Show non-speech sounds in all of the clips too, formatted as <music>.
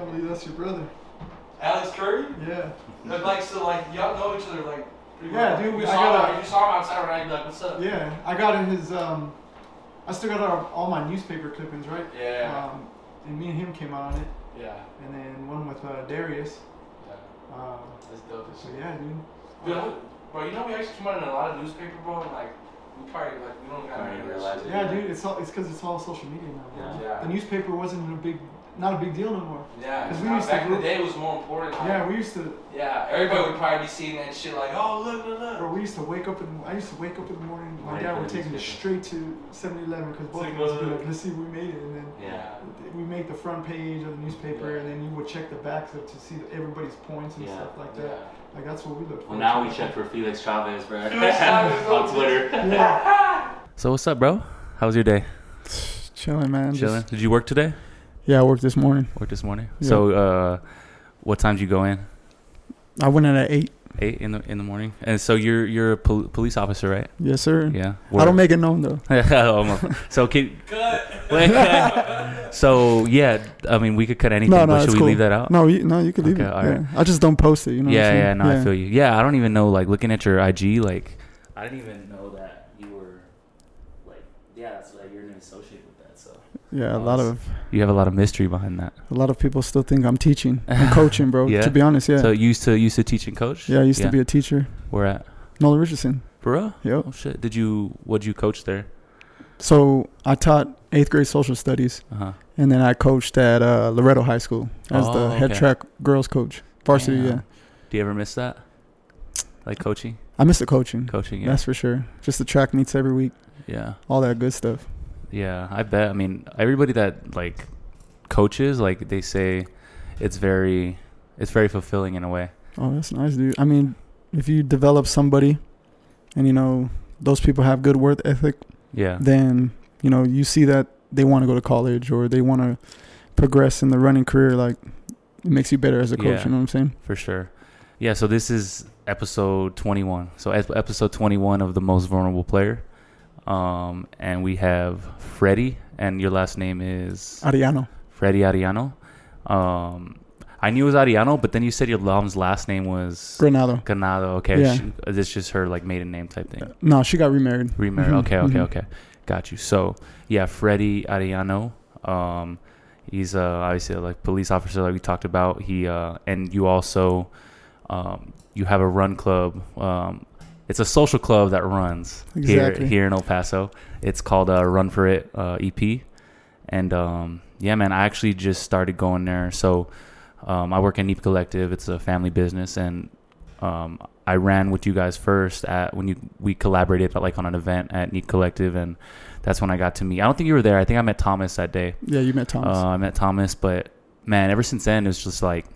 Can't believe that's your brother. Alex Curry. Yeah. But like, so like, y'all know each other like. Pretty Yeah, well. dude, We I saw got him. a- You saw him outside right now. You'd like, what's up? Yeah. I got in his um. I still got all, all my newspaper clippings, right? Yeah. Um, and me and him came out on it, yeah. and then one with uh, Darius. Yeah. Um, That's dope. so yeah, dude. Dude, I- bro, you know we actually came out in a lot of newspaper, bro. And like, we probably like we don't got any even realize shit. Yeah, dude. It's all it's because it's all social media now. Bro. Yeah. The newspaper wasn't a big, not a big deal no more. Yeah. 'Cause we nah, used to back in the day, it was more important. Like, Yeah, we used to, Yeah. Everybody would probably be seeing that shit like, oh look, look, look. bro. We used to wake up in. the- I used to wake up in the morning. My Wait dad would take me straight to 7-Eleven because both Take of us would be like, let's see, if we made it, and then. Yeah. We make the front page of the newspaper, and then you would check the backs up to see everybody's points and Yeah. stuff like Yeah. that. Like that's what we look for. Well, now we check for Felix Chavez, bro. Felix Chavez <laughs> on on Twitter. Yeah, <laughs> So what's up, bro? How was your day? chilling, man. Chilling. Did you work today? Yeah, I worked this morning. Work this morning. Yeah. So, uh, what time did you go in? I went in at eight. Eight in the in the morning. And so you're you're a pol- police officer, right? Yes, sir. Yeah. I don't make it known though. <laughs> Almost. so can, Cut. <laughs> so yeah, I mean we could cut anything, No, no, but should it's we cool. leave that out? No, you, no, you could leave Okay, it. all yeah. I just don't post it. You know. yeah, what I'm yeah, saying? no, I feel you. Yeah, I don't even know. Like looking at your IG, like I didn't even know that you were like yeah, that's like you're an associate with that. So Yeah, a Oh, lot of you have a lot of mystery behind that. a lot of people still think I'm teaching <laughs> and coaching, bro. Yeah? To be honest, yeah. So you used to used to teach and coach. yeah, I used to be a teacher. Where at? Nolan Richardson. For real? Yep. Oh shit! Did you what'd you coach there? So I taught eighth grade social studies, Uh huh. and then I coached at uh, Loretto High School as Oh, the head okay. track girls coach, varsity. Damn. Yeah, Do you ever miss that? Like coaching, I miss the coaching. coaching. Yeah. That's for sure. Just the track meets every week, yeah. all that good stuff. Yeah. I bet. I mean, everybody that like coaches, like they say, it's very, it's very fulfilling in a way. Oh, that's nice, dude. I mean, if you develop somebody, and you know those people have good work ethic, Yeah. then you know you see that they want to go to college or they want to progress in the running career. Like it makes you better as a coach. Yeah. You know what I'm saying? For sure. Yeah. So this is episode 21. So episode 21 of the most vulnerable player. Um, and we have Freddy, and your last name is Arellano. Freddy Arellano. Um, I knew it was Arellano, but then you said your mom's last name was Granado. Granado. Okay, Yeah. she, it's just her like maiden name type thing. No, she got remarried. Remarried. Mhm, Okay, okay, mhm. okay. Got you. So yeah, Freddy Arellano. Um, he's uh, obviously a like police officer like we talked about. He uh, and you also um, you have a run club. Um, it's a social club that runs Exactly. here here in El Paso. It's called uh, Run for It uh, EP, and um, yeah, man, I actually just started going there. So um, I work at Neep Collective. It's a family business, and um, I ran with you guys first at when you we collaborated like on an event at Neep Collective, and that's when I got to meet. I don't think you were there. I think I met Thomas that day. Yeah, you met Thomas. Uh, I met Thomas, but man, ever since then, it's just like,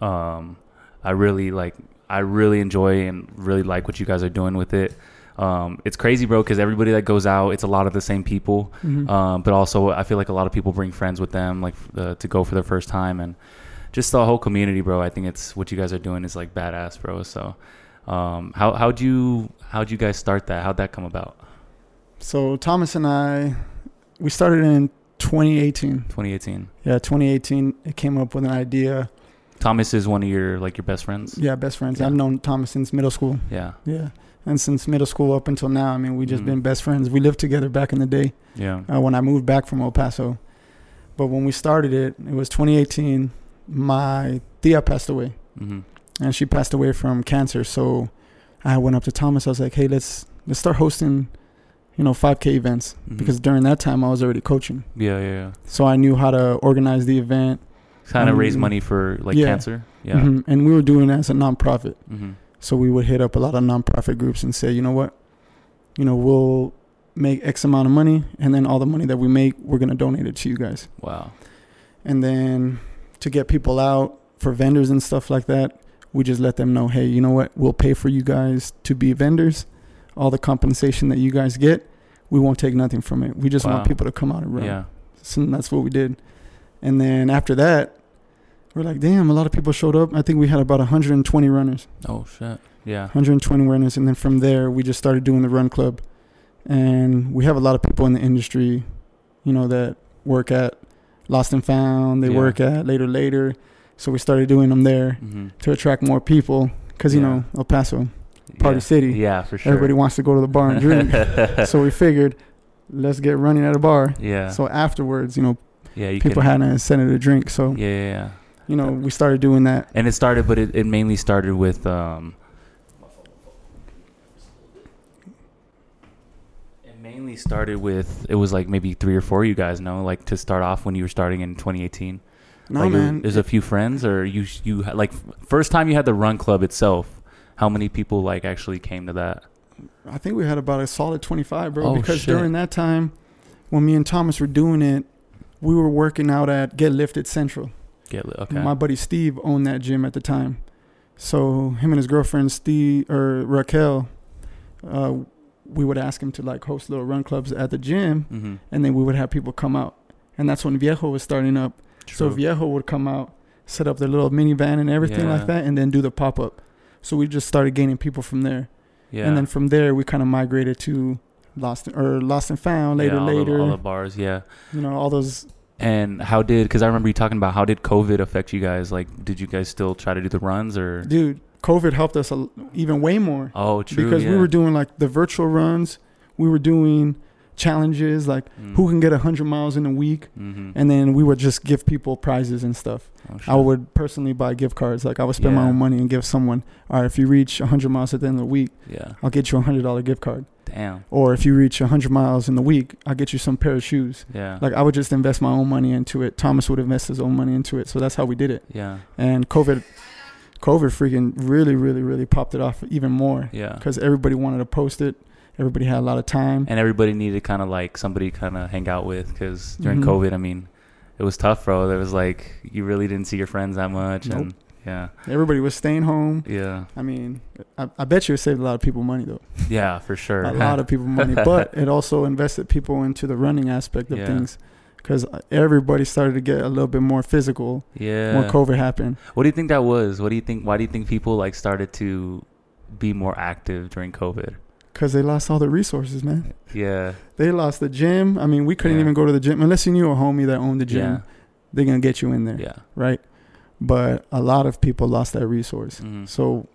um, I really like, I really enjoy and really like what you guys are doing with it. Um, it's crazy, bro, because everybody that goes out, it's a lot of the same people. Mhm. Um, but also, I feel like a lot of people bring friends with them, like uh, to go for the first time, and just the whole community, bro. I think it's what you guys are doing is like badass, bro. So, um, how how'd you how'd you guys start that? How'd that come about? so Thomas and I, we started in 2018. 2018. Yeah, 2018. It came up with an idea. Thomas is one of your like your best friends. Yeah, best friends. Yeah. I've known Thomas since middle school. Yeah, Yeah, and since middle school up until now, I mean, we just Mhm. been best friends. We lived together back in the day yeah, uh, when I moved back from El Paso. But when we started it, it was 2018. My Thea passed away, hmm and she passed away from cancer. So I went up to Thomas. I was like, "Hey, let's let's start hosting, you know, 5K events." Mhm. Because during that time, I was already coaching, yeah, yeah, yeah. so I knew how to organize the event. Kind of raise Um, money for like yeah. cancer. Yeah. Mhm. And we were doing it as a nonprofit. hmm So we would hit up a lot of nonprofit groups and say, you know what, you know, we'll make X amount of money, and then all the money that we make, we're gonna donate it to you guys. Wow. And then to get people out for vendors and stuff like that, we just let them know, hey, you know what, we'll pay for you guys to be vendors. All the compensation that you guys get, we won't take nothing from it. We just Wow. want people to come out and run. Yeah. So that's what we did. And then after that, we're like, damn, a lot of people showed up. I think we had about 120 runners. Oh shit. Yeah. 120 runners, and then from there we just started doing the run club, and we have a lot of people in the industry, you know, that work at Lost and Found. They Yeah. work at later later. So we started doing them there Mm-hmm. to attract more people because you Yeah. know El Paso, Party yeah. City. Yeah, for sure. everybody wants to go to the bar and drink. <laughs> so we figured, let's get running at a bar. yeah. So afterwards, you know, yeah, you people had an incentive to drink. So Yeah, yeah, yeah. You know, we started doing that. And it started, but it, it mainly started with um. It mainly started with it was like maybe three or four you guys know like to start off when you were starting in 2018. No like, man, There's a few friends, or you you like first time you had the run club itself. How many people like actually came to that? I think we had about a solid 25, bro. Oh, because shit. during that time, when me and Thomas were doing it, we were working out at Get Lifted Central. Get li- okay. My buddy Steve owned that gym at the time. So him and his girlfriend Steve or Raquel, uh, we would ask him to like host little run clubs at the gym, mm-hmm. and then we would have people come out. And that's when Viejo was starting up. So Viejo would come out, set up their little minivan and everything Yeah. like that, and then do the pop up. So we just started gaining people from there. yeah. And then from there, we kind of migrated to Lost or Lost and Found later, yeah, all the- later. all the bars, yeah. you know, all those. And how did? Because I remember you talking about how did COVID affect you guys? Like, did you guys still try to do the runs or? Dude, COVID helped us a, even way more Oh, true. because we were doing like the virtual runs. We were doing challenges like Mm. who can get 100 miles in a week. Mm-hmm. And then we would just give people prizes and stuff. oh, I would personally buy gift cards. Like I would spend my own money and give someone, all right, if you reach 100 miles at the end of the week, Yeah. I'll get you a $100 gift card. Damn. Or if you reach 100 miles in the week, I'll get you some pair of shoes. Yeah. Like I would just invest my own money into it. Thomas would invest his own money into it. So that's how we did it. yeah. And COVID, COVID freaking really, really, really popped it off even more Yeah. because everybody wanted to post it. Everybody had a lot of time. And everybody needed kind of like somebody to kind of hang out with because during Mhm. COVID, I mean, it was tough, bro. There was like you really didn't see your friends that much, Nope. and yeah, Everybody was staying home. yeah, I mean, I, I bet you it saved a lot of people money though. yeah, for sure. A lot of people money, <laughs> but it also invested people into the running aspect of Yeah. things because everybody started to get a little bit more physical yeah. when COVID happened. What do you think that was? What do you think? Why do you think people like started to be more active during COVID? Because they lost all their resources, man. Yeah, They lost the gym. I mean, we couldn't Yeah. even go to the gym unless you knew a homie that owned the gym. yeah, They're gonna get you in there, yeah. right? But a lot of people lost that resource. Mhm. So,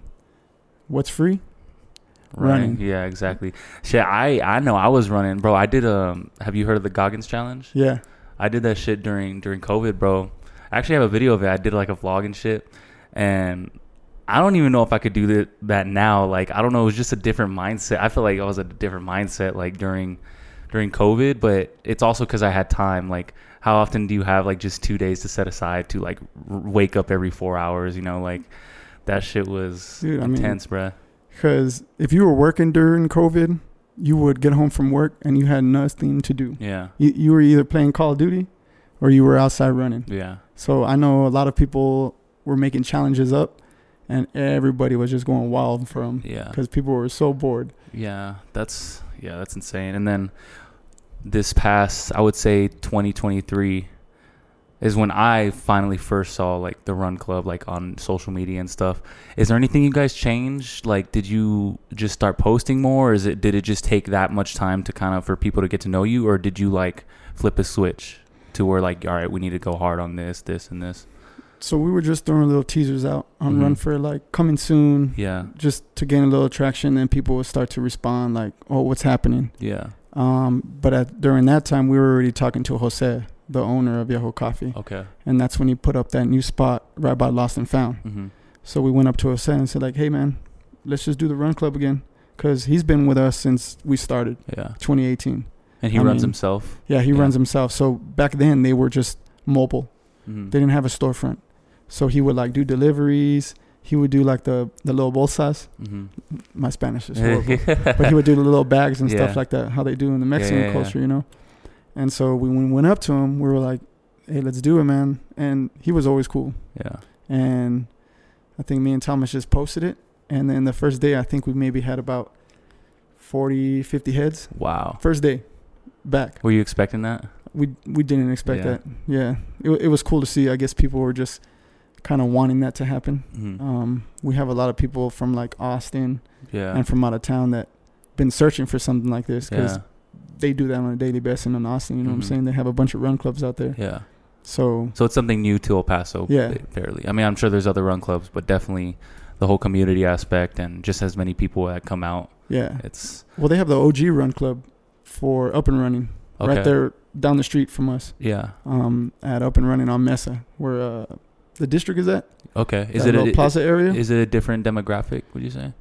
what's free? Right. running. Yeah, exactly. Shit, I I know I was running, bro. I did um. Have you heard of the Goggins challenge? Yeah, I did that shit during during COVID, bro. I actually have a video of it. I did like a vlog and shit, and I don't even know if I could do that that now. Like I don't know, it was just a different mindset. I feel like I was a different mindset like during during COVID, but it's also because I had time. Like how often do you have like just two days to set aside to like r- wake up every four hours? You know, like that shit was Dude, I mean- intense, bruh. because if you were working during COVID, you would get home from work and you had nothing to do. Yeah, You, you were either playing Call of Duty or you were outside running. yeah, So I know a lot of people were making challenges up, and everybody was just going wild for them yeah. because people were so bored. Yeah, that's yeah, that's insane. And then this past, I would say 2023 is when I finally first saw like the Run Club like on social media and stuff. Is there anything you guys changed? Like did you just start posting more or is it did it just take that much time to kind of for people to get to know you or did you like flip a switch to where like all right, we need to go hard on this, this and this? So we were just throwing little teasers out on Mhm. Run for like coming soon, Yeah. just to gain a little traction. And people would start to respond like, "Oh, what's happening?" Yeah. Um, but at, during that time, we were already talking to Jose, the owner of Viejo Coffee, Okay. and that's when he put up that new spot right by Lost and Found. Mhm. So we went up to Jose and said like, "Hey man, let's just do the Run Club again," because he's been with us since we started Yeah. 2018. And he I runs mean, himself. Yeah, he Yeah. runs himself. So back then they were just mobile. Mhm. They didn't have a storefront. So he would like do deliveries. He would do like the the little bolsas. Mhm. My Spanish is <laughs> horrible, but he would do the little bags and Yeah. stuff like that. How they do in the Mexican yeah, yeah. culture, you know. And so we, when we went up to him, we were like, "Hey, let's do it, man!" And he was always cool. Yeah. And I think me and Thomas just posted it. And then the first day, I think we maybe had about 40, 50 heads. Wow. First day, back. Were you expecting that? We we didn't expect Yeah. that. Yeah, it it was cool to see. I guess people were just kind of wanting that to happen. Mhm. Um, we have a lot of people from like Austin yeah. and from out of town that been searching for something like this because yeah. they do that on a daily basis in Austin. You know what Mhm. I'm saying? They have a bunch of run clubs out there, Yeah. So So it's something new to El Paso. Yeah. Fairly. I mean, I'm sure there's other run clubs, but definitely the whole community aspect and just as many people that come out. yeah. It's Well, they have the OG Run Club for Up and Running okay. right there down the street from us. Yeah. Um, at Up and Running on Mesa, where uh, the district is at. Okay. Is that it a, plaza area? Is it a different demographic? Would you say,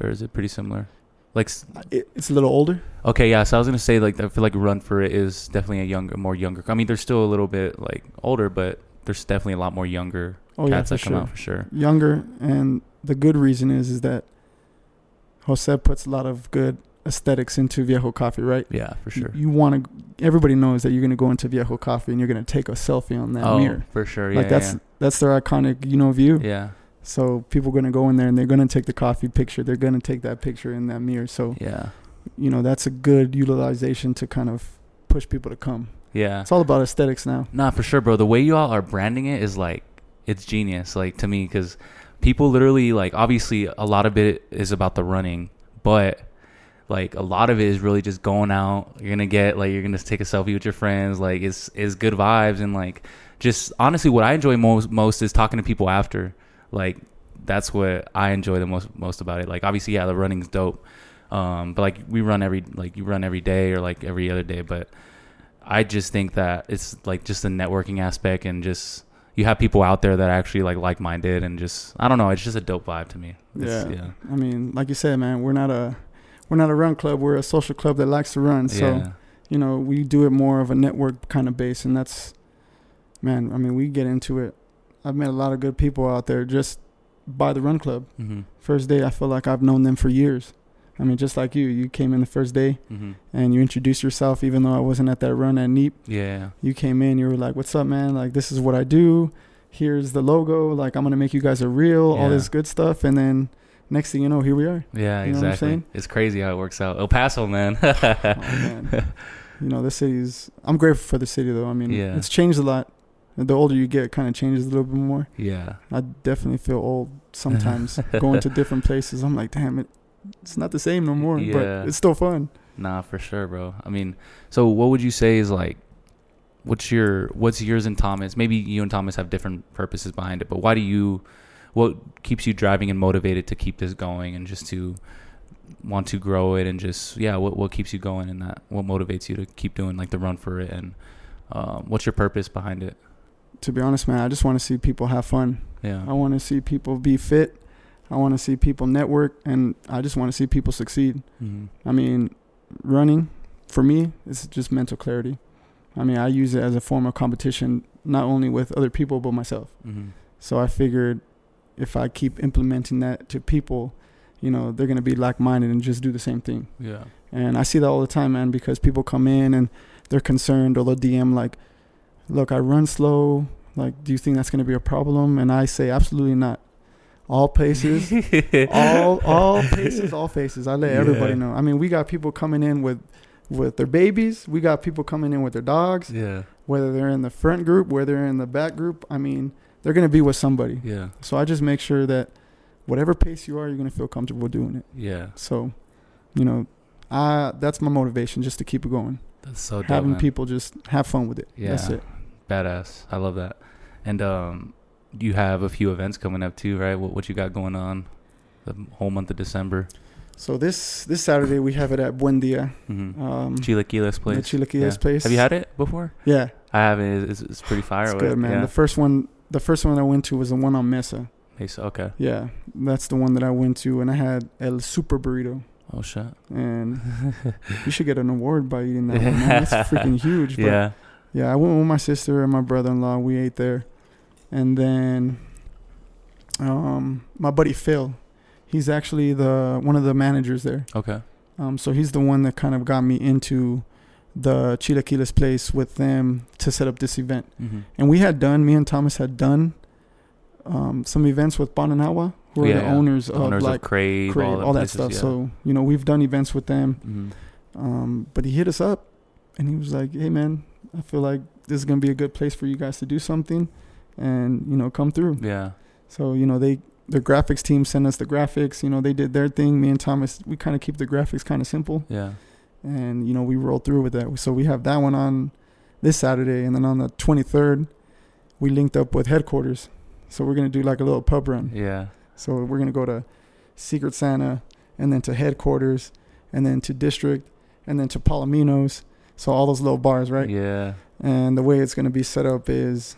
or is it pretty similar? Like, It- it's a little older. okay, yeah. So I was gonna say, like, I feel like Run for It is definitely a younger, more younger. I mean, they're still a little bit like older, but there's definitely a lot more younger Oh yeah, cats for that come sure. out for sure. Younger, and the good reason is is that Jose puts a lot of good aesthetics into Viejo Coffee, right? Yeah, for sure. You want to. Everybody knows that you're gonna go into Viejo Coffee and you're gonna take a selfie on that oh, mirror. for sure. Like yeah, that's that's their iconic, you know, view. yeah. yeah. So people are gonna go in there and they're gonna take the coffee picture. They're gonna take that picture in that mirror. So Yeah. you know that's a good utilization to kind of push people to come. Yeah. It's all about aesthetics now. Nah, for sure, bro. The way you all are branding it is like it's genius, like to me, because people literally like obviously a lot of it is about the running, but like a lot of it is really just going out. You're gonna get like you're gonna take a selfie with your friends. Like it's it's good vibes and like just honestly, what I enjoy most most is talking to people after. Like that's what I enjoy the most most about it. Like obviously, yeah, the running's dope. Um, but like we run every like you run every day or like every other day, but I just think that it's like just the networking aspect and just you have people out there that are actually like like minded and just I don't know, it's just a dope vibe to me. It's- Yeah. I mean, like you said, man, we're not a we're not a run club. We're a social club that likes to run. So yeah. you know, we do it more of a network kind of base, and that's man. I mean, we get into it. I've met a lot of good people out there just by the run club. Mhm. First day, I feel like I've known them for years. I mean, just like you, you came in the first day Mhm. and you introduced yourself, even though I wasn't at that run at Neep. Yeah. You came in, you were like, "What's up, man? Like, this is what I do. Here's the logo. Like, I'm gonna make you guys a reel. All this good stuff." And then next thing you know, here we are. Yeah, You know what I'm exactly. saying? It's crazy how it works out. El Paso, man. Oh, man. you know, the city's. I'm grateful for the city, though. I mean, Yeah. it's changed a lot. The older you get, it kind of changes a little bit more. yeah. I definitely feel old sometimes <laughs> going to different places. I'm like, damn it, it's not the same no more. Yeah. But it's still fun. Nah, for sure, bro. I mean, so what would you say is like what's your what's yours and Thomas? Maybe you and Thomas have different purposes behind it, but why do you what keeps you driving and motivated to keep this going and just to want to grow it and just yeah, what what keeps you going in that? What motivates you to keep doing like the run for it and um, what's your purpose behind it? To be honest, man, I just want to see people have fun. Yeah. I want to see people be fit. I want to see people network, and I just want to see people succeed. hmm I mean, running for me is just mental clarity. I mean, I use it as a form of competition, not only with other people but myself. hmm So I figured if I keep implementing that to people, you know, they're gonna be like-minded and just do the same thing. Yeah. And I see that all the time, man, because people come in and they're concerned or they'll DM like, "Look, I run slow. Like, do you think that's gonna be a problem?" And I say, absolutely not. All paces, <laughs> all all paces, all faces. I let everybody know. I mean, we got people coming in with with their babies. We got people coming in with their dogs. Yeah. Whether they're in the front group, whether they're in the back group. I mean, they're gonna be with somebody. Yeah. So I just make sure that whatever pace you are, you're gonna feel comfortable doing it. Yeah. So, you know, I that's my motivation just to keep it going. That's so dope. Having man. people just have fun with it. That's Yeah. it. Badass. I love that. And um, you have a few events coming up too, right? What what you got going on? The whole month of December. So this this Saturday we have it at Buen Dia, Mm-hmm. um, Chilaquiles place. the Chilaquiles Yeah. place. Have you had it before? Yeah, I haven't. It's, it's pretty fire. it's good, man. Yeah. The first one, the first one I went to was the one on Mesa. Nice. Okay. Yeah, that's the one that I went to, and I had El Super Burrito, Oh shit. and <laughs> you should get an award by eating that one. It's <laughs> freaking huge. But yeah. Yeah, I went with my sister and my brother-in-law. We ate there, and then um, my buddy Phil, he's actually the one of the managers there. Okay. Um, so he's the one that kind of got me into the Chilaquiles place with them to set up this event. Mm-hmm. And we had done, me and Thomas had done um, some events with Bananawa, who are Yeah, the owners of Owners like of Crave, Crave, all, all, them that stuff. yeah. So you know, we've done events with them. Mhm. Um, but he hit us up and he was like, Hey man, I feel like this is gonna be a good place for you guys to do something and, you know, come through. Yeah. So, you know, they their graphics team sent us the graphics, you know, they did their thing. Me and Thomas, we kinda keep the graphics kinda simple Yeah. And, you know, we rolled through with that. So we have that one on this Saturday, and then on the 23rd, we linked up with headquarters. So we're gonna do like a little pub run. Yeah. So we're gonna go to Secret Santa, and then to headquarters, and then to District, and then to Palomino's. So all those little bars, right? Yeah. And the way it's gonna be set up is,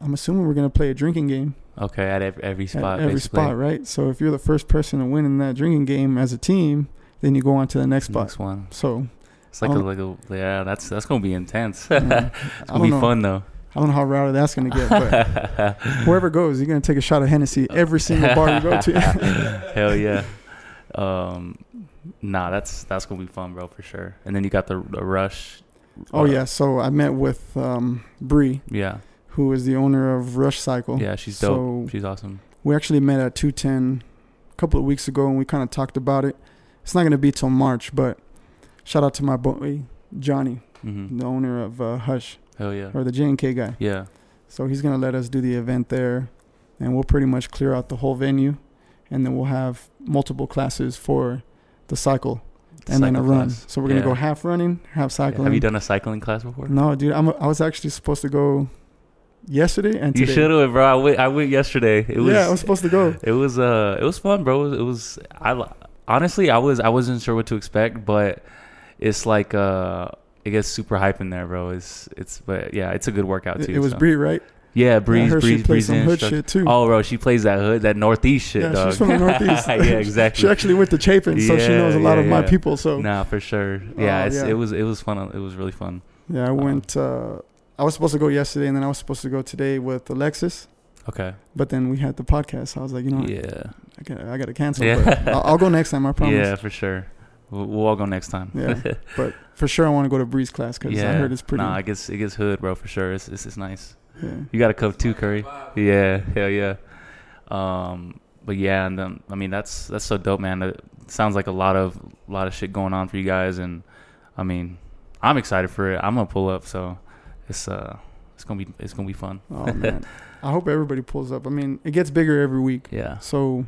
I'm assuming we're gonna play a drinking game Okay. At every, every at spot. every basically. spot, right? So if you're the first person to win in that drinking game as a team, then you go on to the next spot. Next one. So It's like a Um, like a yeah. That's that's gonna be intense. <laughs> yeah, <laughs> it's gonna be know. fun though. I don't know how rowdy that's gonna get, but <laughs> whoever goes, you're gonna take a shot of Hennessy every single bar you go to. Hell yeah. Um, nah, that's that's gonna be fun, bro, for sure. And then you got the, the rush. oh uh, yeah, so I met with um, Bree, yeah, who is the owner of Rush Cycle. yeah. She's dope. So she's awesome. we actually met at 210 a couple of weeks ago, and we kind of talked about it. It's not gonna be till March, but shout out to my boy Johnny, hmm the owner of uh, Hush Hell yeah. or the J and K guy. Yeah. So he's gonna let us do the event there, and we'll pretty much clear out the whole venue, and then we'll have multiple classes for the cycle, and then a Cycle run. class. So we're gonna go half running, half Yeah. cycling. Have you done a cycling class before? No, dude. I'm. I was actually supposed to go yesterday and today. You should have, bro. I went. I went yesterday. It was. yeah, I was supposed to go. <laughs> It was. Uh. It was fun, bro. It was. I honestly, I was. I wasn't sure what to expect, but it's like. Uh. It gets super hype in there, bro. It's. It's. But yeah, it's a good workout too. it was so. Bree, right? Yeah, breeze, breeze, she plays breeze some hood shit too. Oh, bro, she plays that hood, that northeast shit, yeah, dog. she's from the northeast. <laughs> yeah, exactly. she actually went to Chapin, so she knows a lot yeah, of my yeah. people. So Nah, for sure. Yeah, Oh, it's, yeah. it was it was fun. It was really fun. yeah, I went. Uh, I was supposed to go yesterday, and then I was supposed to go today with Alexis. Okay. But then we had the podcast. So I was like, you know. Yeah. I got I got to cancel. Yeah. But I'll, I'll go next time. I <laughs> promise. Yeah, for sure. We'll, we'll all go next time. Yeah. <laughs> But for sure, I want to go to Bree's class because I heard it's pretty. Nah, it gets it gets hood, bro, for sure. It's it's, it's nice. yeah. You got a cup too, Curry. Yeah, hell yeah. Um, but yeah, and then I mean that's that's so dope, man. It sounds like a lot of a lot of shit going on for you guys, and I mean, I'm excited for it. I'm gonna pull up, so it's uh it's gonna be it's gonna be fun. Oh man, <laughs> I hope everybody pulls up. I mean, it gets bigger every week. Yeah, So,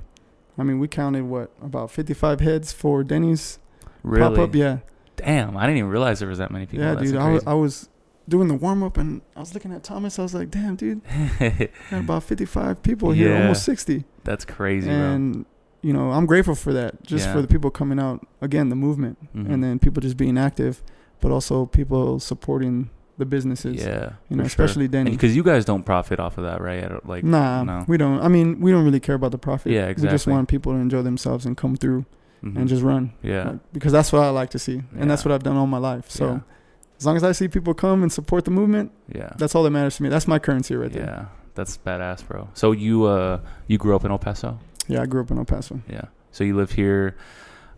I mean, we counted what about 55 heads for Denny's really. pop up? Yeah, Damn, I didn't even realize there was that many people. yeah, That's dude. I was. I was doing the warm up and I was looking at Thomas. I was like, damn, dude, <laughs> about 55 people here, Yeah. almost 60. That's crazy, man. and you know, I'm grateful for that. Just Yeah. for the people coming out again, the movement, bro. Mhm. and then people just being active, but also people supporting the businesses. yeah, You know, for sure. especially Denny. because you guys don't profit off of that, right? I don't- Like, Nah, no. we don't. I mean, we don't really care about the profit. Yeah, exactly. We just want people to enjoy themselves and come through Mhm. and just run. yeah, Like, because that's what I like to see, and that's what I've done all my life. So yeah, as long as I see people come and support the movement, yeah, that's all that matters to me. That's my currency right there. yeah. That's badass, bro. So you uh you grew up in El Paso? Yeah, I grew up in El Paso. Yeah. So you live here.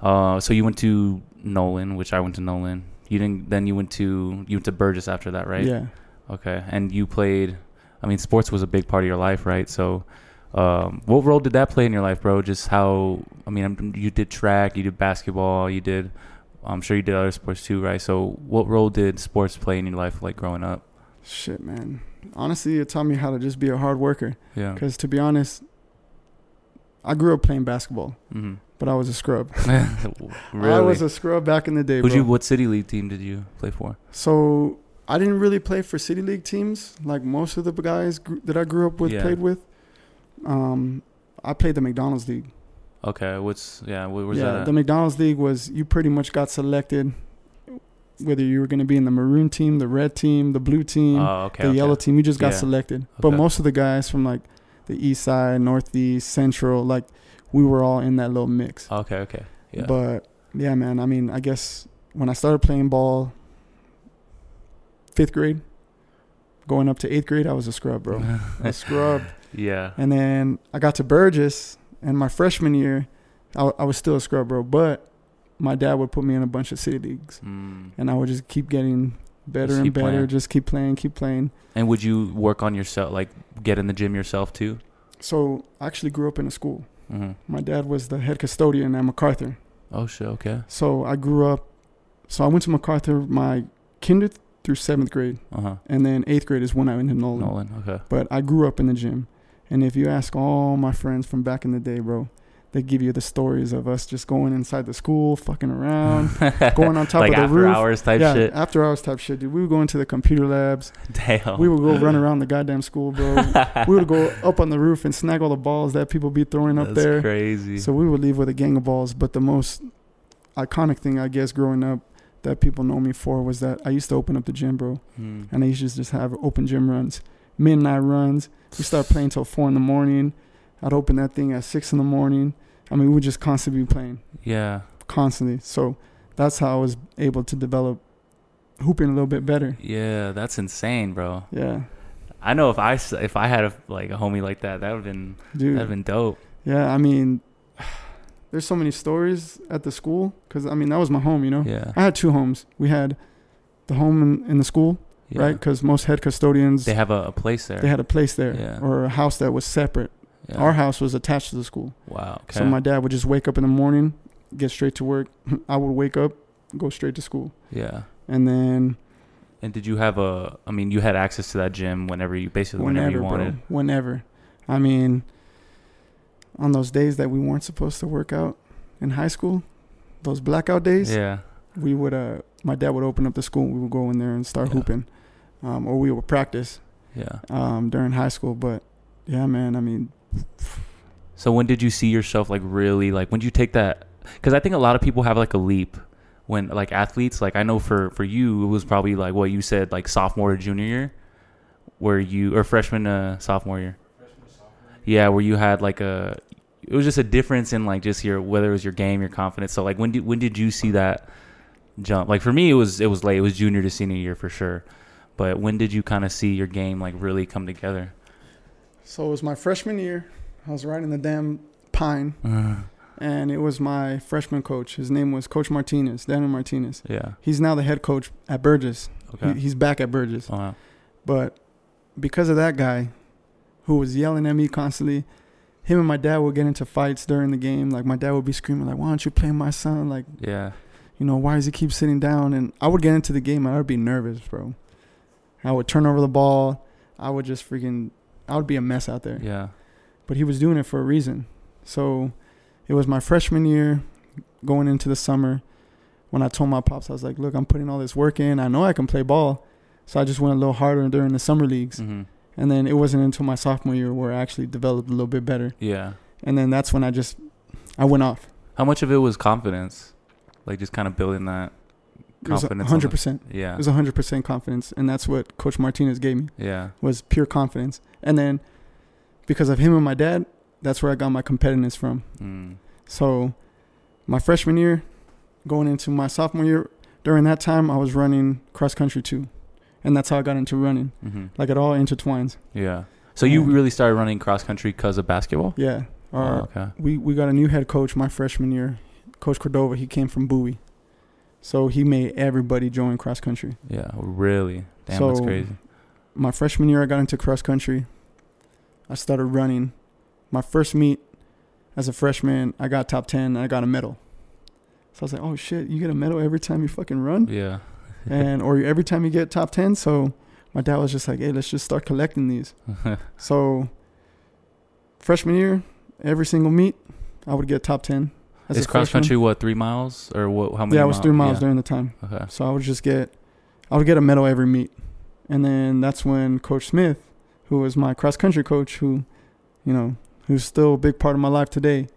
Uh, so you went to Nolan, which I went to Nolan. You didn't. Then you went to you went to Burgess after that, right? Yeah. Okay. And you played. I mean, sports was a big part of your life, right? So, um, what role did that play in your life, bro? Just how? I mean, you did track, you did basketball, you did. I'm sure you did other sports too, right? So, what role did sports play in your life, like growing up? Shit, man. Honestly, it taught me how to just be a hard worker. Yeah. Because to be honest, I grew up playing basketball, hmm but I was a scrub. <laughs> really? I was a scrub back in the day, Who'd bro. you? What city league team did you play for? So I didn't really play for city league teams like most of the guys gr- that I grew up with Yeah. played with. Um, I played the McDonald's league. Okay. What's yeah? Where was yeah, that? At? the McDonald's league was you pretty much got selected whether you were going to be in the maroon team, the red team, the blue team, oh, okay. the okay. yellow team. You just got Yeah. selected. But most of the guys from like the east side, northeast, central, like we were all in that little mix. Okay. Okay. Yeah. But yeah, man. I mean, I guess when I started playing ball, fifth grade, going up to eighth grade, I was a scrub, bro. a <laughs> scrub. yeah. And then I got to Burgess, and my freshman year, I, I was still a scrub, bro. But my dad would put me in a bunch of city leagues, Mm. and I would just keep getting better Just and better. playing. Just keep playing, keep playing. And would you work on yourself, like get in the gym yourself too? So I actually grew up in a school. Mm-hmm. My dad was the head custodian at MacArthur. Oh shit. Okay. So I grew up. So I went to MacArthur my kinder through seventh grade, Uh huh. and then eighth grade is when I went to Nolan. Nolan. Okay. But I grew up in the gym, and if you ask all my friends from back in the day, bro, they give you the stories of us just going inside the school, fucking around, <laughs> going on top like of the after roof. hours type yeah, shit. after hours type shit, dude. We would go into the computer labs. Damn. We would go run around the goddamn school, bro. <laughs> we would go up on the roof and snag all the balls that people be throwing up That's there. crazy. So we would leave with a gang of balls. But the most iconic thing, I guess, growing up that people know me for was that I used to open up the gym, bro. Hmm. And I used to just have open gym runs, midnight runs. We start playing till four in the morning. I'd open that thing at six in the morning. I mean, we would just constantly be playing, Yeah. constantly. So that's how I was able to develop hooping a little bit better. Yeah, that's insane, bro. Yeah, I know if I if I had a, like a homie like that, that would have been dude. that would have been dope. Yeah, I mean, <sighs> there's so many stories at the school because I mean that was my home. You know, Yeah. I had two homes. We had the home in, in the school, yeah. right? Because most head custodians They have a, a place there. they had a place there Yeah. or a house that was separate. Yeah. Our house was attached to the school, Wow. Okay. so my dad would just wake up in the morning, get straight to work. <laughs> I would wake up, go straight to school, yeah. and then And did you have a? I mean, you had access to that gym whenever you basically whenever, whenever, you bro, wanted. whenever. I mean, on those days that we weren't supposed to work out in high school, those blackout days. Yeah. we would uh my dad would open up the school and we would go in there and start Yeah. hooping um or we would practice Yeah. um during high school but yeah man i mean So when did you see yourself like really like when did you take that? Because I think a lot of people have like a leap when like athletes. Like I know for for you it was probably like what you said like sophomore or junior year, where you or freshman uh, sophomore year. Yeah, where you had like a it was just a difference in like just your whether it was your game, your confidence. So like when did when did you see that jump? Like for me it was it was late. It was junior to senior year for sure. But when did you kind of see your game like really come together? So it was my freshman year i was riding the damn pine uh-huh. and it was my freshman coach his name was coach martinez daniel martinez yeah. he's now the head coach at burgess Okay. he, he's back at burgess wow. but because of that guy who was yelling at me constantly him and my dad would get into fights during the game like my dad would be screaming like why don't you play my son like Yeah. you know, why does he keep sitting down? And I would get into the game and I would be nervous, bro. I would turn over the ball. I would just freaking, I would be a mess out there. Yeah. But he was doing it for a reason. So it was my freshman year going into the summer when I told my pops, I was like, look, I'm putting all this work in. I know I can play ball. So I just went a little harder during the summer leagues. hmm And then it wasn't until my sophomore year where I actually developed a little bit better. Yeah. And then that's when I just, I went off. How much of it was confidence? Like just kind of building that confidence. on the- 100%. Yeah. It was 100% confidence. And that's what Coach Martinez gave me. yeah. was pure confidence. And then because of him and my dad, that's where I got my competitiveness from. Mm. So my freshman year, going into my sophomore year, during that time I was running cross country too. And that's how I got into running. hmm Like it all intertwines. Yeah. So you really started running cross country because of basketball? Yeah. Oh, okay. we, we got a new head coach my freshman year, Coach Cordova. He came from Bowie. So he made everybody join cross country. Yeah. Really. Damn, that's crazy. my freshman year, I got into cross country. I started running. My first meet as a freshman, I got top 10 and I got a medal. So I was like, oh shit, you get a medal every time you fucking run? Yeah. <laughs> and Or every time you get top 10. So my dad was just like, hey, let's just start collecting these. <laughs> So freshman year, every single meet, I would get top 10. As Is cross country what three miles or what? How many? Yeah, it was three miles yeah. during the time. Okay. So I would just get, I would get a medal every meet, and then that's when Coach Smith, who was my cross country coach, who, you know, who's still a big part of my life today,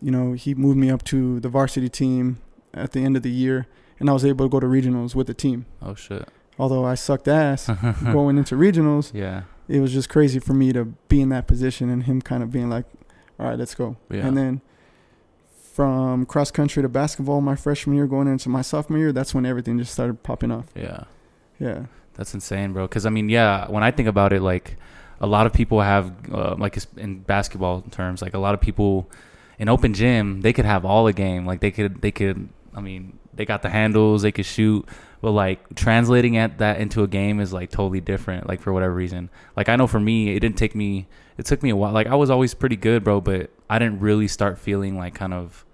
you know, he moved me up to the varsity team at the end of the year, and I was able to go to regionals with the team. Oh shit. Although I sucked ass <laughs> going into regionals, Yeah. it was just crazy for me to be in that position and him kind of being like, "All right, let's go." Yeah. And then from cross country to basketball my freshman year going into my sophomore year, that's when everything just started popping off. Yeah. Yeah. That's insane, bro. Because I mean, yeah, when I think about it, like a lot of people have, uh, like in basketball terms, like a lot of people in open gym, they could have all the game. Like they could, they could. I mean, they got the handles, they could shoot, but like translating at that into a game is like totally different. Like for whatever reason, like I know for me, it didn't take me. It took me a while. Like I was always pretty good, bro, but I didn't really start feeling like kind of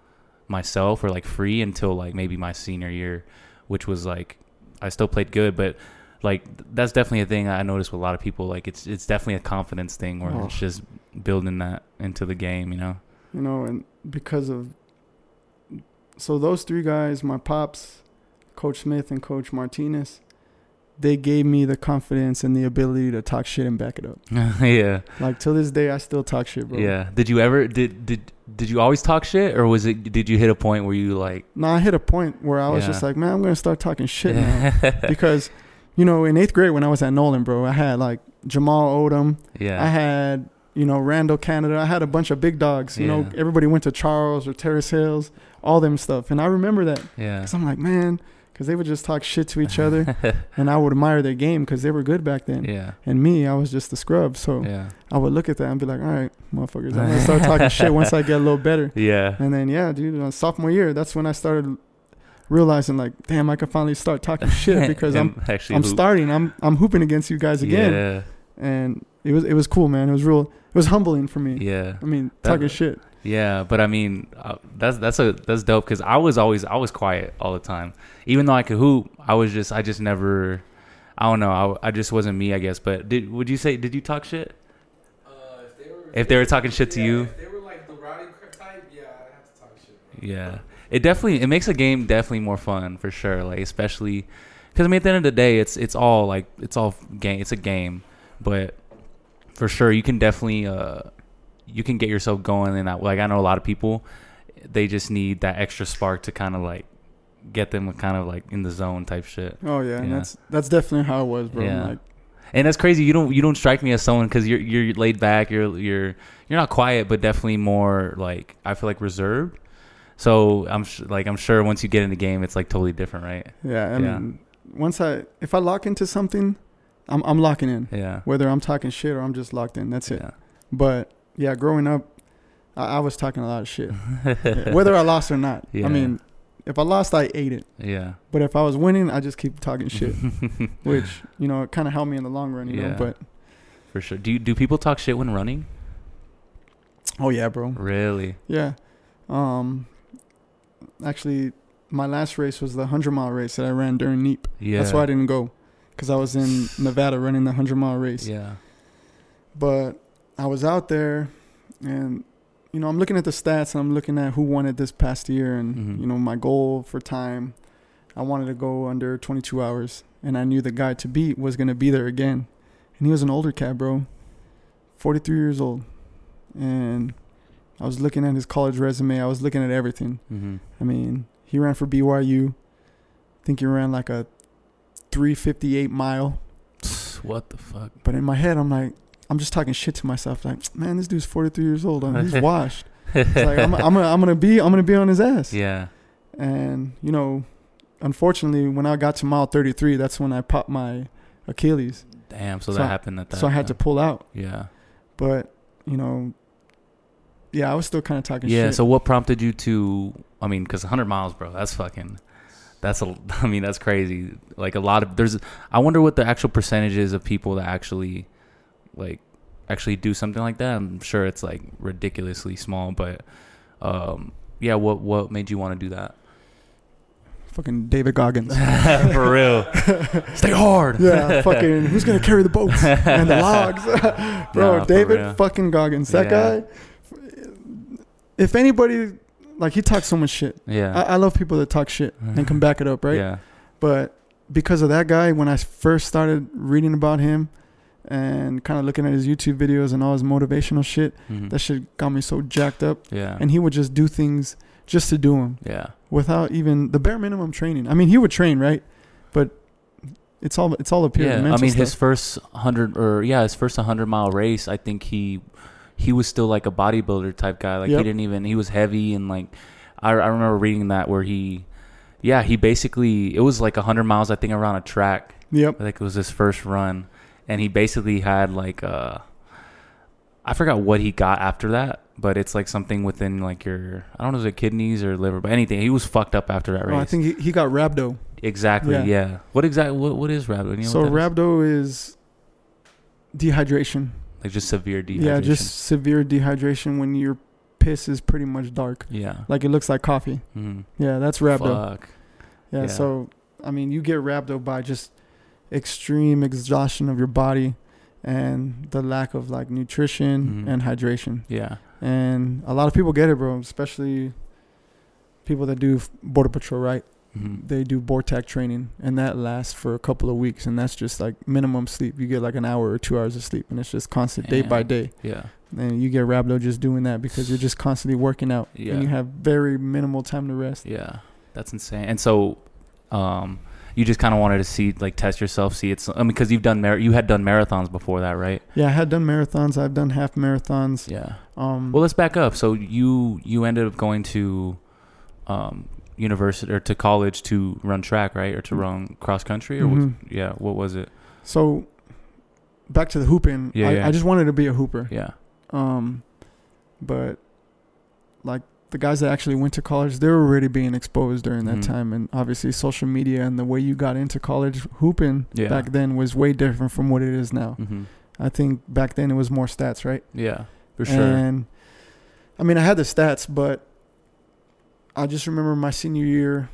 myself or like free until like maybe my senior year, which was like I still played good, but like that's definitely a thing I noticed with a lot of people. Like it's it's definitely a confidence thing where Oh. it's just building that into the game, you know. you know, and because of so those three guys, my pops, Coach Smith and Coach Martinez, they gave me the confidence and the ability to talk shit and back it up. <laughs> yeah. Like till this day, I still talk shit, bro. Yeah. Did you ever did did did you always talk shit or was it did you hit a point where you like No, I hit a point where I was Yeah. just like, man, I'm gonna start talking shit now <laughs> because, you know, in eighth grade when I was at Nolan, bro, I had like Jamal Odom, Yeah. I had you know Randall Canada, I had a bunch of big dogs. You know, everybody went to Charles or Terrace Hills, all them stuff, and I remember that Yeah. because I'm like, man, because they would just talk shit to each other, <laughs> and I would admire their game because they were good back then. yeah. And me, I was just the scrub, so Yeah. I would look at that and be like, all right, motherfuckers, I'm gonna <laughs> start talking shit once I get a little better. Yeah. And then yeah, dude, sophomore year, that's when I started realizing like, damn, I can finally start talking shit <laughs> because I'm actually I'm hoop. starting, I'm I'm hooping against you guys again, Yeah. and it was it was cool, man. It was real, it was humbling for me. Yeah. I mean, That- talking shit. Yeah, but I mean, uh, that's that's a that's dope because I was always I was quiet all the time, even though I could hoop. I was just I just never, I don't know. I, I just wasn't me, I guess. But did would you say did you talk shit? Uh, if they were, If they were talking shit to yeah, you? if they were like the rowdy type, yeah, I'd have to talk shit. bro. Yeah, it definitely it makes a game definitely more fun for sure. Like especially because I mean at the end of the day, it's it's all like it's all game. It's a game, but for sure you can definitely uh you can get yourself going in that. Like I know a lot of people, they just need that extra spark to kind of like get them kind of like in the zone type shit. Oh yeah, and that's that's definitely how it was, bro. Yeah. Like, And that's crazy. You don't you don't strike me as someone because you're you're laid back. You're you're you're not quiet, but definitely more like I feel like reserved. So I'm sh- like I'm sure once you get in the game, it's like totally different, right? yeah, I Yeah. mean, once I if I lock into something, I'm I'm locking in. Yeah. Whether I'm talking shit or I'm just locked in, that's it. Yeah. But yeah, growing up, I, I was talking a lot of shit, Yeah, <laughs> whether I lost or not. Yeah. I mean, if I lost, I ate it. Yeah. But if I was winning, I just keep talking shit, <laughs> which you know it kind of helped me in the long run. You Yeah. know, but For sure. Do you, do people talk shit when running? oh yeah, bro. Really? Yeah. Um. Actually, my last race was the hundred mile race that I ran during NEEP. Yeah. That's why I didn't go, because I was in Nevada running the hundred mile race. Yeah. But I was out there, and you know I'm looking at the stats and I'm looking at who won it this past year, and Mhm. you know my goal for time, I wanted to go under 22 hours, and I knew the guy to beat was gonna be there again, and he was an older cat, bro, 43 years old, and I was looking at his college resume. I was looking at everything. Mm-hmm. I mean, he ran for BYU. I think he ran like a 358 mile. What the fuck? But in my head, I'm like, I'm just talking shit to myself. Like, man, this dude's 43 years old. I mean, he's <laughs> washed. It's like I'm, I'm, gonna, I'm gonna be, I'm gonna be on his ass. yeah. And you know, unfortunately, when I got to mile 33, that's when I popped my Achilles. Damn. So, So that I- happened at that. so I had to pull out. Yeah. But you know, yeah, I was still kind of talking Yeah. shit. So what prompted you to? I mean, because 100 miles, bro. That's fucking. That's a. <laughs> I mean, that's crazy. Like a lot of there's. I wonder what the actual percentage is of people that actually, like, actually do something like that. I'm sure it's like ridiculously small, but, um, yeah. What what made you want to do that? fucking David Goggins. <laughs> For real. <laughs> Stay hard. yeah, <laughs> fucking who's gonna carry the boats and the logs, bro? Nah, David fucking Goggins. That Yeah. guy. If anybody, like, he talks so much shit. Yeah. I, I love people that talk shit and can back it up, right? Yeah. But because of that guy, when I first started reading about him and kind of looking at his YouTube videos and all his motivational shit, Mhm. that shit got me so jacked up. Yeah. And he would just do things just to do them yeah. without even the bare minimum training. I mean, he would train, right? But it's all it's all up here. Yeah, I mean his first hundred or yeah, his first hundred mile race. I think he he was still like a bodybuilder type guy. Like Yep. he didn't even he was heavy and like I I remember reading that where he yeah he basically it was like hundred miles I think around a track. Yep. I think it was his first run, and he basically had like uh I forgot what he got after that. But it's like something within like your I don't know if it kidneys or liver, but anything. He was fucked up after that race. Oh, I think he, he got rhabdo. exactly. Yeah. Yeah. What exactly? What what is rhabdo? You know so that is? rhabdo is dehydration. like just severe dehydration. Yeah, just severe dehydration when your piss is pretty much dark, yeah. like it looks like coffee. Mm. Yeah, that's rhabdo. Fuck. Yeah, Yeah. So I mean, you get rhabdo by just extreme exhaustion of your body and the lack of like nutrition Mhm. and hydration. Yeah. and a lot of people get it, bro. Especially people that do border patrol, right? Mhm. They do BORTAC training, and that lasts for a couple of weeks, and that's just like minimum sleep. You get like an hour or two hours of sleep, and it's just constant day by day. Yeah. And you get rhabdo just doing that because you're just constantly working out, Yeah. and you have very minimal time to rest. Yeah. That's insane. And so, um, you just kind of wanted to see, like, test yourself, see it's. I mean, because you've done mar- you had done marathons before that, right? Yeah, I had done marathons. I've done half marathons. Yeah. Um, Well, let's back up. So you you ended up going to, um, university or to college to run track, right, or to run cross country, or was, Mhm. yeah, what was it? so back to the hooping. Yeah, I, yeah. I just wanted to be a hooper. Yeah. Um, but like the guys that actually went to college, they were already being exposed during that Mhm. time, and obviously social media and the way you got into college hooping Yeah. back then was way different from what it is now. Mm-hmm. I think back then it was more stats, right? Yeah. For sure. And I mean, I had the stats, but I just remember my senior year,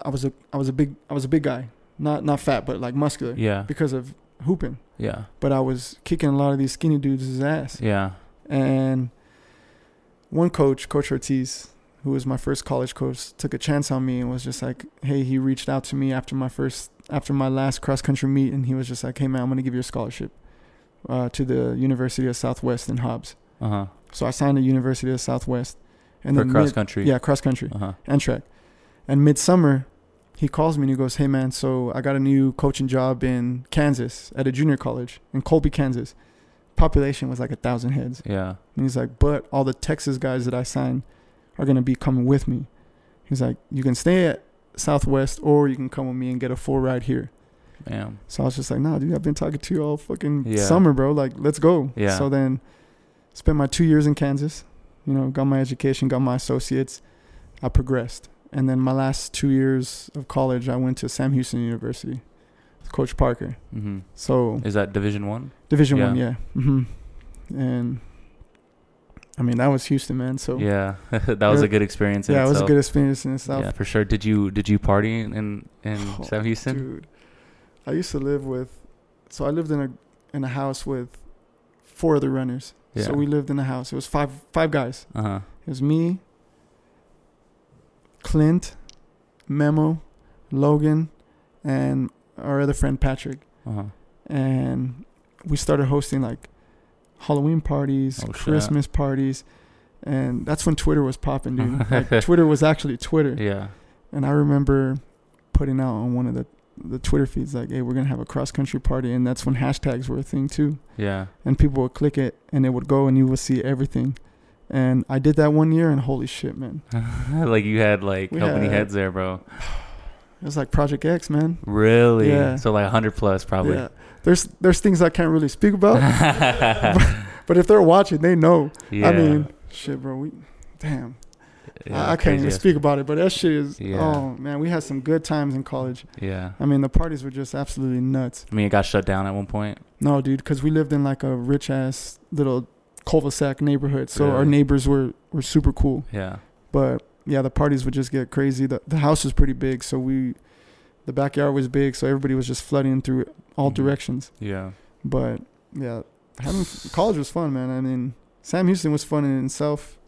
I was a I was a big I was a big guy, not not fat, but like muscular yeah. because of hooping. Yeah. But I was kicking a lot of these skinny dudes' ass. Yeah. And one coach, Coach Ortiz, who was my first college coach, took a chance on me and was just like, "Hey," he reached out to me after my first, after my last cross country meet, and he was just like, "Hey, man, I'm gonna give you a scholarship uh, to the University of Southwest in Hobbs." Uh huh. So I signed the University of Southwest, and For then cross mid- country. yeah, cross country Uh huh. and track. And midsummer, he calls me and he goes, "Hey, man, so I got a new coaching job in Kansas at a junior college in Colby, Kansas. Population was like a thousand heads." Yeah. And he's like, but all the Texas guys that I signed are gonna be coming with me. He's like, you can stay at Southwest or you can come with me and get a full ride here. Damn. So I was just like, nah, dude, I've been talking to you all fucking Yeah. summer, bro. Like, let's go. Yeah. So then spent my two years in Kansas, you know, got my education, got my associates. I progressed. And then my last two years of college, I went to Sam Houston University Coach Parker. Mm-hmm. So Is that Division One? Division Yeah. One, yeah. hmm And I mean, that was Houston, man. So Yeah, <laughs> that was a good experience. In yeah, it was a good experience in itself. Yeah, for sure. Did you did you party in in Oh, Sam Houston? Dude, I used to live with, so I lived in a in a house with four other runners. Yeah. So we lived in a house. It was five five guys. Uh huh. It was me, Clint, Memo, Logan, and our other friend Patrick. Uh huh. And we started hosting like Halloween parties, Oh, shit. Christmas parties. And that's when Twitter was popping, dude. <laughs> like Twitter was actually Twitter. Yeah. And I remember putting out on one of the the Twitter feeds like, "Hey, we're gonna have a cross country party," and that's when hashtags were a thing too. Yeah. And people would click it, and it would go, and you would see everything. And I did that one year, and holy shit, man! <laughs> like you had like We how many heads there, bro? <sighs> <sighs> <sighs> It was like Project X, man. Really? Yeah. So like hundred plus, probably. Yeah, there's there's things I can't really speak about, <laughs> <laughs> but if they're watching, they know. yeah. I mean, shit, bro. We, damn, Yeah, I, I can't even ass- speak about it. But that shit is. Yeah. Oh man, we had some good times in college. Yeah. I mean, the parties were just absolutely nuts. I mean, it got shut down at one point. No, dude, because we lived in like a rich ass little cul-de-sac neighborhood, so our neighbors were were super cool. Yeah. But yeah, the parties would just get crazy. the The house was pretty big, so we, the backyard was big, so everybody was just flooding through all Mhm. directions. Yeah. But yeah, having college was fun, man. I mean, Sam Houston was fun in itself.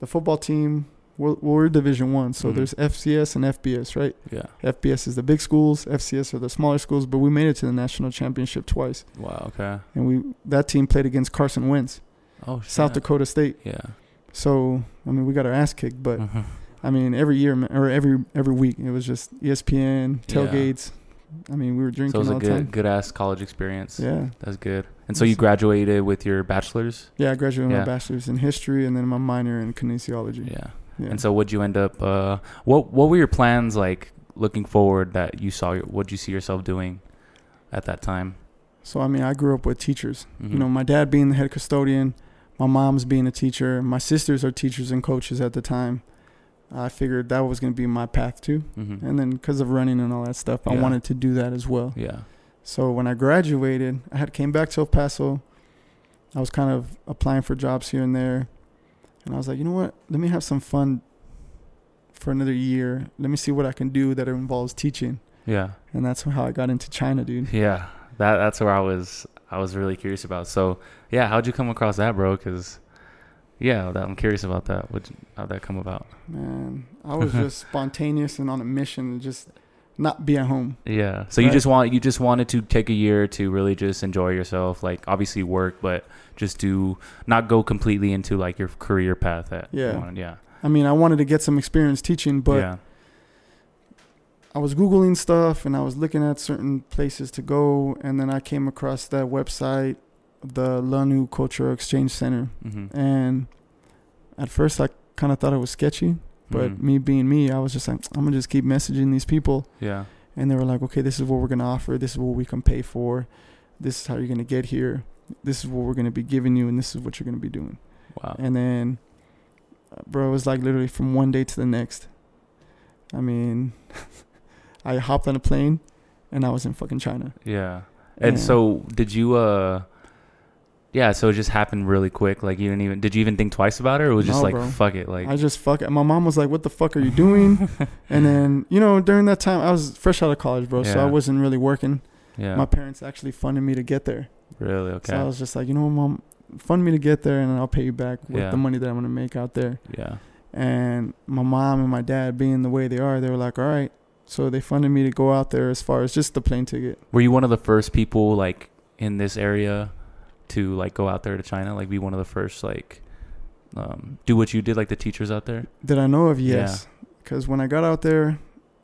The football team, we're, we're Division One, so Mhm. there's FCS and FBS, right? Yeah. FBS is the big schools, FCS are the smaller schools, but we made it to the national championship twice, Wow. Okay. and we that team played against Carson Wentz, Oh, shit. South Dakota State. Yeah. So I mean, we got our ass kicked, but Mhm. I mean, every year or every every week, it was just ESPN Yeah. tailgates. I mean, we were so it drinking was a good time. good ass college experience. Yeah, That's good. And so you graduated with your bachelor's. yeah. I graduated with Yeah. my bachelor's in history and then my minor in kinesiology. Yeah. Yeah. And so, would you end up? Uh, what What were your plans like looking forward that you saw? What did you see yourself doing at that time? So I mean, I grew up with teachers. Mhm. You know, my dad being the head custodian, my mom's being a teacher, my sisters are teachers and coaches at the time. I figured that was going to be my path too. Mhm. And then because of running and all that stuff, I wanted to do that as well. Yeah. So when I graduated, I had came back to El Paso. I was kind of applying for jobs here and there. And I was like, you know what? Let me have some fun for another year. Let me see what I can do that involves teaching. Yeah. And that's how I got into China, dude. Yeah. That that's where I was. I was really curious about. So yeah, how'd you come across that, bro? Because Yeah, that, I'm curious about that. What, how'd that come about? Man, I was just <laughs> spontaneous and on a mission to just not be at home. Yeah. So you just want you just wanted to take a year to really just enjoy yourself, like obviously work, but just to not go completely into like your career path. That you Yeah. wanted. Yeah. I mean, I wanted to get some experience teaching, but yeah. I was googling stuff and I was looking at certain places to go, and then I came across that website, the Lanu Cultural Exchange Center, Mm-hmm. and at first I kind of thought it was sketchy, but Mhm. me being me, I was just like, I'm gonna just keep messaging these people, Yeah. and they were like, okay, this is what we're gonna offer, this is what we can pay for, this is how you're gonna get here, this is what we're gonna be giving you, and this is what you're gonna be doing. Wow. And then, bro, it was like literally from one day to the next. I mean, <laughs> I hopped on a plane and I was in fucking China. Yeah. And so did you uh yeah, so it just happened really quick. Like you didn't even did you even think twice about it or it was just No, like bro. fuck it like I just fuck it. My mom was like, "What the fuck are you doing?" <laughs> and then, you know, during that time, I was fresh out of college, bro, so I wasn't really working. Yeah. My parents actually funded me to get there, really okay. so I was just like, you know, what, mom, fund me to get there, and I'll pay you back with Yeah. the money that I'm gonna make out there. yeah. And my mom and my dad, being the way they are, they were like, "All right." So they funded me to go out there as far as just the plane ticket. Were you one of the first people like in this area to like go out there to China? Like be one of the first like um do what you did like the teachers out there? That I know of, yes. Because when I got out there,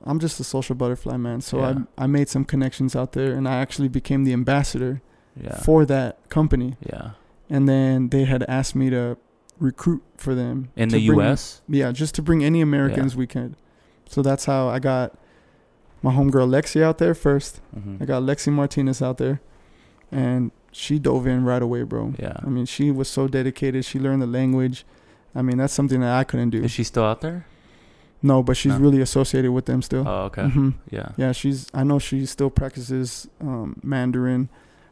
I'm just a social butterfly, man. So Yeah. I I made some connections out there, and I actually became the ambassador Yeah. for that company. yeah. And then they had asked me to recruit for them In the bring- US? Yeah, just to bring any Americans we could. So that's how I got my homegirl Lexi out there first. hmm I got Lexi Martinez out there, and she dove in right away, bro. Yeah. I mean, she was so dedicated. She learned the language. I mean, that's something that I couldn't do. Is she still out there? No, but she's No. really associated with them still. Oh, okay. Mhm. Yeah. Yeah, she's. I know she still practices um, Mandarin.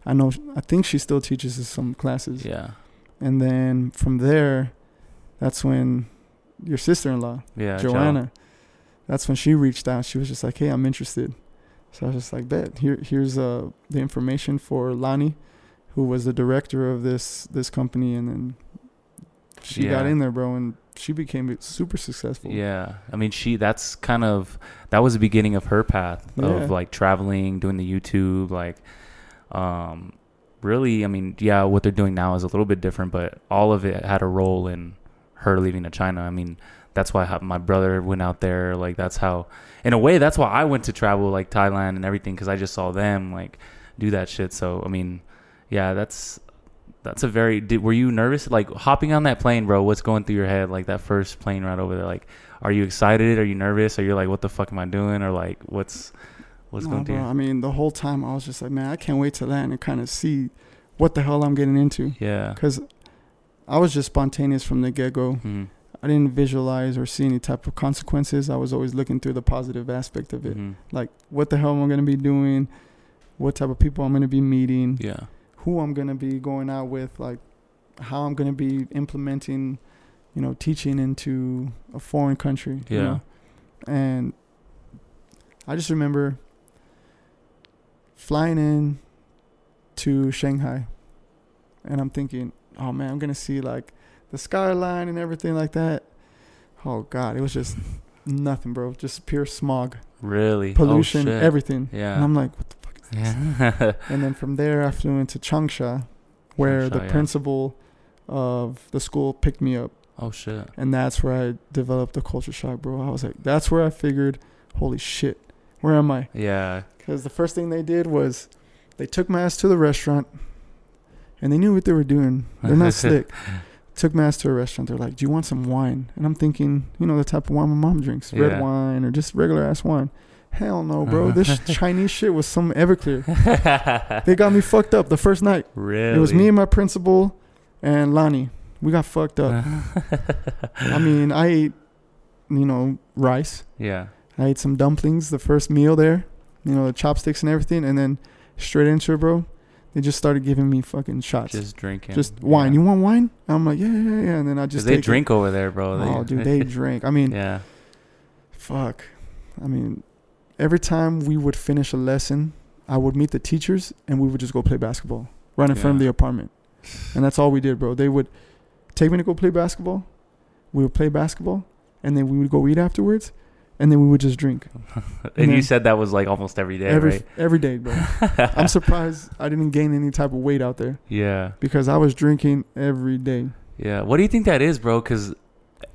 I know. I think she still teaches some classes. Yeah. And then from there, that's when your sister-in-law, Yeah. Joanna, that's when she reached out. She was just like, "Hey, I'm interested." So I was just like, "Bet here, here's uh the information for Lani, who was the director of this this company, and then she got in there, bro, and she became super successful. Yeah. I mean, she, that's kind of, that was the beginning of her path Yeah. of like traveling, doing the YouTube, like, um, really, I mean, yeah, what they're doing now is a little bit different, but all of it had a role in her leaving to China. I mean, that's why my brother went out there. Like, that's how, in a way, that's why I went to travel like Thailand and everything because I just saw them like do that shit. So, I mean, yeah, that's, that's a very. Did, were you nervous? Like hopping on that plane, bro. What's going through your head? Like that first plane ride over there. Like, are you excited? Are you nervous? Are you like, what the fuck am I doing? Or like, what's what's No, going through? bro, your- I mean, the whole time I was just like, man, I can't wait to land and kind of see what the hell I'm getting into. Yeah. Because I was just spontaneous from the get go. Mhm. I didn't visualize or see any type of consequences. I was always looking through the positive aspect of it. Mhm. Like, what the hell am I going to be doing? What type of people I'm going to be meeting? Yeah. Who I'm going to be going out with? Like, how I'm going to be implementing, you know, teaching into a foreign country. you Yeah. know? And I just remember flying in to Shanghai. And I'm thinking, oh man, I'm going to see like the skyline and everything like that. Oh God, it was just nothing, bro. Just pure smog, Really. Oh, pollution, oh, everything. Yeah. And I'm like, what the fuck is this? Yeah. <laughs> And then from there, I flew into Changsha, where the yeah. principal of the school picked me up. oh shit. And that's where I developed the culture shock, bro. I was like, that's where I figured, holy shit, where am I? Yeah. Because the first thing they did was they took my ass to the restaurant and they knew what they were doing. They're not <laughs> slick. Took ass to a restaurant. They're like, do you want some wine? And I'm thinking, you know, the type of wine my mom drinks red Yeah. wine or just regular ass wine. Hell no, bro. Uh-huh. This Chinese shit was some Everclear. <laughs> They got me fucked up the first night. really. It was me and my principal and Lonnie. We got fucked up. <laughs> I mean, I ate, you know, rice. yeah. I ate some dumplings the first meal there, you know, the chopsticks and everything, and then straight into it, bro. They just started giving me fucking shots, just, drinking. Just wine. Yeah. You want wine? I'm like, yeah, yeah, yeah. And then I just they take it. drink over there, bro. Oh, they- Oh, dude, <laughs> they drink. I mean, yeah. fuck. I mean, every time we would finish a lesson, I would meet the teachers and we would just go play basketball right in front of the apartment, and that's all we did, bro. They would take me to go play basketball. We would play basketball, and then we would go eat afterwards, and then we would just drink <laughs> and you said that was like almost every day, every right? every day, bro. <laughs> I'm surprised I didn't gain any type of weight out there yeah. because I was drinking every day. Yeah. What do you think that is, bro? Because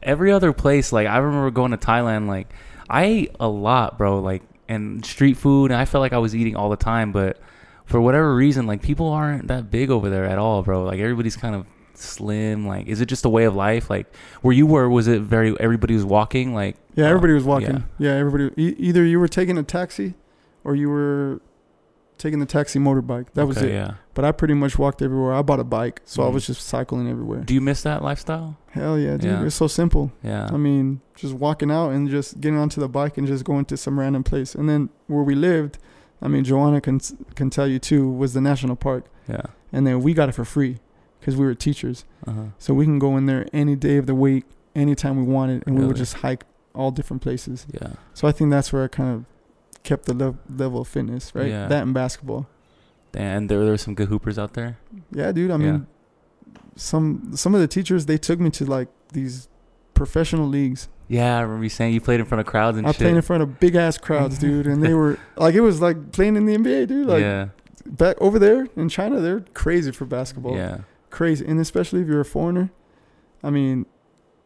every other place, like I remember going to Thailand, like I ate a lot, bro. Like and street food, and I felt like I was eating all the time, but for whatever reason, like people aren't that big over there at all, bro. Like everybody's kind of slim. Like, is it just a way of life? Like where you were, was it very? Everybody was walking, like Yeah, uh, everybody was walking. Yeah, everybody. E- either you were taking a taxi, or you were taking the taxi motorbike. That was it. Yeah. But I pretty much walked everywhere. I bought a bike, so I Mhm. was just cycling everywhere. Do you miss that lifestyle? Hell yeah, dude! Yeah. It's so simple. Yeah. I mean, just walking out and just getting onto the bike and just going to some random place. And then where we lived, I mean, Joanna can can tell you too, was the national park. yeah. And then we got it for free because we were teachers, Uh-huh. so we can go in there any day of the week, anytime we wanted, and we would just hike all different places. Yeah. So I think that's where I kind of kept the lev- level of fitness, right? Yeah. That and basketball. And there, there were some good hoopers out there. Yeah, dude. I mean, some some of the teachers they took me to like these professional leagues. Yeah, I remember you saying you played in front of crowds and I shit. played in front of big ass crowds, <laughs> dude, and they were like it was like playing in the NBA, dude. Like yeah. back over there in China, they're crazy for basketball. Yeah. Crazy, and especially if you're a foreigner. I mean,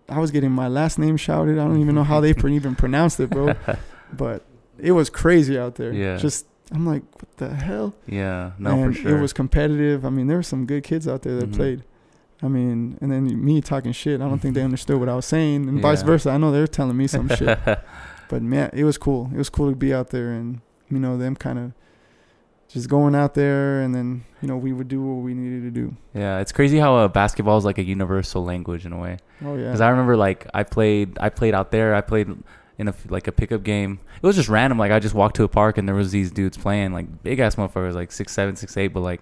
I was getting my last name shouted. I don't even know how they pr- even pronounced it, bro. <laughs> But it was crazy out there. Yeah. Just I'm like, what the hell? Yeah. No, and for sure. It was competitive. I mean, there were some good kids out there that Mhm. played. I mean, and then me talking shit. I don't think they <laughs> understood what I was saying, and vice versa. I know they were telling me some shit. <laughs> But man, it was cool. It was cool to be out there, and you know them kind of just going out there, and then you know we would do what we needed to do. yeah. It's crazy how uh, basketball is like a universal language in a way. Oh yeah. Because I remember like I played, I played out there. I played in a like a pickup game. It was just random. Like I just walked to a park and there was these dudes playing like big ass motherfuckers, like six seven, six eight. But like,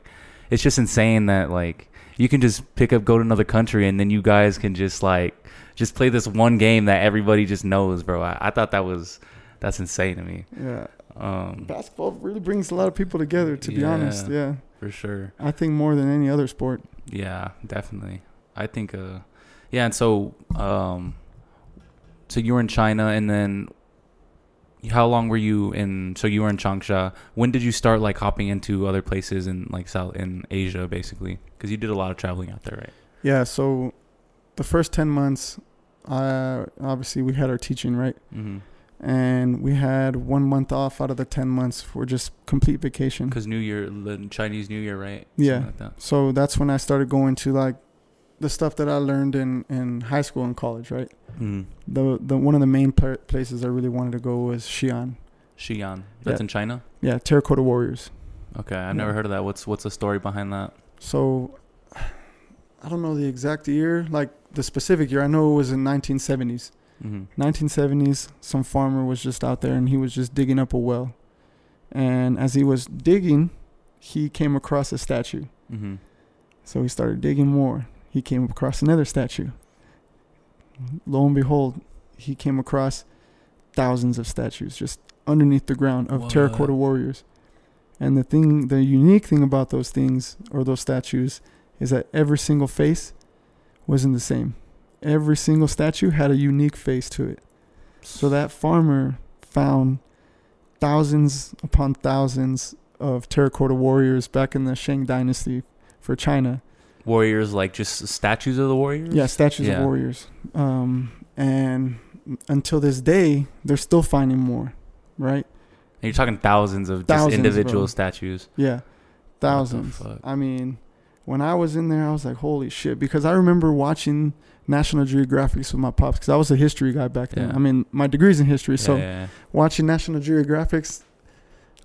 it's just insane that like you can just pick up, go to another country, and then you guys can just like just play this one game that everybody just knows, bro. I, I thought that was that's insane to me. yeah. Um, Basketball really brings a lot of people together. To be Yeah. honest, yeah. for sure. I think more than any other sport. Yeah, definitely. I think uh yeah, and so um so you were in China and then how long were you in so you were in Changsha. When did you start like hopping into other places in like South in Asia basically? Cuz you did a lot of traveling out there, right? Yeah. So the first ten months, uh, obviously we had our teaching right. Mhm. And we had one month off out of the 10 months for just complete vacation Cuz New Year the Chinese New Year, right? Yeah. Like that. so that's when i started going to like the stuff that i learned in, in high school and college right Mhm. the the one of the main pla places i really wanted to go was xi'an Xi'an. That's Yeah. in China? yeah terracotta warriors Okay, I've Yeah. never heard of that. What's what's the story behind that? so <sighs> i don't know the exact year like the specific year i know it was in 1970s Mhm. 1970s some farmer was just out there and he was just digging up a well and as he was digging he came across a statue Mhm. So he started digging more. He came across another statue. Lo and behold, he came across thousands of statues just underneath the ground of What? terracotta warriors. And the thing, the unique thing about those things or those statues is that every single face wasn't the same. Every single statue had a unique face to it. So that farmer found thousands upon thousands of terracotta warriors back in the Shang dynasty for China. Warriors like just statues of the warriors? Yeah, statues Yeah. of warriors. Um, and until this day, they're still finding more, right? And you're talking thousands of Thousands, just individual bro. statues. Yeah, thousands. I mean, when I was in there, I was like, holy shit. Because I remember watching National Geographics with my pops, because I was a history guy back then. Yeah. I mean, my degree's in history. So yeah, yeah, watching National Geographics,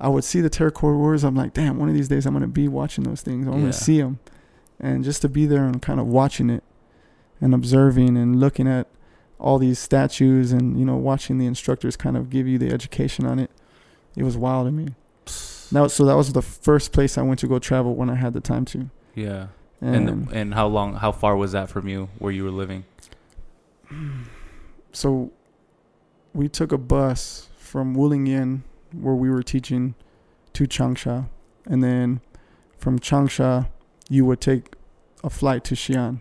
I would see the terracotta Wars. I'm like, damn, one of these days I'm going to be watching those things. I'm going to see them. And just to be there and kind of watching it and observing and looking at all these statues and, you know, watching the instructors kind of give you the education on it, it was wild to me. <sighs> That was, so that was the first place I went to go travel when I had the time to. Yeah. And, And and how long? How far was that from you where you were living? <clears throat> so we took a bus from Wulingyuan, where we were teaching, to Changsha. And then from Changsha, you would take a flight to Xi'an.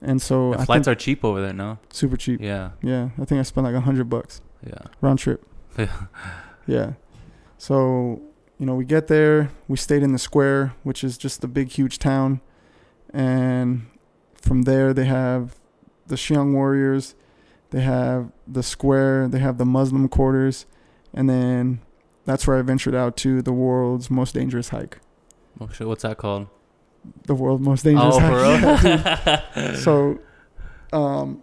And so The flights are cheap over there, no? super cheap. Yeah. Yeah, I think I spent like a hundred bucks Yeah. round trip. Yeah. <laughs> Yeah. So, you know, we get there, we stayed in the square, which is just a big, huge town. And from there, they have the Xiong warriors, they have the square, they have the Muslim quarters. And then that's where I ventured out to the world's most dangerous hike. Oh shit, what's that called? The world's most dangerous oh, hike. for Yeah, real? <laughs> <laughs> so, um,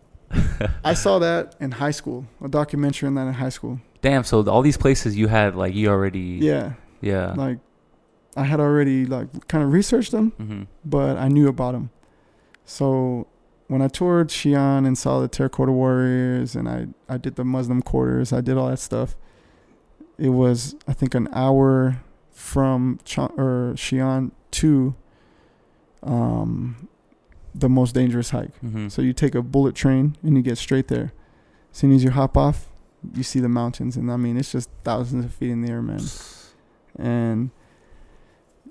I saw that in high school, a documentary on that in high school. Damn, so all these places you had like you already Yeah. Yeah. Like, I had already, like, kind of researched them. mm-hmm. but I knew about them. So when I toured Xi'an and saw the Terracotta Warriors and I, I did the Muslim quarters, I did all that stuff. It was, I think, an hour from Ch- or Xi'an to um, the most dangerous hike. Mm-hmm. So you take a bullet train and you get straight there. As soon as you hop off, you see the mountains. And I mean, it's just thousands of feet in the air, man <sighs> <laughs> and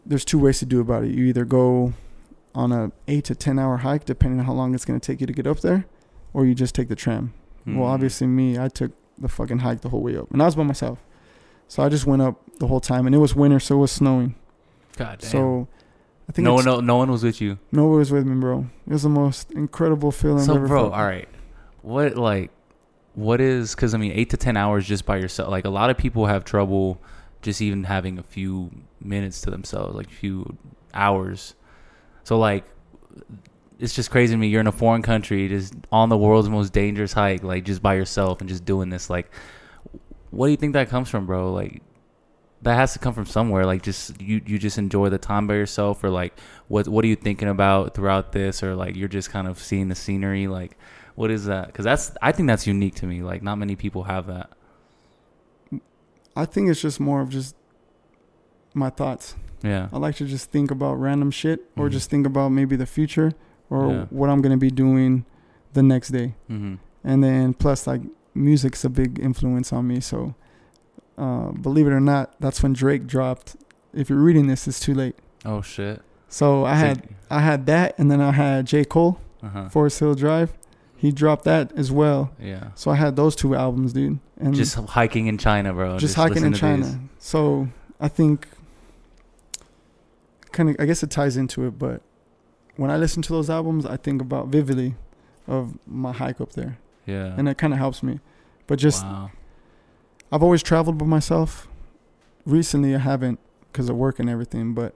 there's two ways to do about it. You either go on a eight to ten hour hike, depending on how long it's gonna take you to get up there, or you just take the tram. Mm-hmm. Well, obviously me, I took the fucking hike the whole way up, and I was by myself, so I just went up the whole time, and it was winter, so it was snowing. God damn. So I think no one, no, no one was with you. no one was with me, bro. It was the most incredible feeling. I've So, ever bro, felt. all right, what like, what is? Because I mean, eight to ten hours just by yourself. Like a lot of people have trouble just even having a few minutes to themselves, like a few hours. So like, it's just crazy to me. You're in a foreign country, just on the world's most dangerous hike, like just by yourself and just doing this. Like, what do you think that comes from, bro? Like. That has to come from somewhere. Like, just you, you just enjoy the time by yourself, or like, what, what are you thinking about throughout this, or like, you're just kind of seeing the scenery. Like, what is that? Because that's, I think that's unique to me. Like, not many people have that. I think it's just more of just my thoughts. Yeah. I like to just think about random shit, or Mhm. just think about maybe the future, or Yeah. what I'm gonna be doing the next day. Mm-hmm. and then plus like music's a big influence on me so uh, believe it or not that's when drake dropped if you're reading this it's too late Oh shit. so i had i had that and then i had j cole Uh huh. forest hill drive he dropped that as well Yeah. so i had those two albums dude and Just hiking in China, bro. just hiking in china these. so i think kind of i guess it ties into it but when i listen to those albums i think about vividly of my hike up there Yeah. and it kind of helps me but just wow. I've always traveled by myself. Recently, I haven't because of work and everything. But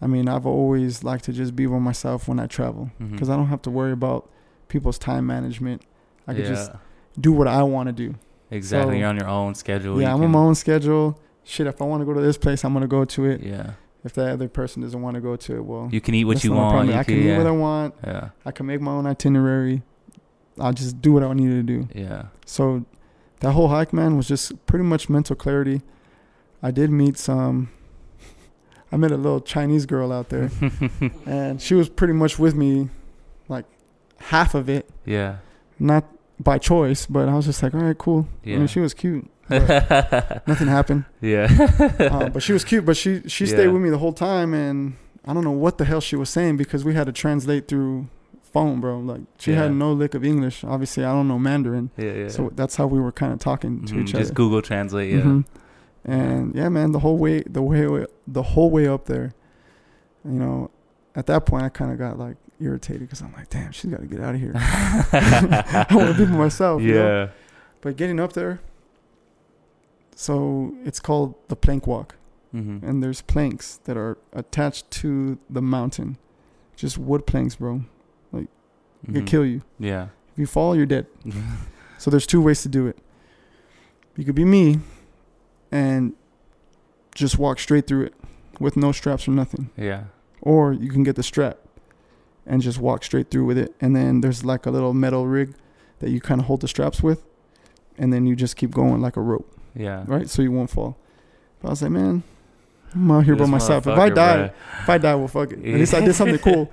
I mean, I've always liked to just be by myself when I travel mm-hmm. because I don't have to worry about people's time management. I can yeah. just do what I want to do. Exactly. so- You're on your own schedule. yeah, you I'm on my own schedule. Shit, if I want to go to this place, I'm gonna go to it. Yeah. If that other person doesn't want to go to it, well, You can eat what you want. You I can can, eat yeah. what I want. yeah. I can make my own itinerary. I'll just do what I need to do. Yeah. So that whole hike, man, was just pretty much mental clarity. I did meet some. <laughs> I met a little Chinese girl out there, <laughs> and she was pretty much with me, like half of it, yeah. not by choice, but I was just like, all right, cool. I mean, she was cute. <laughs> Nothing happened, yeah. uh, but she was cute. But she she stayed Yeah. with me the whole time, and I don't know what the hell she was saying because we had to translate through phone, bro. Like she Yeah. had no lick of English. Obviously, I don't know Mandarin, yeah. Yeah. so that's how we were kind of talking to Mhm, each other. just. Google Translate. Yeah. Mhm. And yeah, man, the whole way, the way, the whole way up there, you know, at that point, I kind of got like irritated because I'm like, damn, she's got to get out of here. <laughs> <laughs> I want to be by myself. you know? yeah. But getting up there, so it's called the plank walk, Mm-hmm. and there's planks that are attached to the mountain, just wood planks, bro. Like it Mhm. could kill you. Yeah. If you fall, you're dead. <laughs> So there's two ways to do it. You could be me and just walk straight through it with no straps or nothing. yeah. Or you can get the strap and just walk straight through with it. And then there's like a little metal rig that you kind of hold the straps with. And then you just keep going like a rope, Yeah. right? So you won't fall. But I was like, man, I'm out here by myself. If I die, bruh. if I die, well, fuck it. <laughs> At least I did something cool.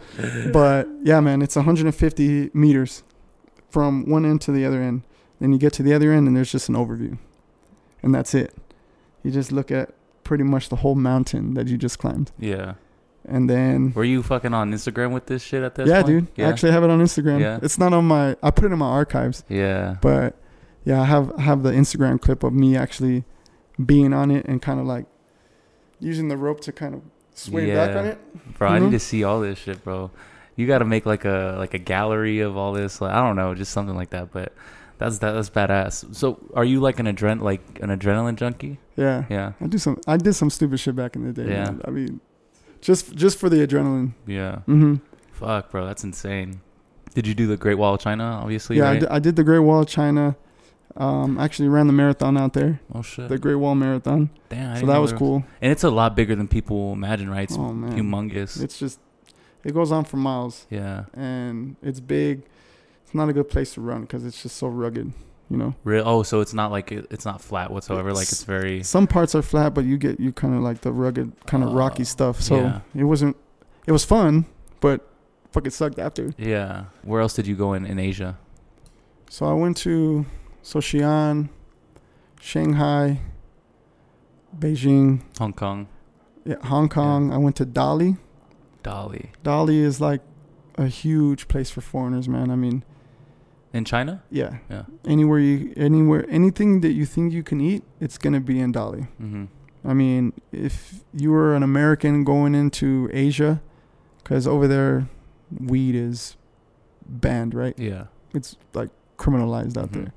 But yeah, man, it's 150 meters from one end to the other end. Then you get to the other end, and there's just an overview, and that's it. You just look at pretty much the whole mountain that you just climbed, Yeah. And then Were you fucking on Instagram with this shit at this yeah, point? dude. I actually have it on Instagram. Yeah. It's not on my. I put it in my archives, Yeah. but yeah, I have I have the Instagram clip of me actually being on it and kind of like using the rope to kind of sway back on it. Bro, I Mhm. need to see all this shit, bro. You got to make like a like a gallery of all this. Like I don't know, just something like that. But that's that, that's badass. So, are you like an adren like an adrenaline junkie? Yeah. Yeah, I do some. I did some stupid shit back in the day. Yeah. man. I mean, just just for the adrenaline. yeah. hmm Fuck, bro, that's insane. Did you do the Great Wall of China? Obviously, Yeah, I right? did, did the Great Wall of China. Um, actually ran the marathon out there, oh shit, the Great Wall Marathon. damn. I So that know was cool. And it's a lot bigger than people imagine, right? It's Oh man, humongous. it's just it goes on for miles, yeah, and it's big. It's not a good place to run because it's just so rugged. You know, real. Oh, so it's not like it, it's not flat whatsoever. like It's- it's very. some parts are flat, but you get you kind of like the rugged, kind of oh, rocky Oh, stuff. So yeah. it wasn't. It was fun, but fucking sucked after. Yeah. Where else did you go in in Asia? So I went to so Xi'an, Shanghai, Beijing, Hong Kong, yeah, Hong Kong. I went to Dali. Dali, Dali is like a huge place for foreigners, man. I mean, in China. yeah, Yeah. anywhere you anywhere anything that you think you can eat, it's gonna be in Dali. Mm-hmm. I mean, if you were an American going into Asia, because over there, weed is banned, right? Yeah. It's like criminalized out Mhm. there.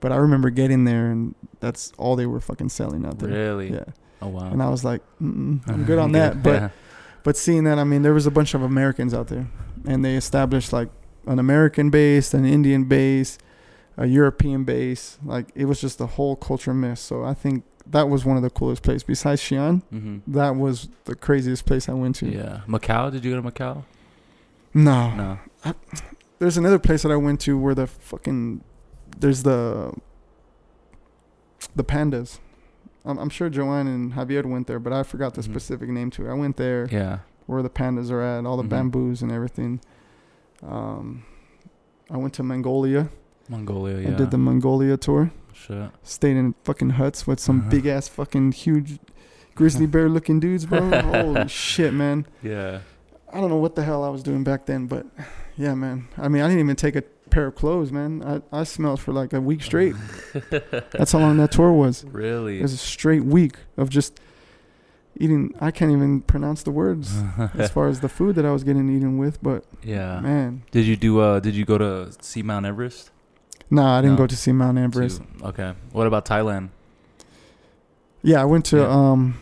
But I remember getting there, and that's all they were fucking selling out there. Really? Yeah, Oh wow. and I was like, <laughs> I'm good on that. But Yeah. but seeing that, I mean, there was a bunch of Americans out there, and they established like an American base, an Indian base, a European base. Like it was just a whole culture mix. So I think that was one of the coolest places. Besides Xi'an, Mm-hmm. that was the craziest place I went to. Yeah. Macau? Did you go to Macau? No, No. there's another place that I went to where the fucking there's the the pandas. I'm, I'm sure Joanne and Javier went there, but I forgot the Mhm. specific name to it. I went there. Yeah. where the pandas are at, all the Mhm. bamboos and everything. Um, I went to Mongolia. Mongolia. Yeah. I did the Mongolia tour. Shit. Stayed in fucking huts with some Uh-huh. big ass fucking huge grizzly <laughs> bear looking dudes, bro. Holy <laughs> shit, man. Yeah. I don't know what the hell I was doing back then, but yeah, man. I mean, I didn't even take a pair of clothes, man. I, I smelled for like a week straight. <laughs> That's how long that tour was. Really? It was a straight week of just eating. I can't even pronounce the words as <laughs> far as the food that I was getting eaten with, but yeah. man. Did you do? Uh, did you go to see Mount Everest? Nah, I didn't No. go to see Mount Everest. To- okay. What about Thailand? Yeah, I went to Yeah. um,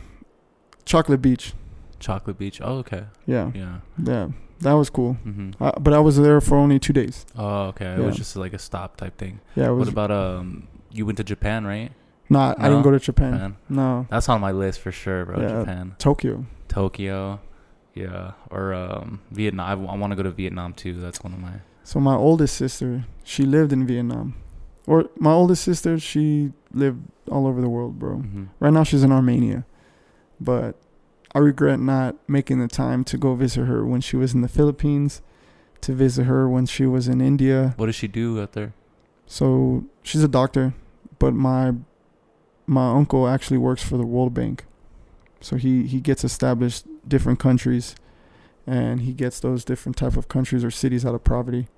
Chocolate Beach. Chocolate Beach. Oh, okay. Yeah, Yeah. yeah, that was cool. hmm Uh, but I was there for only two days. Oh, okay. It was just like a stop type thing. Yeah, it was. What about um? You went to Japan, right? Nah, I didn't go to Japan. Japan. No, That's on my list for sure, bro. Yeah. Japan, Tokyo. Tokyo, yeah, or um, Vietnam. I, want to go to Vietnam too. That's one of my. So my oldest sister, she lived in Vietnam, or my oldest sister, she lived all over the world, bro. hmm Right now she's in Armenia, but I regret not making the time to go visit her when she was in the Philippines, to visit her when she was in India. What does she do out there? So she's a doctor, but my my uncle actually works for the World Bank. So he he gets established different countries and he gets those different type of countries or cities out of poverty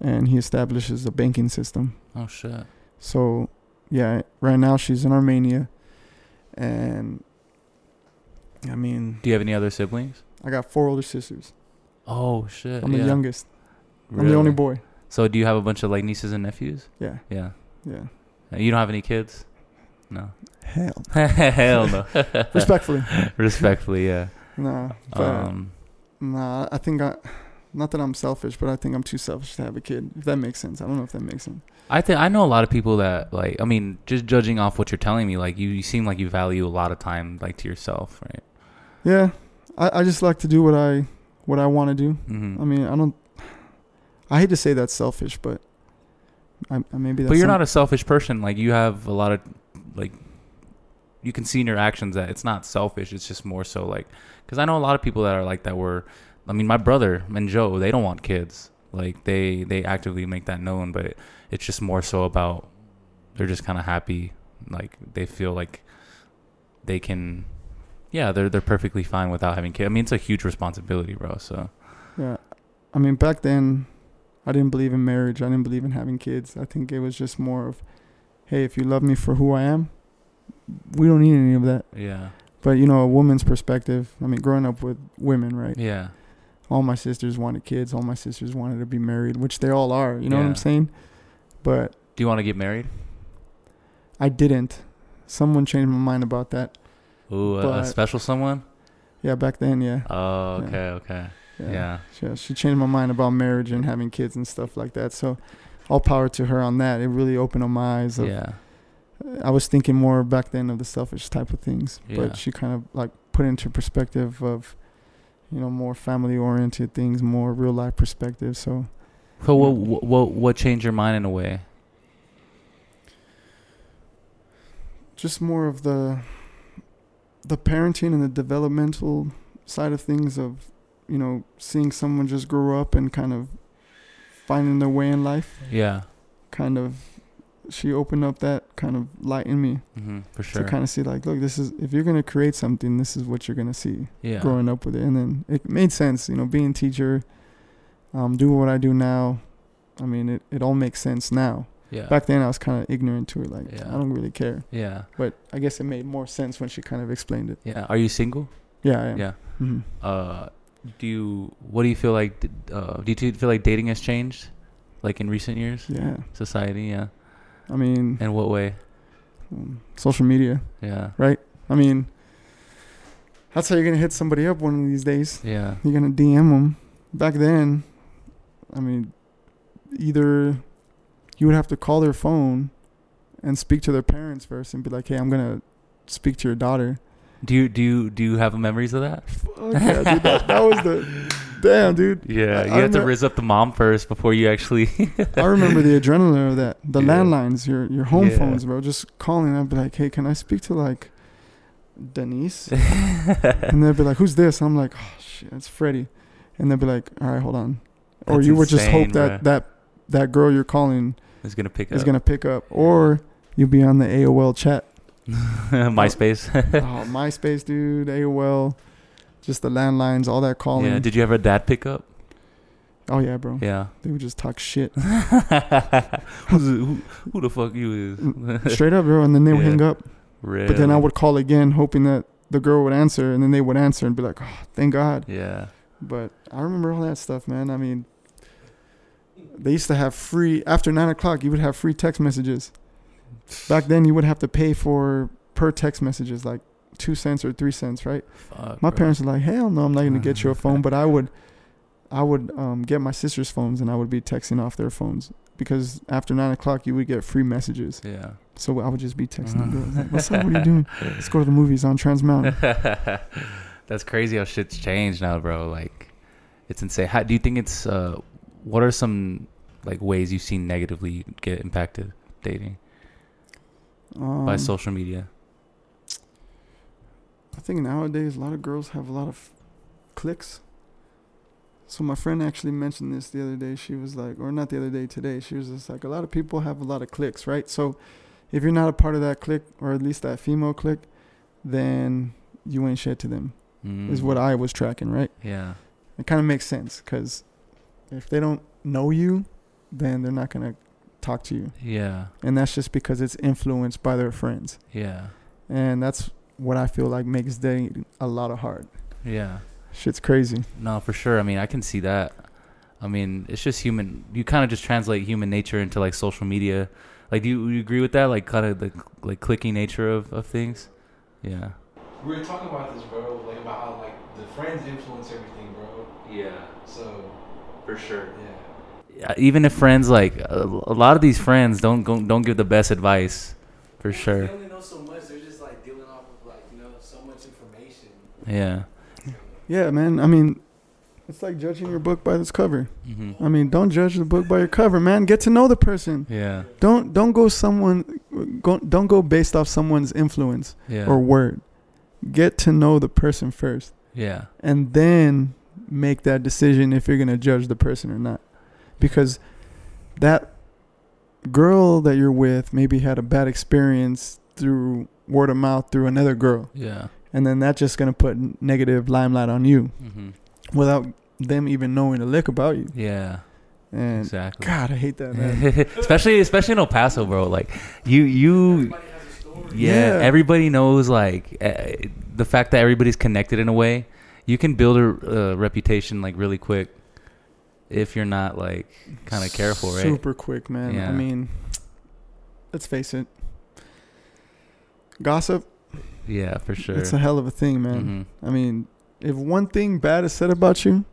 and he establishes a banking system. Oh shit. So yeah, right now she's in Armenia and I mean, Do you have any other siblings? I got four older sisters. Oh shit. I'm yeah. the youngest. I'm the only boy. So do you have a bunch of like nieces and nephews? Yeah. Yeah. Yeah. You don't have any kids? No. Hell. <laughs> Hell no. <laughs> Respectfully. Respectfully, yeah. Nah. But Um, Nah, I think I, not that I'm selfish, but I think I'm too selfish to have a kid. If that makes sense, I don't know if that makes sense. I think I know a lot of people that like. I mean, just judging off what you're telling me, like you, you seem like you value a lot of time like to yourself, right? Yeah, I, I just like to do what I what I want to do. Mm-hmm. I mean, I don't. I hate to say that's selfish, but I, I maybe that's. but you're not a selfish person. Like you have a lot of like. You can see in your actions that it's not selfish. It's just more so like, because I know a lot of people that are like that. Were, I mean, my brother and Joe, they don't want kids. Like they they actively make that known, but it's just more so about they're just kind of happy. Like they feel like they can, yeah, they're they're perfectly fine without having kids. I mean, it's a huge responsibility, bro. So Yeah. I mean, back then, I didn't believe in marriage. I didn't believe in having kids. I think it was just more of, hey, if you love me for who I am, we don't need any of that. yeah, But, you know, a woman's perspective, I mean, growing up with women, right? yeah, All my sisters wanted kids. All my sisters wanted to be married, which they all are. You know what I'm saying? But Do you want to get married? I didn't. Someone changed my mind about that. Ooh, a, a special someone. Yeah, back then, yeah. Oh, Yeah. okay, okay, yeah, She, she changed my mind about marriage and having kids and stuff like that. So, all power to her on that. It really opened up my eyes. Of, yeah, I was thinking more back then of the selfish type of things, Yeah. but she kind of like put into perspective of, you know, more family oriented things, more real life perspective. So, So what, what what what changed your mind in a way? just more of the, the parenting and the developmental side of things of, you know, seeing someone just grow up and kind of finding their way in life. Yeah, Kind of, she opened up that kind of light in me. hmm for sure. to kind of see like look this is if you're going to create something this is what you're going to see yeah, growing up with it and then it made sense you know being a teacher um do what i do now i mean it, it all makes sense now yeah, back then i was kind of ignorant to it like Yeah. i don't really care yeah, but i guess it made more sense when she kind of explained it yeah. Are you single? yeah i am Yeah. hmm Uh, do you what do you feel like? Uh, do you feel like dating has changed, like in recent years? yeah Society, yeah. i mean In what way? um, social media Yeah, Right? i mean that's how you're to hit somebody up one of these days yeah, you're gonna DM them. Back then, I mean, either you would have to call their phone and speak to their parents first and be like, "Hey, I'm gonna speak to your daughter." Do you do you do you have memories of that? Fuck yeah, dude, that, that was the <laughs> damn, dude. Yeah, I- you I have to remem- rizz up the mom first before you actually. <laughs> I remember the adrenaline of that. The Yeah. landlines, your your home Yeah. phones, bro. Just calling. I'd be like, "Hey, can I speak to like Denise?" <laughs> and they'd be like, "Who's this?" I'm like, "Oh shit, it's Freddy." And they'd be like, "All right, hold on." or That's you would just hope that bruh. that that girl you're calling is gonna pick up is up. gonna pick up, or you'll be on the AOL chat. <laughs> MySpace. oh, oh <laughs> MySpace, dude, AOL, just the landlines, all that calling. yeah. Did you ever dad pick up? oh yeah, bro. Yeah. They would just talk shit <laughs> who, who the fuck you is? Mm, straight up, bro, and then they would Yeah. hang up. Really? But then I would call again, hoping that the girl would answer, and then they would answer and be like, "Oh, thank God." Yeah. But I remember all that stuff, man. I mean, they used to have free after nine o'clock. You would have free text messages. Back then, you would have to pay for per text messages, like two cents or three cents, right? Fuck, My bro. parents were like, "Hell no, I'm not gonna get you a phone." <laughs> But I would, I would um, get my sister's phones, and I would be texting off their phones because after nine o'clock, you would get free messages. Yeah. So I would just be texting the girls, like, "What's up? What are you <laughs> doing? Let's go to the movies on Trans Mountain." <laughs> That's crazy how shit's changed now, bro. Like, it's insane. How do you think it's? Uh, what are some like ways you've seen negatively get impacted dating Um, by social media? I think nowadays a lot of girls have a lot of clicks. So my friend actually mentioned this the other day. She was like, or not the other day, today. She was just like, a lot of people have a lot of clicks, right? So if you're not a part of that clique, or at least that female clique, then you ain't shit to them. Is what I was tracking, right? Mm. Yeah. It kind of makes sense because if they don't know you, then they're not gonna talk to you, Yeah. and that's just because it's influenced by their friends, Yeah. and that's what I feel like makes dating a lot of hard. Yeah. Shit's crazy. No, for sure. I mean, I can see that. I mean, it's just human. You kind of just translate human nature into like social media. Like, do you, you agree with that? Like, kind of the like clicking nature of, of things. Yeah. We were talking about this, bro. Like about how like the friends influence everything, bro. Yeah, So for sure. yeah. Even if friends like a, a lot of these friends don't go, don't give the best advice, for sure. They only know so much. They're just like dealing off of like you know so much information. Yeah. Yeah, man. I mean, it's like judging your book by its cover. hmm I mean, don't judge the book by your cover, man. Get to know the person. Yeah. Don't don't go someone go, don't go based off someone's influence Yeah. or word. Get to know the person first, yeah. and then make that decision if you're gonna judge the person or not, because that girl that you're with maybe had a bad experience through word of mouth through another girl, Yeah. and then that's just gonna put negative limelight on you hmm without them even knowing a lick about you. Yeah. And Exactly. God, I hate that man. <laughs> especially especially in El Paso, bro. Like you you yeah, Yeah. everybody knows like uh, the fact that everybody's connected in a way. You can build a uh, reputation like really quick if you're not like kind of careful, right? Super quick, man. Yeah. I mean, let's face it. Gossip, Yeah, for sure. it's a hell of a thing, man. Mhm. I mean, if one thing bad is said about you,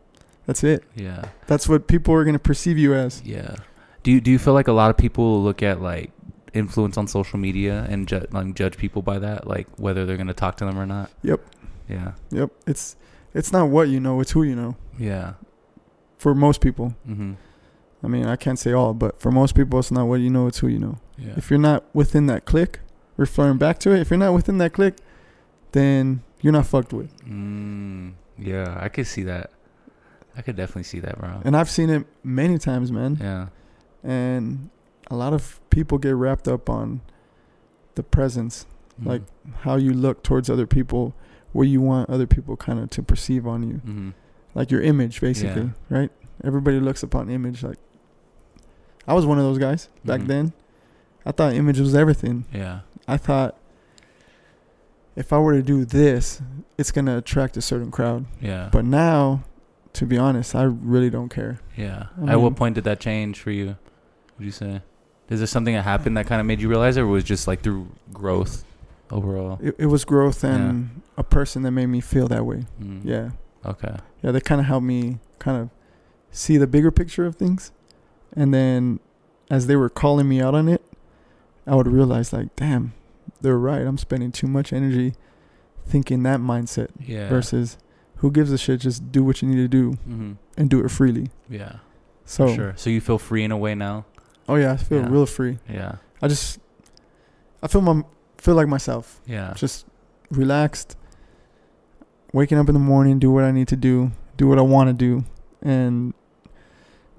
that's it. Yeah. That's what people are going to perceive you as. Yeah. Do you do you feel like a lot of people look at like influence on social media and ju- like judge people by that, like whether they're gonna talk to them or not? Yep. Yeah. Yep. It's it's not what you know, it's who you know. Yeah. For most people. Mm-hmm. I mean, I can't say all, but for most people it's not what you know, it's who you know. Yeah. If you're not within that click, referring back to it, if you're not within that click, then you're not fucked with. Mm, yeah, I could see that. I could definitely see that, bro. And I've seen it many times, man. Yeah. And a lot of people get wrapped up on the presence, Mm-hmm. like how you look towards other people, what you want other people kind of to perceive on you, Mm-hmm. Like your image, basically, Yeah. right? Everybody looks upon image. Like I was one of those guys back Mhm. then. I thought image was everything. Yeah. I thought if I were to do this, it's gonna attract a certain crowd. Yeah. But now, to be honest, I really don't care. yeah. I At what point did that change for you? Would you say? Is there something that happened that kind of made you realize, it, or was it just like through growth overall? It, it was growth and a person that made me feel that way. Mm. Yeah, Okay. yeah, they kind of helped me kind of see the bigger picture of things, and then as they were calling me out on it, I would realize like, damn, they're right. I'm spending too much energy thinking that mindset Yeah. versus who gives a shit. Just do what you need to do Mm-hmm. and do it freely. Yeah. So, For sure. So you feel free in a way now. oh yeah, I feel Yeah. real free. Yeah. I just, I feel my feel like myself. Yeah. Just relaxed. Waking up in the morning, do what I need to do, do what I want to do, and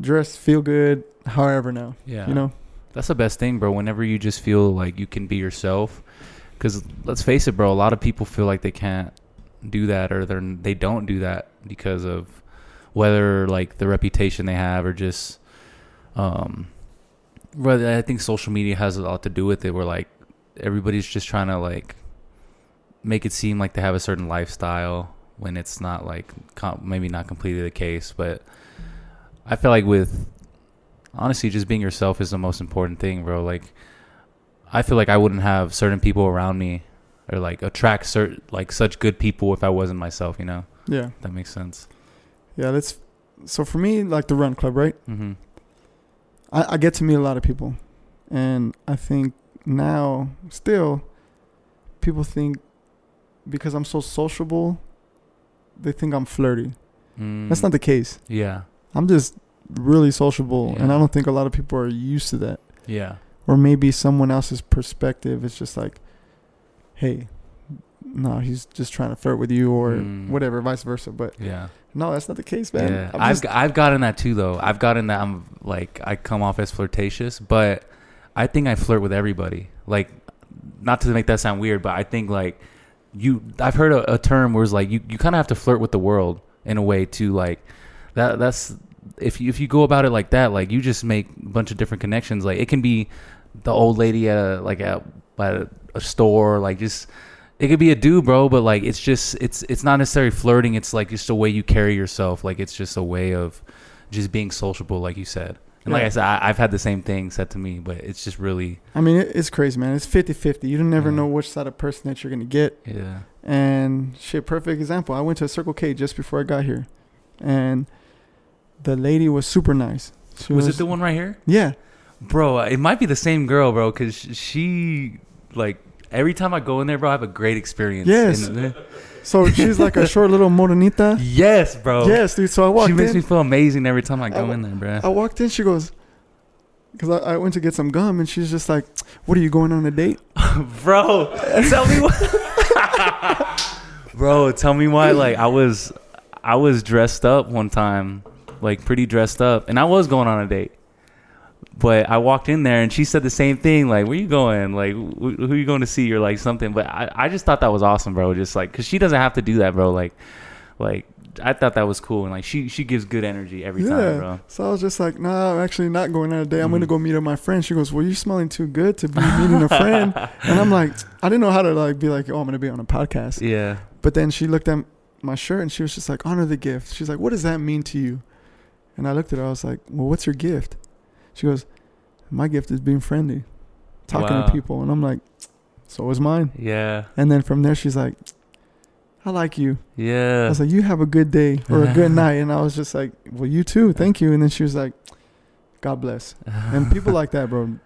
dress, feel good. However, now Yeah. you know, That's the best thing, bro. Whenever you just feel like you can be yourself, because let's face it, bro. A lot of people feel like they can't do that, or they're they don't do that because of whether like the reputation they have, or just um. But I think social media has a lot to do with it. Where like everybody's just trying to like make it seem like they have a certain lifestyle when it's not like com- maybe not completely the case. But I feel like with honestly just being yourself is the most important thing bro like i feel like i wouldn't have certain people around me or like attract certain like such good people if i wasn't myself you know yeah, that makes sense yeah. That's so for me, like the Run Club, right? mm-hmm. I, I get to meet a lot of people, and I think now still, people think because I'm so sociable, they think I'm flirty. mm, That's not the case. yeah I'm just really sociable, and I don't think a lot of people are used to that. yeah Or maybe someone else's perspective is just like, hey, no, he's just trying to flirt with you, or Mm. whatever, vice versa. But yeah no, that's not the case, man. yeah i've, g- I've gotten that too though i've gotten that i'm like i come off as flirtatious but i think i flirt with everybody like not to make that sound weird but i think like you i've heard a, a term where it's like you, you kind of have to flirt with the world in a way to like that that's if you if you go about it like that like you just make a bunch of different connections. Like it can be the old lady at a like at, at a store like just it could be a dude bro but like it's just it's it's not necessarily flirting. It's like just a way you carry yourself. Like it's just a way of just being sociable like you said and like i said I, i've had the same thing said to me but it's just really I mean, it, it's crazy, man. It's 50 50. You don't never Yeah. know which side of person that you're going to get. yeah And shit, perfect example. I went to a Circle K just before I got here, and the lady was super nice. She was it the one right here Yeah, Bro, it might be the same girl, bro, because she like every time I go in there, bro, I have a great experience. Yes. so she's like a short little morenita. <laughs> yes, bro. Yes, dude. So I walked in. she makes in. me feel amazing every time I go I- in there, bro. I walked in. She goes, because I, I went to get some gum, and she's just like, "What are you going on a date?" <laughs> bro, tell me what. <laughs> bro, tell me why. Like I was, I was dressed up one time, like pretty dressed up, and I was going on a date. But I walked in there and she said the same thing. Like, where you going? Like, wh- who you going to see or like something? But I, I just thought that was awesome, bro. Just like, cause she doesn't have to do that, bro. Like, like I thought that was cool. And like, she she gives good energy every time, bro. So I was just like, nah, I'm actually not going out today. I'm Mhm. gonna go meet up my friend. She goes, well, you're smelling too good to be meeting a friend. <laughs> And I'm like, I didn't know how to like be like, oh, I'm gonna be on a podcast. Yeah. But then she looked at my shirt and she was just like, honor the gift. She's like, what does that mean to you? And I looked at her. I was like, well, what's your gift? She goes, my gift is being friendly, talking Wow. to people. And I'm like, so is mine. Yeah. And then from there, she's like, I like you. Yeah. I was like, you have a good day or a good <laughs> night. And I was just like, well, you too. Thank you. And then she was like, God bless. And people like that, bro.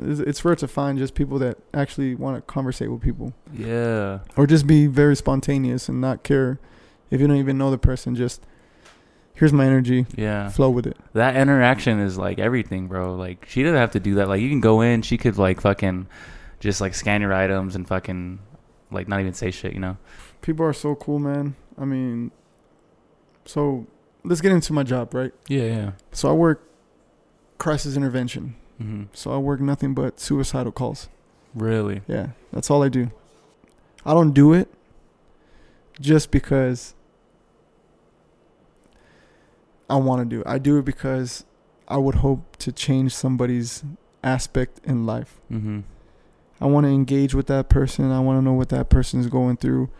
It's, it's rare to find just people that actually want to conversate with people yeah. or just be very spontaneous and not care if you don't even know the person. Just here's my energy, Yeah. flow with it. That interaction is like everything, bro. Like she doesn't have to do that. Like you can go in, she could like fucking just like scan your items and fucking like not even say shit, you know? People are so cool, man. I mean, so let's get into my job, right? Yeah, yeah. So I work crisis intervention. hmm So I work nothing but suicidal calls. Really? Yeah, that's all I do. I don't do it just because I want to do it. I do it because I would hope to change somebody's aspect in life. Mm-hmm. I want to engage with that person. I want to know what that person is going through.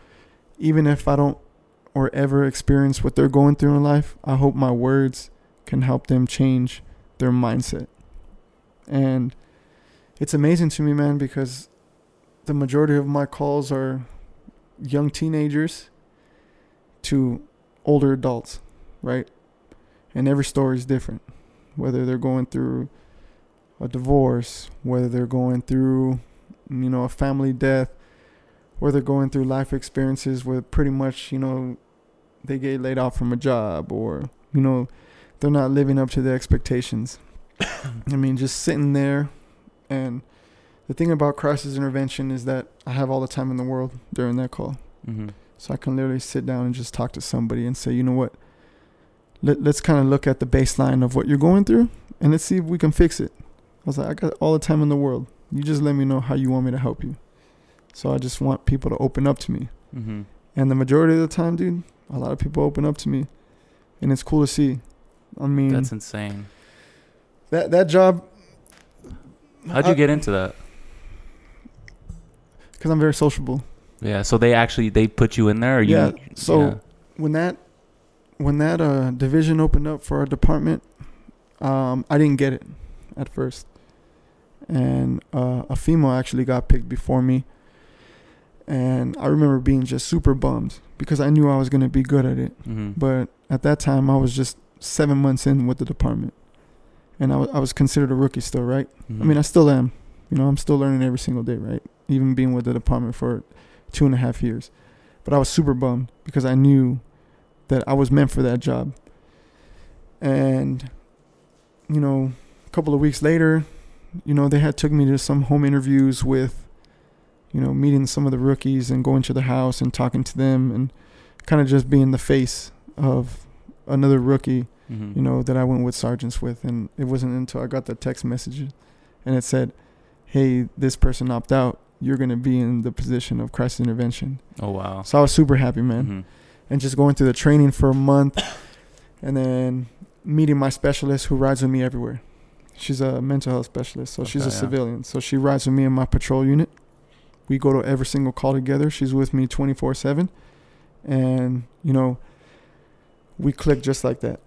Even if I don't or ever experience what they're going through in life, I hope my words can help them change their mindset. And it's amazing to me, man, because the majority of my calls are young teenagers to older adults, right? And every story is different. Whether they're going through a divorce, whether they're going through you know, a family death, or they're going through life experiences where pretty much, you know, they get laid off from a job or, you know, they're not living up to their expectations. <coughs> I mean, just sitting there and the thing about crisis intervention is that I have all the time in the world during that call. Mm-hmm. So I can literally sit down and just talk to somebody and say, you know what? Let, let's kind of look at the baseline of what you're going through and let's see if we can fix it. I was like, I got all the time in the world. You just let me know how you want me to help you. So I just want people to open up to me. Mm-hmm. And the majority of the time, dude, a lot of people open up to me. And it's cool to see. I mean, That's insane. that that job How'd you get into that? Because I'm very sociable. Yeah. So they actually they put you in there, or you? Yeah, so- yeah. when that when that uh, division opened up for our department, um, I didn't get it at first, and uh, a female actually got picked before me, and I remember being just super bummed because I knew I was gonna be good at it, Mm-hmm. but at that time I was just seven months in with the department, and I wa- I was considered a rookie still, right? Mm-hmm. I mean, I still am. You know, I'm still learning every single day, right? Even being with the department for two and a half years. But I was super bummed because I knew that I was meant for that job. And, you know, a couple of weeks later, you know, they had took me to some home interviews with, you know, meeting some of the rookies and going to their house and talking to them and kind of just being the face of another rookie Mm-hmm. you know, that I went with sergeants with. And it wasn't until I got the text message and it said, hey, this person opted out. You're going to be in the position of crisis intervention. Oh wow. So I was super happy, man. Mhm. And just going through the training for a month <coughs> and then meeting my specialist who rides with me everywhere. She's a mental health specialist, so she's a yeah. civilian. So she rides with me in my patrol unit. We go to every single call together. She's with me 24 7. And, you know, we click just like that.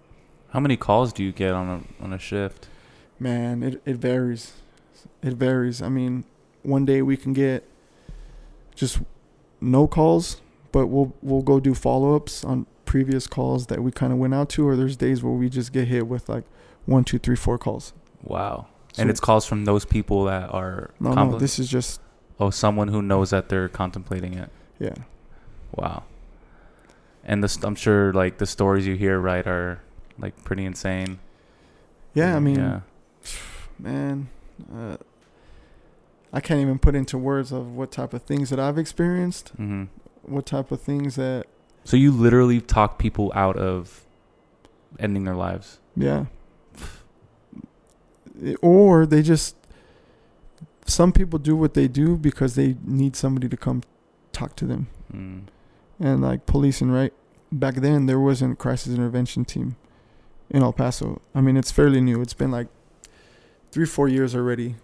How many calls do you get on a on a shift? Man, it, it varies. It varies. I mean, one day we can get just no calls, but we'll we'll go do follow ups on previous calls that we kind of went out to, or there's days where we just get hit with like one, two, three, four calls. Wow. So- and it's calls from those people that are no, compl- no. This is just oh someone who knows that they're contemplating it. yeah. Wow. And the, st- I'm sure like the stories you hear right are like pretty insane. Yeah, I mean, yeah. <sighs> man, uh, I can't even put into words of what type of things that I've experienced, hmm what type of things that So you literally talk people out of ending their lives. Yeah. or they just some people do what they do because they need somebody to come talk to them Mm. and like policing right back then there wasn't a crisis intervention team in el paso i mean it's fairly new it's been like three four years already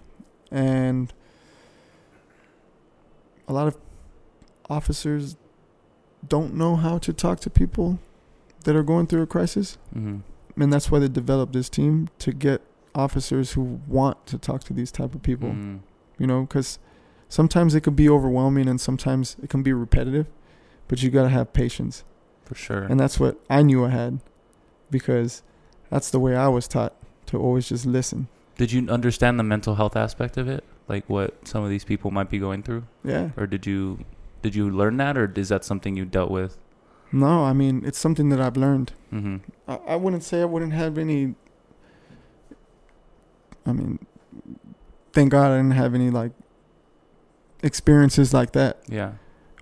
and a lot of officers don't know how to talk to people that are going through a crisis hmm and that's why they developed this team to get officers who want to talk to these type of people Mm. you know because sometimes it could be overwhelming and sometimes it can be repetitive but you got to have patience For sure. and that's what i knew i had because that's the way i was taught to always just listen Did you understand the mental health aspect of it? Like what some of these people might be going through? yeah Or did you did you learn that or is that something you dealt with? no i mean it's something that i've learned Mm-hmm. I, I wouldn't say i wouldn't have any i mean thank god i didn't have any like experiences like that Yeah.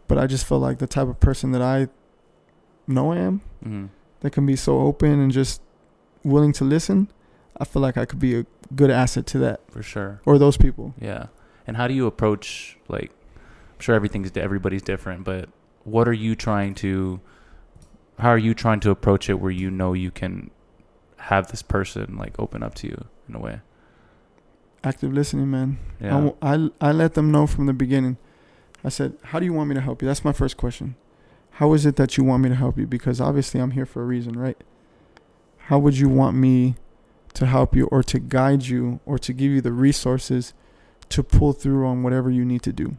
but i just feel like the type of person that i know i am Mm-hmm. that can be so open and just willing to listen, I feel like I could be a good asset to that For sure. or those people. Yeah. And how do you approach like sure everything's everybody's different, but what are you trying to how are you trying to approach it where you know you can have this person like open up to you in a way? Active listening, man. I Yeah. w- I, I let them know from the beginning. I said, How do you want me to help you? That's my first question. How is it that you want me to help you? Because obviously I'm here for a reason, right? How would you want me to help you or to guide you or to give you the resources to pull through on whatever you need to do?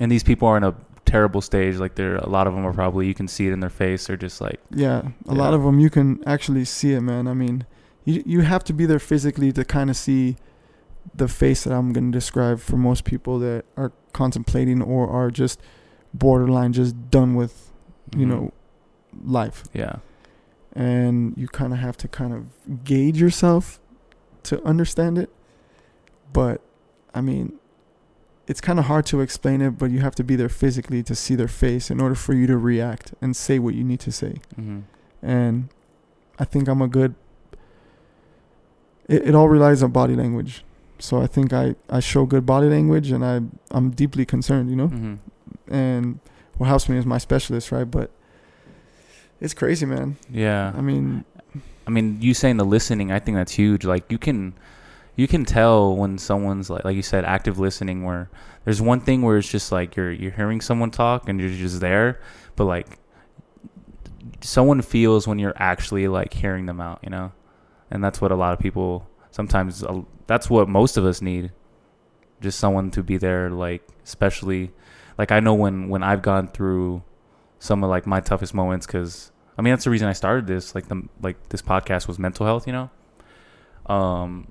And these people are in a terrible stage. Like they're a lot of them are probably you can see it in their face. They're just like Yeah, a lot of them you can actually see it, man. I mean, you you have to be there physically to kind of see the face that I'm going to describe for most people that are contemplating or are just borderline just done with, you mhm. know, life. Yeah. And you kind of have to kind of gauge yourself to understand it. But I mean, it's kind of hard to explain it, but you have to be there physically to see their face in order for you to react and say what you need to say Mm-hmm. and I think I'm a good. It, it all relies on body language, so I think I I show good body language, and I I'm deeply concerned, you know. Mm-hmm. And what helps me is my specialist, right? But it's crazy, man. Yeah. I mean, I mean, you saying the listening, I think that's huge. Like you can, you can tell when someone's like, like you said, active listening. Where there's one thing where it's just like you're you're hearing someone talk and you're just there, but like someone feels when you're actually like hearing them out, you know, and that's what a lot of people sometimes. Uh, that's what most of us need, just someone to be there. Like especially, like I know when when I've gone through some of like my toughest moments because I mean that's the reason I started this like the like this podcast was mental health you know um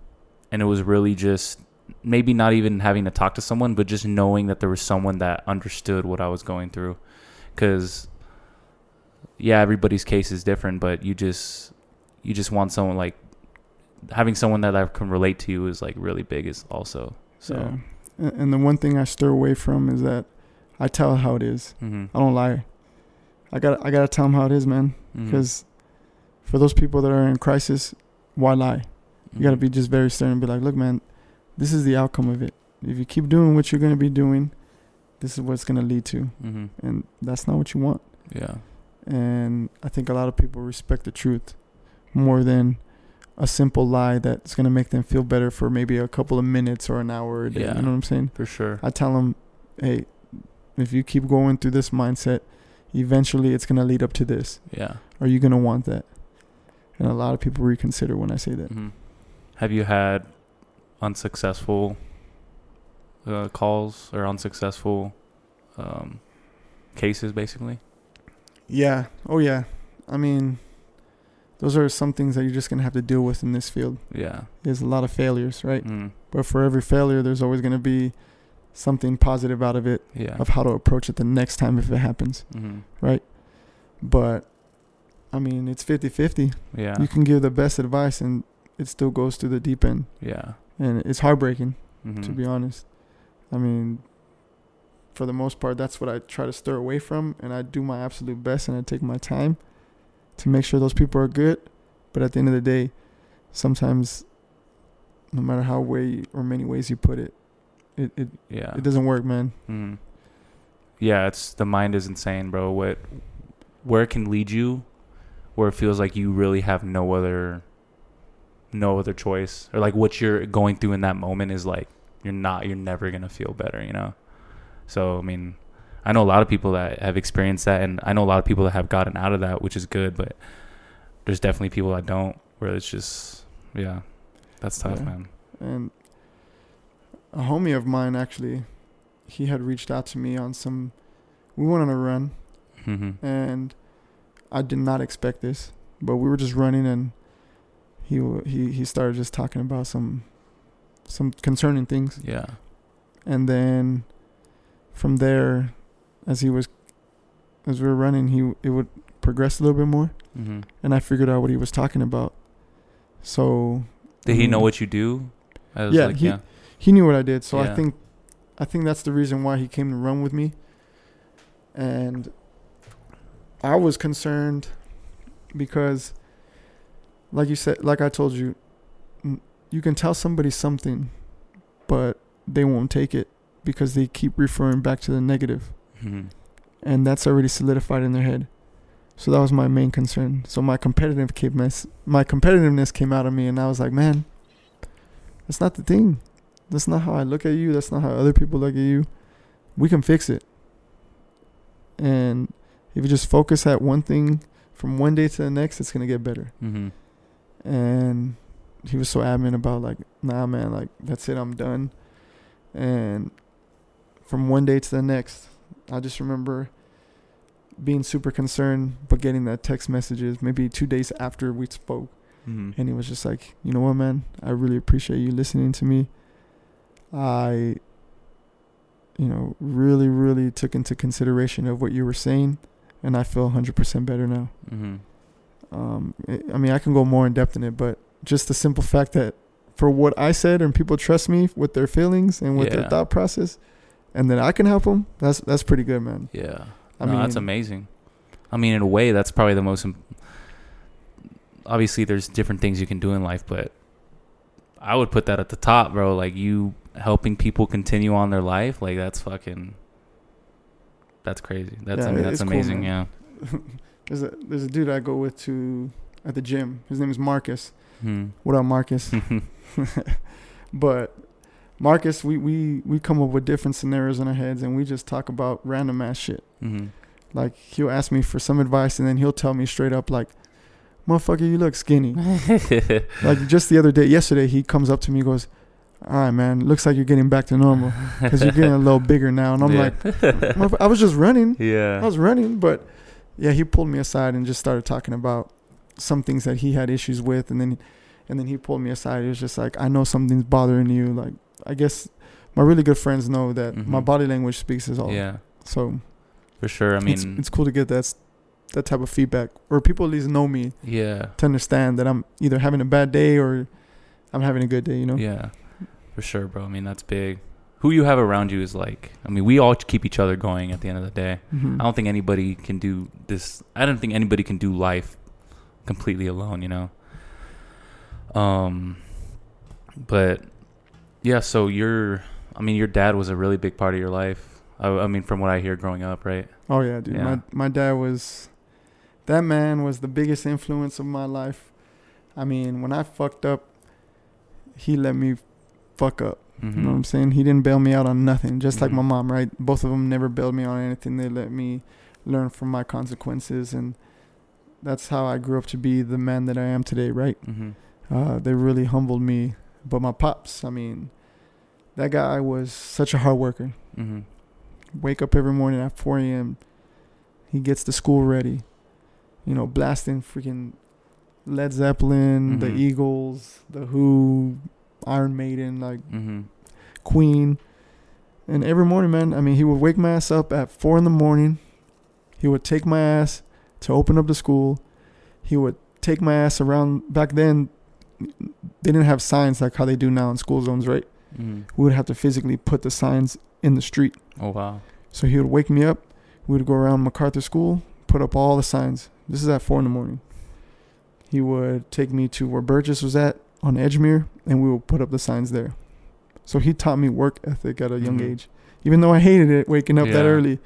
and it was really just maybe not even having to talk to someone but just knowing that there was someone that understood what I was going through cuz yeah everybody's case is different but you just you just want someone like having someone that I can relate to is like really big is also so yeah. And, and the one thing I stir away from is that I tell how it is. mhm I don't lie. I got I gotta tell them how it is, man. Because for those people that are in crisis, why lie? You got to be just very stern and be like, look, man, this is the outcome of it. If you keep doing what you're going to be doing, this is what it's going to lead to. mhm And that's not what you want. yeah And I think a lot of people respect the truth more than a simple lie that's going to make them feel better for maybe a couple of minutes or an hour a day. Yeah. You know what I'm saying? for sure I tell them, hey, if you keep going through this mindset, eventually it's going to lead up to this. yeah Are you going to want that? And a lot of people reconsider when I say that. hmm Have you had unsuccessful uh, calls or unsuccessful um, cases, basically? Yeah. Oh, yeah. I mean, those are some things that you're just gonna have to deal with in this field. Yeah. There's a lot of failures, right? Mm, But for every failure, there's always gonna be something positive out of it yeah. of how to approach it the next time if it happens. hmm Right. But I mean, it's 50-50. Yeah. You can give the best advice and it still goes to the deep end, yeah. and it's heartbreaking hmm to be honest. I mean, for the most part, that's what I try to stir away from, and I do my absolute best, and I take my time to make sure those people are good. But at the end of the day, sometimes no matter how way or many ways you put it, it it, Yeah. it doesn't work, man. hmm Yeah, it's the mind is insane, bro. What where it can lead you, where it feels like you really have no other, no other choice, or like what you're going through in that moment is like you're not, you're never gonna feel better, you know. So I mean, I know a lot of people that have experienced that, and I know a lot of people that have gotten out of that, which is good. But there's definitely people that don't, where it's just, yeah, that's tough, Yeah. man. And a homie of mine actually, he had reached out to me on some. We went on a run, hmm and I did not expect this, but we were just running, and he he he started just talking about some some concerning things, Yeah. and then from there, as he was as we were running, he it would progress a little bit more, hmm and I figured out what he was talking about. So Did he know what you do? I was Yeah, like, he- yeah. he knew what I did, so I think I think that's the reason why he came to run with me. And I was concerned because like you said like I told you you can tell somebody something but they won't take it because they keep referring back to the negative Mhm. and that's already solidified in their head. So that was my main concern. So my competitive came my competitiveness came out of me, and I was like, man, that's not the thing. That's not how I look at you. That's not how other people look at you. We can fix it. And if you just focus at one thing from one day to the next, it's gonna get better. Mhm. And he was so adamant about like, nah, man, like that's it, I'm done. And from one day to the next, I just remember being super concerned, but getting that text messages maybe two days after we spoke, Mhm. and he was just like, you know what, man, I really appreciate you listening to me. I, you know, really, really took into consideration of what you were saying, and I feel 100% better now Mhm. Um, I I mean, I can go more in depth in it, but just the simple fact that for what I said and people trust me with their feelings and with Yeah. their thought process, and then I can help them, that's that's pretty good, man. Yeah. I no, mean, that's amazing. I mean, in a way, that's probably the most. Im- Obviously, there's different things you can do in life, but I would put that at the top, bro. Like you helping people continue on their life, like that's fucking. That's crazy. That's Yeah, I mean, that's is cool, amazing. yeah. <laughs> There's a there's a dude I go with to at the gym. His name is Marcus. Hmm. What up, Marcus? <laughs> <laughs> but Marcus, we, we we come up with different scenarios in our heads, and we just talk about random ass shit. Mhm. Like he'll ask me for some advice, and then he'll tell me straight up, like, "Motherfucker, you look skinny." <laughs> like just the other day, yesterday, he comes up to me, and goes, "All right, man, looks like you're getting back to normal because you're getting a little bigger now." And I'm Yeah. like, "I was just running. Yeah, I was running." But yeah, he pulled me aside and just started talking about some things that he had issues with, and then and then he pulled me aside. He was just like, "I know something's bothering you." Like, I guess my really good friends know that my Mhm. body language speaks as all. Yeah. So For sure. I mean, it's, it's cool to get that that type of feedback, or people at least know me yeah. to understand that I'm either having a bad day or I'm having a good day. You know. Yeah, for sure, bro. I mean, that's big. Who you have around you is like, I mean, we all keep each other going at the end of the day. Mhm. I don't think anybody can do this. I don't think anybody can do life completely alone, you know? Um, but yeah, so your, I mean, your dad was a really big part of your life. I, I mean, from what I hear growing up, right? Oh yeah, dude. Yeah. My my dad was that man was the biggest influence of my life. I mean, when I fucked up, he let me fuck up. You know what I'm saying? He didn't bail me out on nothing, just like Mhm. my mom, right? Both of them never bailed me on anything. They let me learn from my consequences, and that's how I grew up to be the man that I am today, right? Mm-hmm. Uh, they really humbled me. But my pops, I mean, that guy was such a hard worker. Mm-hmm. Wake up every morning at 4 a.m. He gets the school ready. You know, blasting freaking Led Zeppelin, the Mhm. Eagles, the Who, Iron Maiden, like Mm-hmm. Queen. And every morning, man, I mean, he would wake my ass up at 4 in the morning. He would take my ass to open up the school. He would take my ass around. Back then, they didn't have signs like how they do now in school zones, right? Mm-hmm. We would have to physically put the signs in the street. Oh wow. So he would wake me up. We would go around MacArthur School, put up all the signs. This is at four in the morning. He would take me to where Burges was at on Edgemere, and we will put up the signs there. So he taught me work ethic at a young Mhm. age, even though I hated it waking up that early.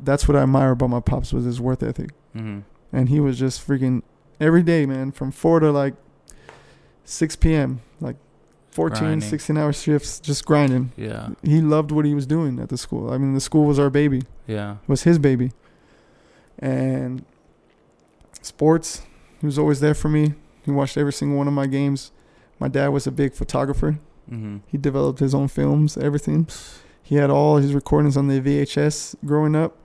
That's what I admire about my pops was his work ethic, Mm-hmm. and he was just freaking every day, man, from four to like six p.m. like 14, Grinding. 16 hour shifts, just grinding. Yeah. He loved what he was doing at the school. I mean, the school was our baby. Yeah. It was his baby. And sports, he was always there for me. He watched every single one of my games. My dad was a big photographer. Mm-hmm. He developed his own films, everything. He had all his recordings on the VHS growing up.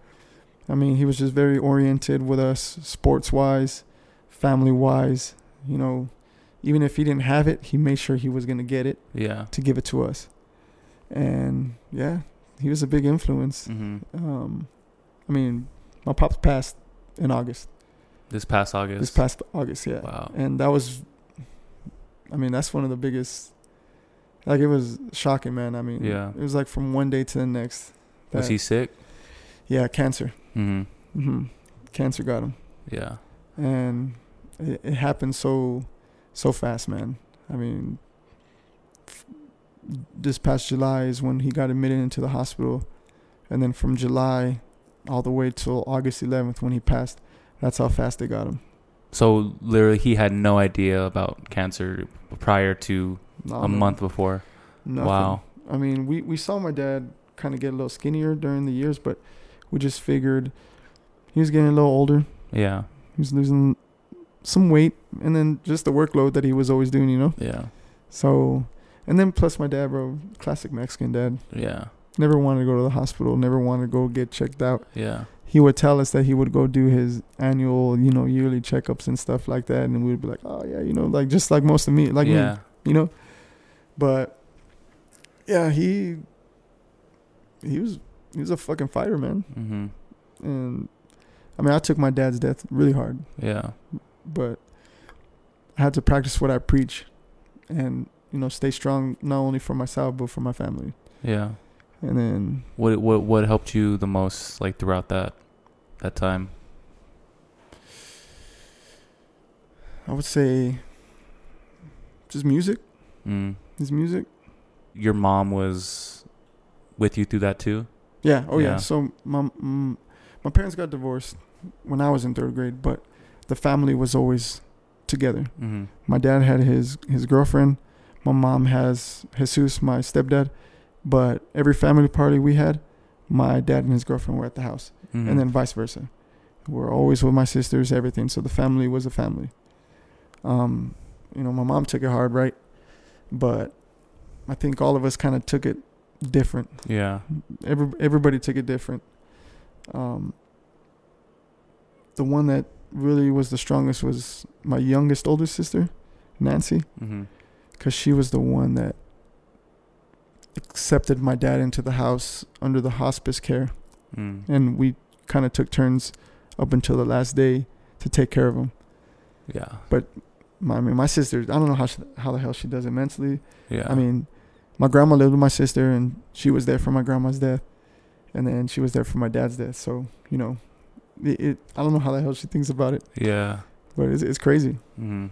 I mean, he was just very oriented with us, sports wise, family wise. You know, even if he didn't have it, he made sure he was going to get it Yeah. to give it to us. And yeah, he was a big influence. Mm-hmm. Um, I mean, my pops passed in August. This past August. This past August, yeah. Wow. And that was, I mean, that's one of the biggest. Like it was shocking, man. I mean, Yeah. it was like from one day to the next. Was he sick? Yeah, cancer. Mm-hmm. Mm-hmm. Cancer got him, Yeah. and it, it happened so, so fast, man. I mean, f- this past July is when he got admitted into the hospital, and then from July all the way till August 11th when he passed. That's how fast they got him. So literally, he had no idea about cancer prior to No, a no, month before. nothing. Wow. I mean, we, we saw my dad kind of get a little skinnier during the years, but we just figured he was getting a little older. Yeah. He was losing some weight, and then just the workload that he was always doing, you know. Yeah. So, and then plus my dad, bro, classic Mexican dad. Yeah. Never wanted to go to the hospital. Never wanted to go get checked out. Yeah. He would tell us that he would go do his annual, you know, yearly checkups and stuff like that, and we'd be like, oh yeah, you know, like just like most of me, like me, you know. But yeah, he he was he was a fucking fighter, man. Mm-hmm. And I mean, I took my dad's death really hard, Yeah. but I had to practice what I preach, and you know, stay strong not only for myself but for my family. Yeah. And then What what what helped you the most like throughout that that time? I would say just music. Mm. His music. Your mom was with you through that too. Yeah. Oh yeah. Yeah. So my mm, my parents got divorced when I was in third grade, but the family was always together. Mm-hmm. My dad had his his girlfriend. My mom has Jesus, my stepdad. But every family party we had, my dad and his girlfriend were at the house, Mm-hmm. and then vice versa. We're always with my sisters, everything. So the family was a family. Um, you know, my mom took it hard, right? But I think all of us kind of took it different. yeah. Every everybody took it different. Um, the one that really was the strongest was my youngest older sister, Nancy, Mm-hmm. because she was the one that accepted my dad into the house under the hospice care, Mm. and we kind of took turns up until the last day to take care of him. Yeah. But my, I mean, my sister, I don't know how she, how the hell she does it mentally. Yeah. I mean, my grandma lived with my sister, and she was there for my grandma's death, and then she was there for my dad's death. So you know, it, it I don't know how the hell she thinks about it, yeah. but it's it's crazy. Mm-hmm.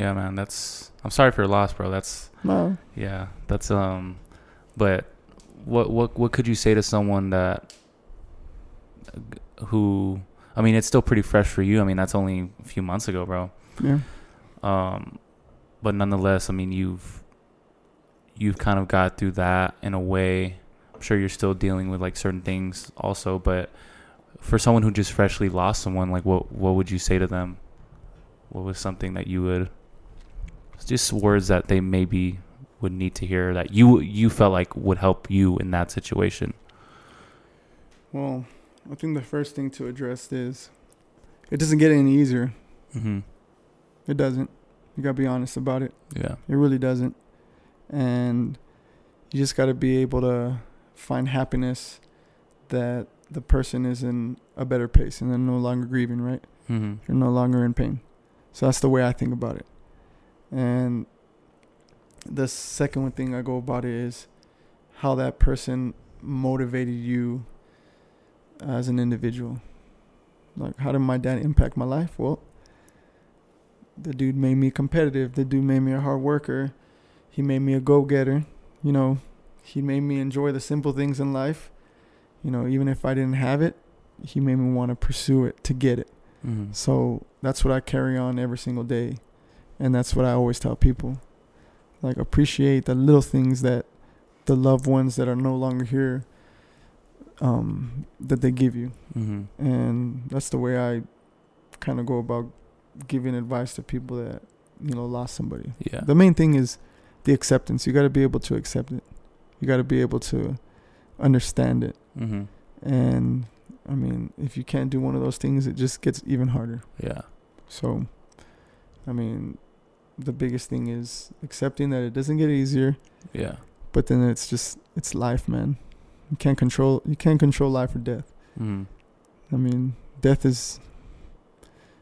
Yeah, man. That's. I'm sorry for your loss, bro. That's. No, Yeah. That's um. But what what what could you say to someone that who I mean, it's still pretty fresh for you. I mean, that's only a few months ago, bro. yeah, Um, but nonetheless, I mean, you've you've kind of got through that in a way. I'm sure you're still dealing with like certain things also, but for someone who just freshly lost someone, like what what would you say to them? What was something that you would just words that they maybe would need to hear that you you felt like would help you in that situation? Well, I think the first thing to address is it doesn't get any easier. Mm-hmm. It doesn't. You gotta be honest about it. Yeah. It really doesn't. And you just gotta be able to find happiness that the person is in a better pace and they're no longer grieving, right? Mm-hmm. You're no longer in pain. So that's the way I think about it. And the second thing I go about it is how that person motivated you as an individual. Like, how did my dad impact my life? Well, the dude made me competitive. The dude made me a hard worker. He made me a go getter. You know, he made me enjoy the simple things in life. You know, even if I didn't have it, he made me want to pursue it to get it. Mm-hmm. So that's what I carry on every single day. And that's what I always tell people. Like appreciate the little things that the loved ones that are no longer here um that they give you. Mm-hmm. And that's the way I kind of go about giving advice to people that you know lost somebody. Yeah. The main thing is the acceptance. You got to be able to accept it. You got to be able to understand it. Mm-hmm. And I mean, if you can't do one of those things, it just gets even harder. Yeah. So, I mean, the biggest thing is accepting that it doesn't get easier, Yeah. but then it's just it's life, man. You can't control you can't control life or death. Mm-hmm. I mean, death is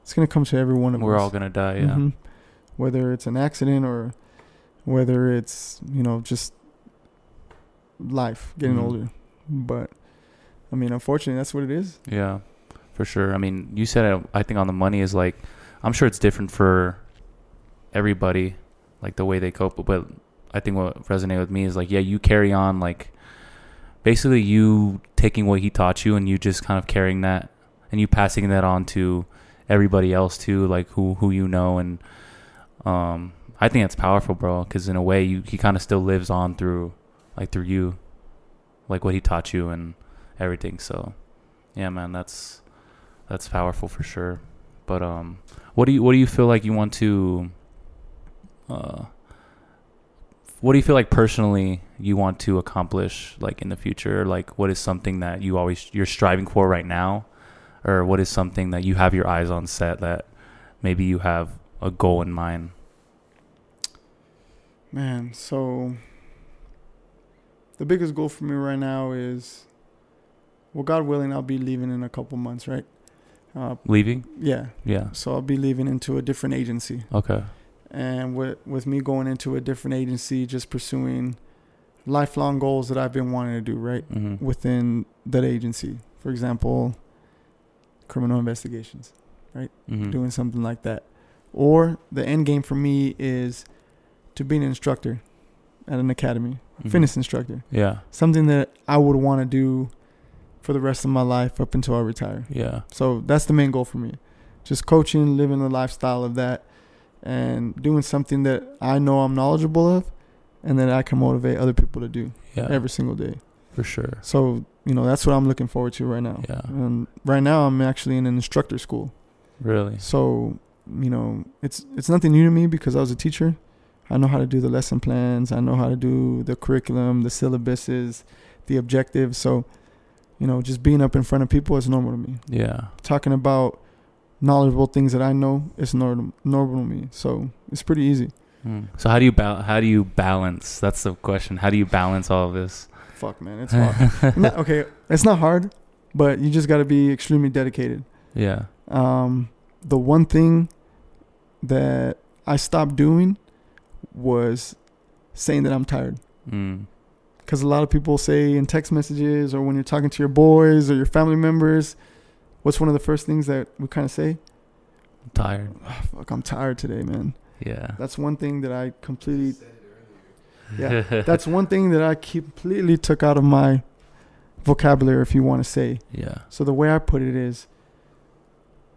it's gonna come to every one of us. We're all gonna die. Yeah. Mhm. Whether it's an accident or whether it's you know just life getting Mhm. older, but I mean, unfortunately, that's what it is. Yeah, for sure. I mean, you said it, I think on the money is like, I'm sure it's different for everybody, like the way they cope. But I think what resonated with me is like, yeah, you carry on like, basically you taking what he taught you and you just kind of carrying that and you passing that on to everybody else too, like who who you know and um, I think that's powerful, bro. Because in a way, you he kind of still lives on through like through you, like what he taught you and everything. So, yeah, man, that's that's powerful for sure. But um, what do you what do you feel like you want to uh, what do you feel like personally you want to accomplish like in the future? Like, what is something that you always you're striving for right now, or what is something that you have your eyes on set that maybe you have a goal in mind? Man, so the biggest goal for me right now is, well, God willing, I'll be leaving in a couple months, right? Uh, Leaving? yeah. Yeah. So I'll be leaving into a different agency, Okay. And with with me going into a different agency, just pursuing lifelong goals that I've been wanting to do, right, Mm-hmm. within that agency. For example, criminal investigations, Mm-hmm. doing something like that, or the end game for me is to be an instructor at an academy, Mhm. fitness instructor. Yeah. something that I would want to do for the rest of my life up until I retire. Yeah. So that's the main goal for me. Just coaching, living the lifestyle of that, and doing something that I know I'm knowledgeable of and that I can motivate other people to do Yeah. every single day. for sure. So, you know, that's what I'm looking forward to right now. Yeah. And right now I'm actually in an instructor school. Really. So, you know, it's it's nothing new to me because I was a teacher. I know how to do the lesson plans. I know how to do the curriculum, the syllabuses, the objectives. So, you know, just being up in front of people is normal to me. Yeah. Talking about knowledgeable things that I know is normal normal to me. So it's pretty easy. Mm. So how do you ba- how do you balance? That's the question. How do you balance all of this? Fuck, man, it's hard. <laughs> Not- okay, it's not hard, but you just got to be extremely dedicated. Yeah. Um, the one thing that I stopped doing was saying that I'm tired. Mm. Because a lot of people say in text messages or when you're talking to your boys or your family members, what's one of the first things that we kind of say? I'm tired. "Ah, fuck, I'm tired today, man. Yeah. That's one thing that I completely. Yeah, <laughs> that's one thing that I completely took out of my vocabulary, if you want to say. yeah. So the way I put it is,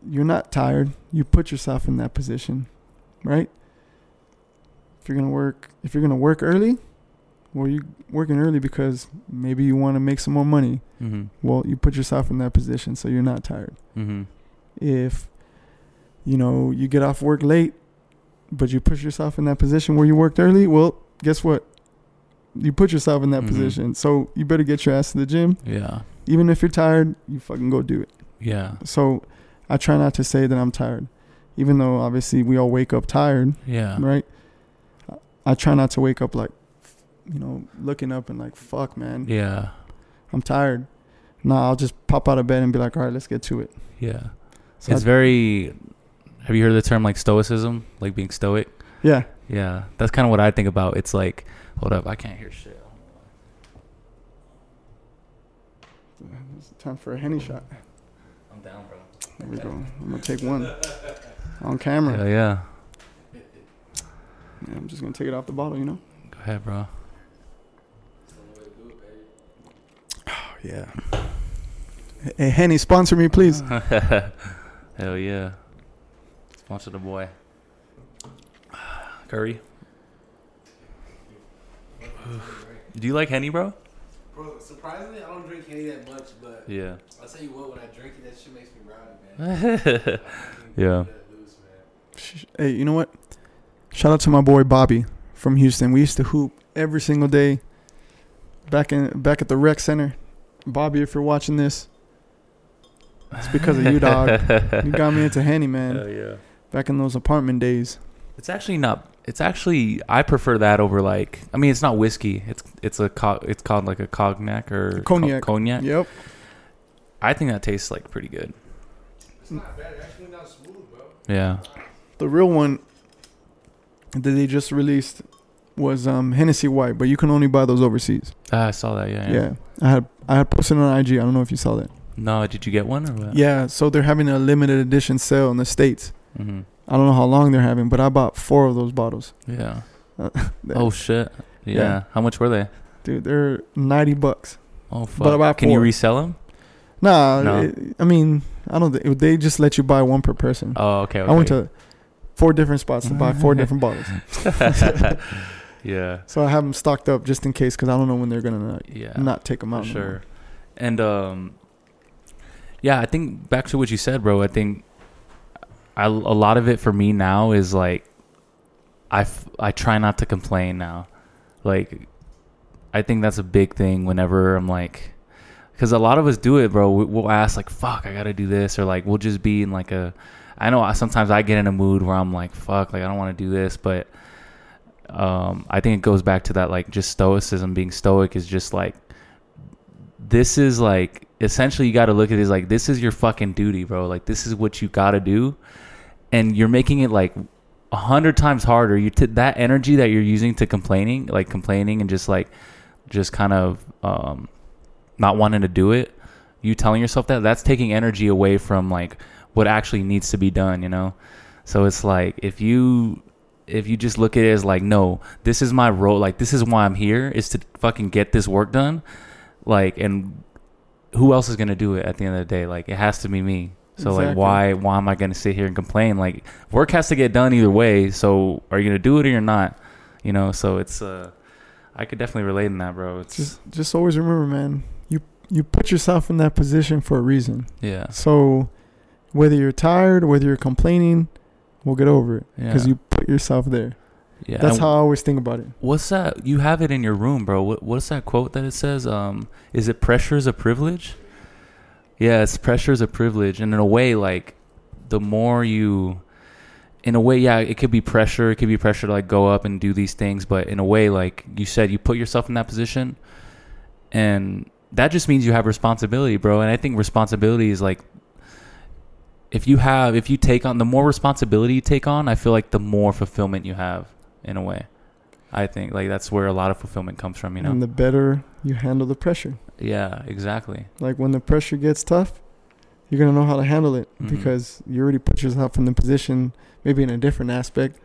you're not tired. You put yourself in that position, right? If you're gonna work, if you're gonna work early, well, you working early because maybe you want to make some more money. Mm-hmm. Well, you put yourself in that position, so you're not tired. Mm-hmm. If you know you get off work late, but you put yourself in that position where you worked early, well, guess what? You put yourself in that Mhm. position, so you better get your ass to the gym. Yeah. Even if you're tired, you fucking go do it. Yeah. So I try not to say that I'm tired, even though obviously we all wake up tired, Yeah. right? I try not to wake up like, you know, looking up and like, fuck, man, Yeah. I'm tired. Nah, I'll just pop out of bed and be like, all right, let's get to it. Yeah. So it's I- very. Have you heard the term like stoicism, like being stoic? yeah. Yeah, that's kind of what I think about. It's like, hold up, I can't hear shit. It's time for a henny shot. I'm down, bro. There we go. I'm gonna take one <laughs> on camera. Yeah, yeah. Yeah, I'm just gonna take it off the bottle, you know. Go ahead, bro. Oh yeah. Hey, Henny, sponsor me, please. <laughs> Hell yeah. Sponsor the boy. Curry. Do you like Henny, bro? Bro, surprisingly, I don't drink Henny that much, but Yeah. I'll tell you what, when I drink it, that shit makes me rowdy, man. <laughs> Yeah. Loose, man. Sh- Hey, you know what? Shout out to my boy Bobby from Houston. We used to hoop every single day. Back in back at the rec center. Bobby, if you're watching this, it's because of you, dog. <laughs> you got me into Henny, man. Hell yeah. Back in those apartment days. It's actually not. It's actually I prefer that over like. I mean, it's not whiskey. It's it's a co- it's called like a cognac or co- Cognac. cognac. Yep. I think that tastes like pretty good. It's not bad. It actually went down smooth, bro. Yeah. The real one that they just released was um, Hennessy White, but you can only buy those overseas. Ah, I saw that. Yeah, Yeah. I had I had posted on IG. I don't know if you saw that. No, did you get one or what? Yeah, so they're having a limited edition sale in the states. hmm I don't know how long they're having, but I bought four of those bottles. Yeah. <laughs> Uh, Oh shit. Yeah. Yeah. How much were they? dude, they're ninety bucks. Oh fuck. But about Can you resell them? Nah, No. it- I mean, I don't. Think, they just let you buy one per person. Oh, okay. okay. I went to four different spots to buy four <laughs> different bottles, <laughs> yeah. so I have them stocked up just in case because I don't know when they're gonna uh, Yeah. not take them out. sure. And um, yeah, I think back to what you said, bro. I think I, a lot of it for me now is like I f- I try not to complain now. Like I think that's a big thing whenever I'm like cuz a lot of us do it, bro. We, we'll ask like fuck, I got to do this or like we'll just be in like a I know I, sometimes I get in a mood where I'm like fuck, like I don't want to do this, but um I think it goes back to that like just stoicism being stoic is just like this is like essentially you got to look at it as like this is your fucking duty, bro. Like this is what you got to do, and you're making it like a hundred times harder. You t- that energy that you're using to complaining, like complaining and just like just kind of um, not wanting to do it. You telling yourself that that's taking energy away from like what actually needs to be done. You know, so it's like if you if you just look at it as like no, this is my role. Like this is why I'm here is to fucking get this work done. Like and who else is gonna do it at the end of the day? Like it has to be me. So like why why am i gonna sit here and complain? Like work has to get done either way. So are you gonna do it or you're not? You know so it's uh i could definitely relate in that bro. It's Just just always remember, man. You you put yourself in that position for a reason. yeah. So whether you're tired, whether you're complaining, we'll get over it. Yeah because you put yourself there. yeah That's how I always think about it. what's that you have it in your room bro. What, what's that quote that it says? Um is it pressure is a privilege? Yeah it's pressure is a privilege. And in a way like the more you in a way yeah it could be pressure. It could be pressure to like go up and do these things. But in a way like you said you put yourself in that position. And that just means you have responsibility bro. And i think responsibility is like if you have if you take on the more responsibility you take on i feel like the more fulfillment you have in a way i think like that's where a lot of fulfillment comes from you know And the better you handle the pressure. yeah exactly Like when the pressure gets tough, you're gonna know how to handle it Mhm. because you already put yourself in the position, maybe in a different aspect,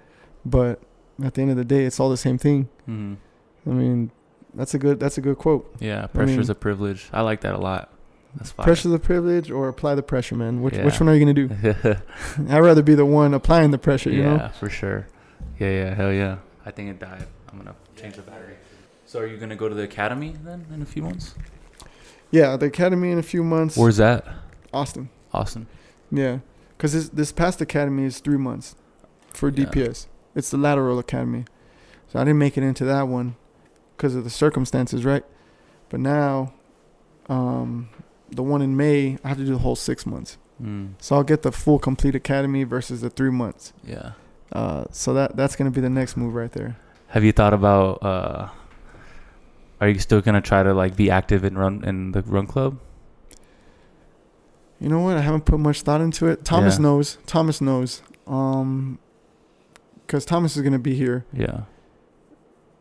but at the end of the day, it's all the same thing. hmm I mean, that's a good that's a good quote. yeah pressure's mean- a privilege i like that a lot that's fine Pressure the privilege or apply the pressure, man. Which which one are you gonna do? <laughs> I'd rather be the one applying the pressure. You yeah know. for sure yeah yeah hell yeah i think it died i'm gonna change the battery so are you gonna go to the academy then in a few months Yeah, the academy in a few months. where's that Austin? austin Yeah, because this this past academy is three months for Yeah. DPS. It's the lateral academy, so I didn't make it into that one because of the circumstances, right? But now, um, the one in May, I have to do the whole six months. mm. So I'll get the full complete academy versus the three months. yeah Uh, so that that's gonna be the next move right there. have you thought about uh are you still gonna try to like be active and run in the run club You know what? I haven't put much thought into it. Thomas Yeah. knows. Thomas knows. Um, because Thomas is gonna be here. yeah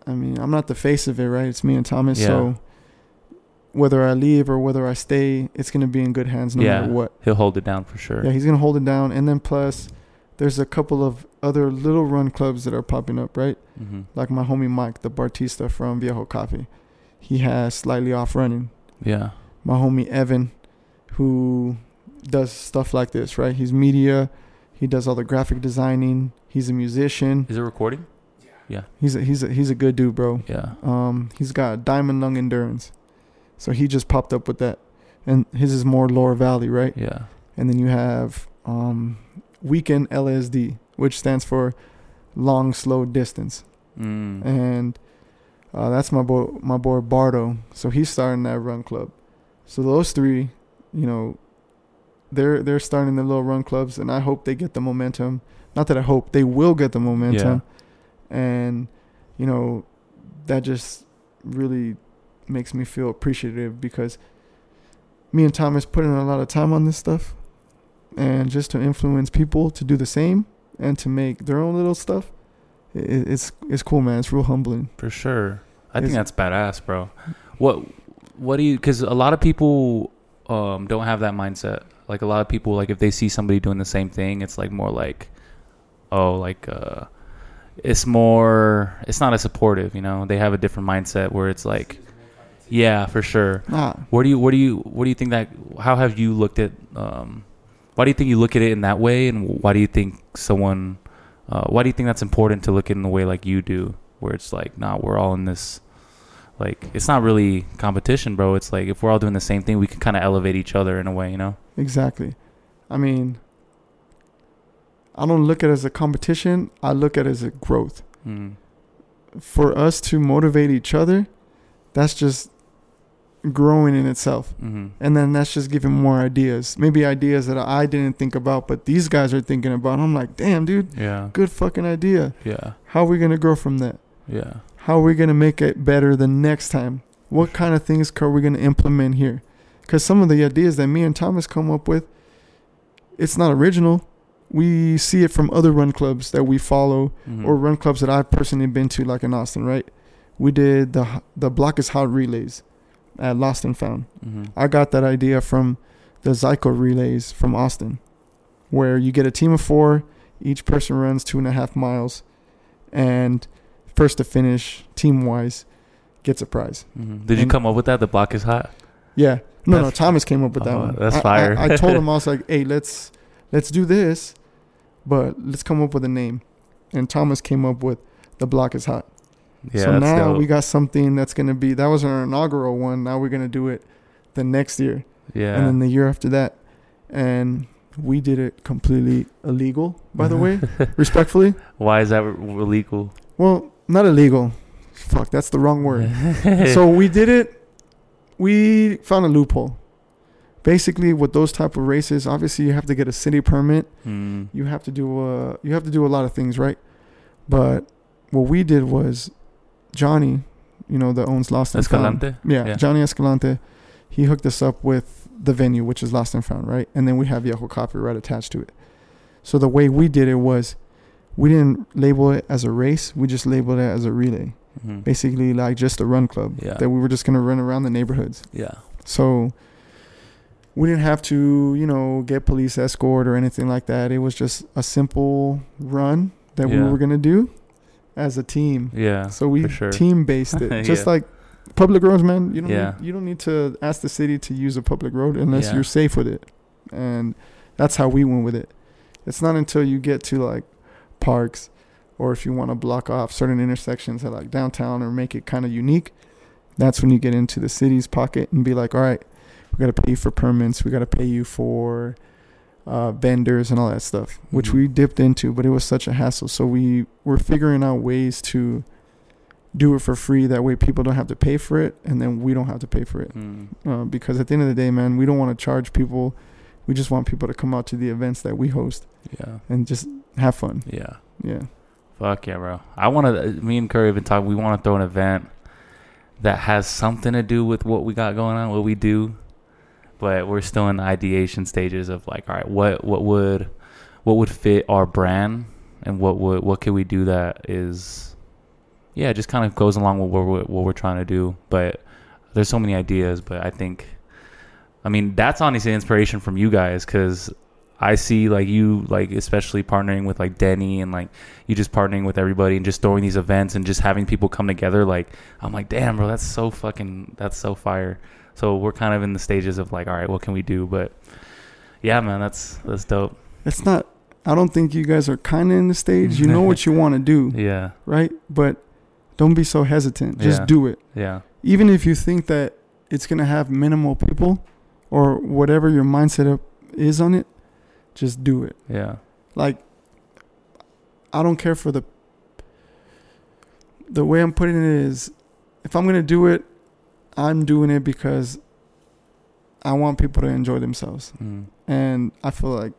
I mean, I'm not the face of it, right? It's me and Thomas. Yeah. So whether I leave or whether I stay, it's gonna be in good hands no Yeah. matter what. he'll hold it down for sure Yeah, he's gonna hold it down, and then plus there's a couple of other little run clubs that are popping up, right? Mm-hmm. Like my homie Mike, the Bartista from Viejo Coffee. He has slightly off running. Yeah. My homie Evan, who does stuff like this, right? He's media. He does all the graphic designing. He's a musician. Is it recording? Yeah. He's a, he's a, he's a good dude, bro. Yeah. Um, he's got diamond lung endurance, so he just popped up with that, and his is more lower valley, right? Yeah. And then you have um, weekend LSD, which stands for long slow distance, Mm. and uh, that's my boy my boy Bardo. So he's starting that run club. So those three, you know, they're they're starting their little run clubs, and I hope they get the momentum. Not that I hope they will get the momentum, and you know, that just really makes me feel appreciative because me and Thomas put in a lot of time on this stuff, and just to influence people to do the same and to make their own little stuff, i it's it's cool, man. It's real humbling. For sure. I think that's badass, bro. What what do you cuz a lot of people um don't have that mindset. Like a lot of people like if they see somebody doing the same thing, it's like more like oh, like uh it's more it's not as supportive, you know. They have a different mindset where it's like yeah, for sure. Nah, Where do you what do you what do you think that how have you looked at um why do you think you look at it in that way and why do you think someone uh, why do you think that's important to look at in the way like you do where it's like nah we're all in this like it's not really competition bro it's like if we're all doing the same thing we can kind of elevate each other in a way you know exactly. I mean, I don't look at it as a competition. I look at it as a growth. mm. For us to motivate each other, that's just growing in itself. hmm And then that's just giving more ideas. Maybe ideas that I didn't think about, but these guys are thinking about. I'm like, damn, dude, yeah good fucking idea. yeah How are we going to grow from that? yeah How are we going to make it better the next time? What kind of things are we going to implement here? Because some of the ideas that me and Thomas come up with, it's not original. We see it from other run clubs that we follow Mhm. or run clubs that I've personally been to, like in Austin, right? We did the the Block is Hot relays at Lost and Found. Mhm. I got that idea from the Zyko relays from Austin, where you get a team of four, each person runs two and a half miles, and first to finish, team wise, gets a prize. Mhm. did you come up with that the block is hot Yeah, no, no, Thomas came up with that Oh, one. that's I- I- fire. I, told him I was like, <laughs> hey, let's let's do this, but let's come up with a name, and Thomas came up with the block is hot. Yeah so now dope. we got something that's gonna be that was our inaugural one. Now we're gonna do it the next year. yeah. and then the year after that. And we did it completely illegal by the way <laughs> respectfully. Why is that illegal well not illegal. Fuck that's the wrong word. <laughs> So we did it. We found a loophole. Basically with those type of races obviously you have to get a city permit. Mm. you have to do uh you have to do a lot of things right? But what we did was johnny you know that owns lost and found Escalante? yeah, Yeah. Johnny Escalante, he hooked us up with the venue, which is Lost and Found, right? And then we have Viejo Coffee right attached to it. So the way we did it was, we didn't label it as a race. We just labeled it as a relay, Mhm. basically like just a run club Yeah. that we were just gonna run around the neighborhoods. yeah So we didn't have to, you know, get police escort or anything like that. It was just a simple run that we were gonna do as a team. yeah So we sure. team based it, <laughs> just Yeah. like public roads, man. You don't Yeah. need, you don't need to ask the city to use a public road unless Yeah. you're safe with it, and that's how we went with it. It's not until you get to like parks, or if you want to block off certain intersections at like downtown or make it kind of unique, that's when you get into the city's pocket and be like, all right, we got to pay you for permits, we got to pay you for uh, vendors and all that stuff, which Mhm. we dipped into, but it was such a hassle. So we were figuring out ways to do it for free. That way, people don't have to pay for it, and then we don't have to pay for it. Mm. Uh, because at the end of the day, man, we don't want to charge people. We just want people to come out to the events that we host yeah and just have fun. yeah Yeah. Fuck yeah, bro. I want to. Me and Curry have been talking. We want to throw an event that has something to do with what we got going on, what we do, but we're still in the ideation stages of like, all right, what what would what would fit our brand, and what would what can we do that is, yeah, just kind of goes along with what we're what we're trying to do. But there's so many ideas, but I think, I mean, that's honestly inspiration from you guys because I see like you like especially partnering with like Denny and like you just partnering with everybody and just throwing these events and just having people come together. Like I'm like, damn, bro, that's so fucking that's so fire. So we're kind of in the stages of like, all right, what can we do? But yeah, man, that's that's dope. It's not. I don't think you guys are kind of in the stage. You know what you <laughs> want to do, Yeah, right? But don't be so hesitant. Just Yeah. do it. yeah, Even if you think that it's gonna have minimal people, or whatever your mindset is on it, just do it. yeah, Like, I don't care for the. The way I'm putting it is, if I'm gonna do it, I'm doing it because I want people to enjoy themselves. mm, And I feel like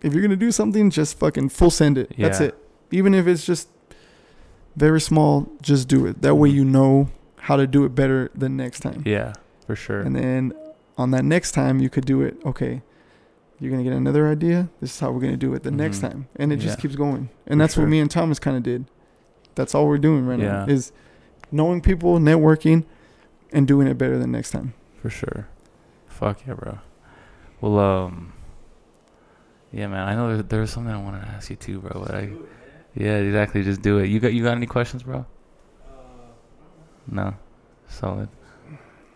if you're gonna do something, just fucking full send it. That's it. Even if it's just very small, just do it. That way Mhm. you know how to do it better the next time. yeah, for sure. And then on that next time, you could do it. Okay, you're gonna get another idea. This is how we're gonna do it the next Mhm. time, and it just Yeah. keeps going. And For that's sure. what me and Thomas kind of did. That's all we're doing right Yeah. now is knowing people, networking, and doing it better the next time. For sure. Fuck yeah, bro. Well, um, yeah, man. I know there, there was something I wanted to ask you too, bro. But I, yeah, exactly. Just do it. You got you got any questions, bro? No. Solid.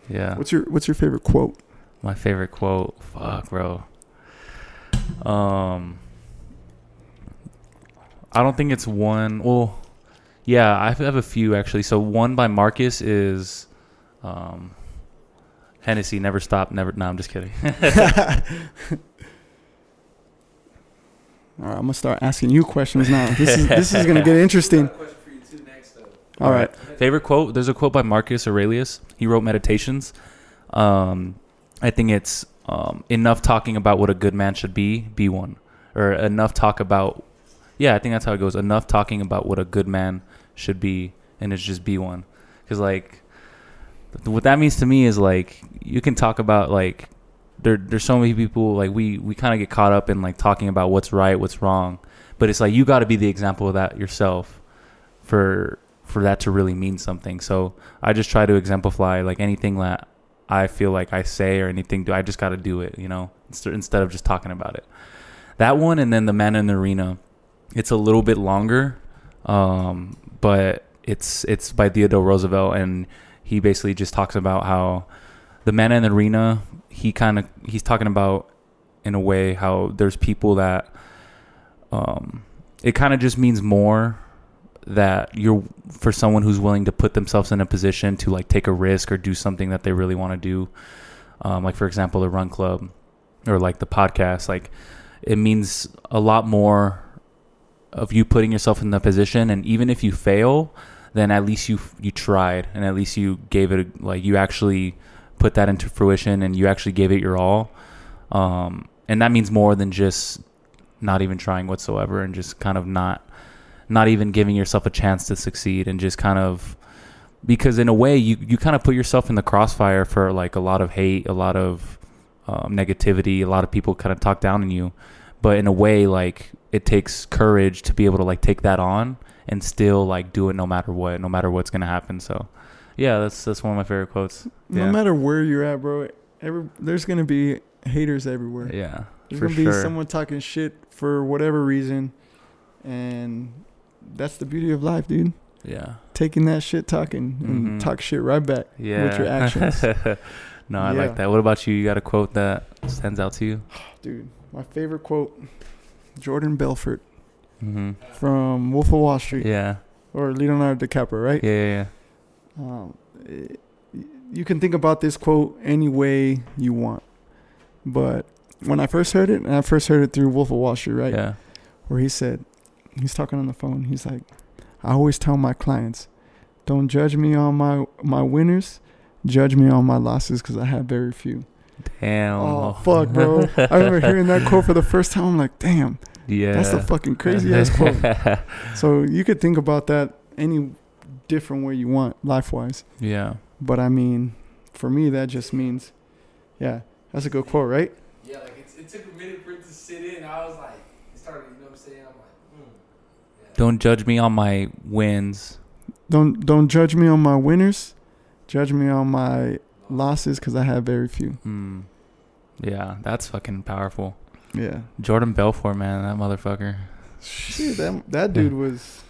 Yeah. What's your What's your favorite quote? My favorite quote. Fuck, bro. Um, I don't think it's one. Well, yeah, I have a few actually. So one by Marcus is, um, Hennessy never stop, never. No, I'm just kidding. <laughs> <laughs> All right, I'm gonna start asking you questions now. This is this is gonna get <laughs> interesting. question for you too next. All right. Favorite quote? There's a quote by Marcus Aurelius. He wrote Meditations. Um, I think it's um, enough talking about what a good man should be, be one. Or enough talk about, yeah, I think that's how it goes. Enough talking about what a good man should be, and it's just be one. Because, like, th- what that means to me is, like, you can talk about, like, there, there's so many people, like, we, we kind of get caught up in, like, talking about what's right, what's wrong. But it's like, you got to be the example of that yourself for for that to really mean something. So I just try to exemplify like anything that I feel like I say or anything. Do I just got to do it, you know, instead of just talking about it. That one, and then the man in the arena. It's a little bit longer, um, but it's it's by Theodore Roosevelt, and he basically just talks about how the man in the arena. He kind of he's talking about in a way how there's people that um, it kind of just means more that you're for someone who's willing to put themselves in a position to like take a risk or do something that they really want to do um, like for example the run club or like the podcast like it means a lot more of you putting yourself in the position and even if you fail then at least you you tried and at least you gave it a, like you actually put that into fruition and you actually gave it your all. Um, and that means more than just not even trying whatsoever and just kind of not not even giving yourself a chance to succeed and just kind of because in a way you, you kind of put yourself in the crossfire for like a lot of hate a lot of um, negativity a lot of people kind of talk down on you. But in a way like it takes courage to be able to like take that on and still like do it no matter what no matter what's gonna happen so yeah that's that's one of my favorite quotes No matter where you're at, bro, every there's gonna be haters everywhere. yeah There's gonna be sure. someone talking shit for whatever reason, and that's the beauty of life, dude. yeah Taking that shit talking and Mhm. talk shit right back yeah with your <laughs> actions, no i Yeah. like that what about you you got a quote that stands out to you <sighs> dude. My favorite quote, Jordan Belfort mm-hmm. from Wolf of Wall Street yeah or Leonardo DiCaprio, right? yeah yeah, yeah. Um, it- you can think about this quote any way you want, but when I first heard it, and I first heard it through Wolf of Wall Street, right? Yeah. Where he said, he's talking on the phone. He's like, I always tell my clients, don't judge me on my my winners, judge me on my losses because I have very few. Damn. Oh fuck, bro! I remember hearing that quote for the first time. I'm like, damn, Yeah. that's the fucking crazy ass quote. <laughs> So you could think about that any different way you want, life wise. yeah. But I mean, for me, that just means, yeah, that's a good quote, right? Yeah, like it, it took a minute for it to sit in. I was like, it started. You know what I'm saying? I'm like, hmm. Yeah. Don't judge me on my wins. Don't don't judge me on my winners, judge me on my losses because I have very few. Hmm. Yeah, that's fucking powerful. Yeah. Jordan Belfort, man, that motherfucker. Shit, that that dude was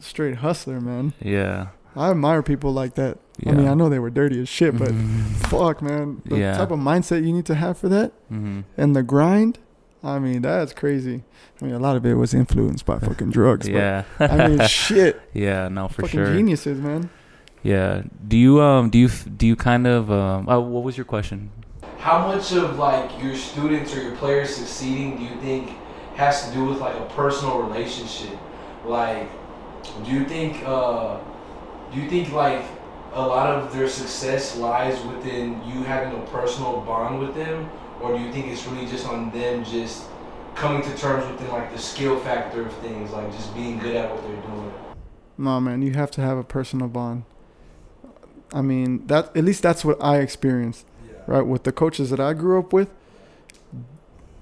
straight hustler, man. Yeah. I admire people like that. Yeah. I mean, I know they were dirty as shit, but <laughs> fuck, man, the Yeah. type of mindset you need to have for that Mhm. and the grind. I mean, that's crazy. I mean, a lot of it was influenced by fucking drugs. Yeah. But, I mean, <laughs> shit, yeah. No, for fucking sure. geniuses, man. Yeah. Do you um do you do you kind of um oh, what was your question? How much of like your students or your players succeeding do you think has to do with like a personal relationship? Like, do you think uh, do you think like a lot of their success lies within you having a personal bond with them, or do you think it's really just on them just coming to terms with like the skill factor of things, like just being good at what they're doing? No, man, you have to have a personal bond. I mean, that at least that's what I experienced. Right? With the coaches that I grew up with,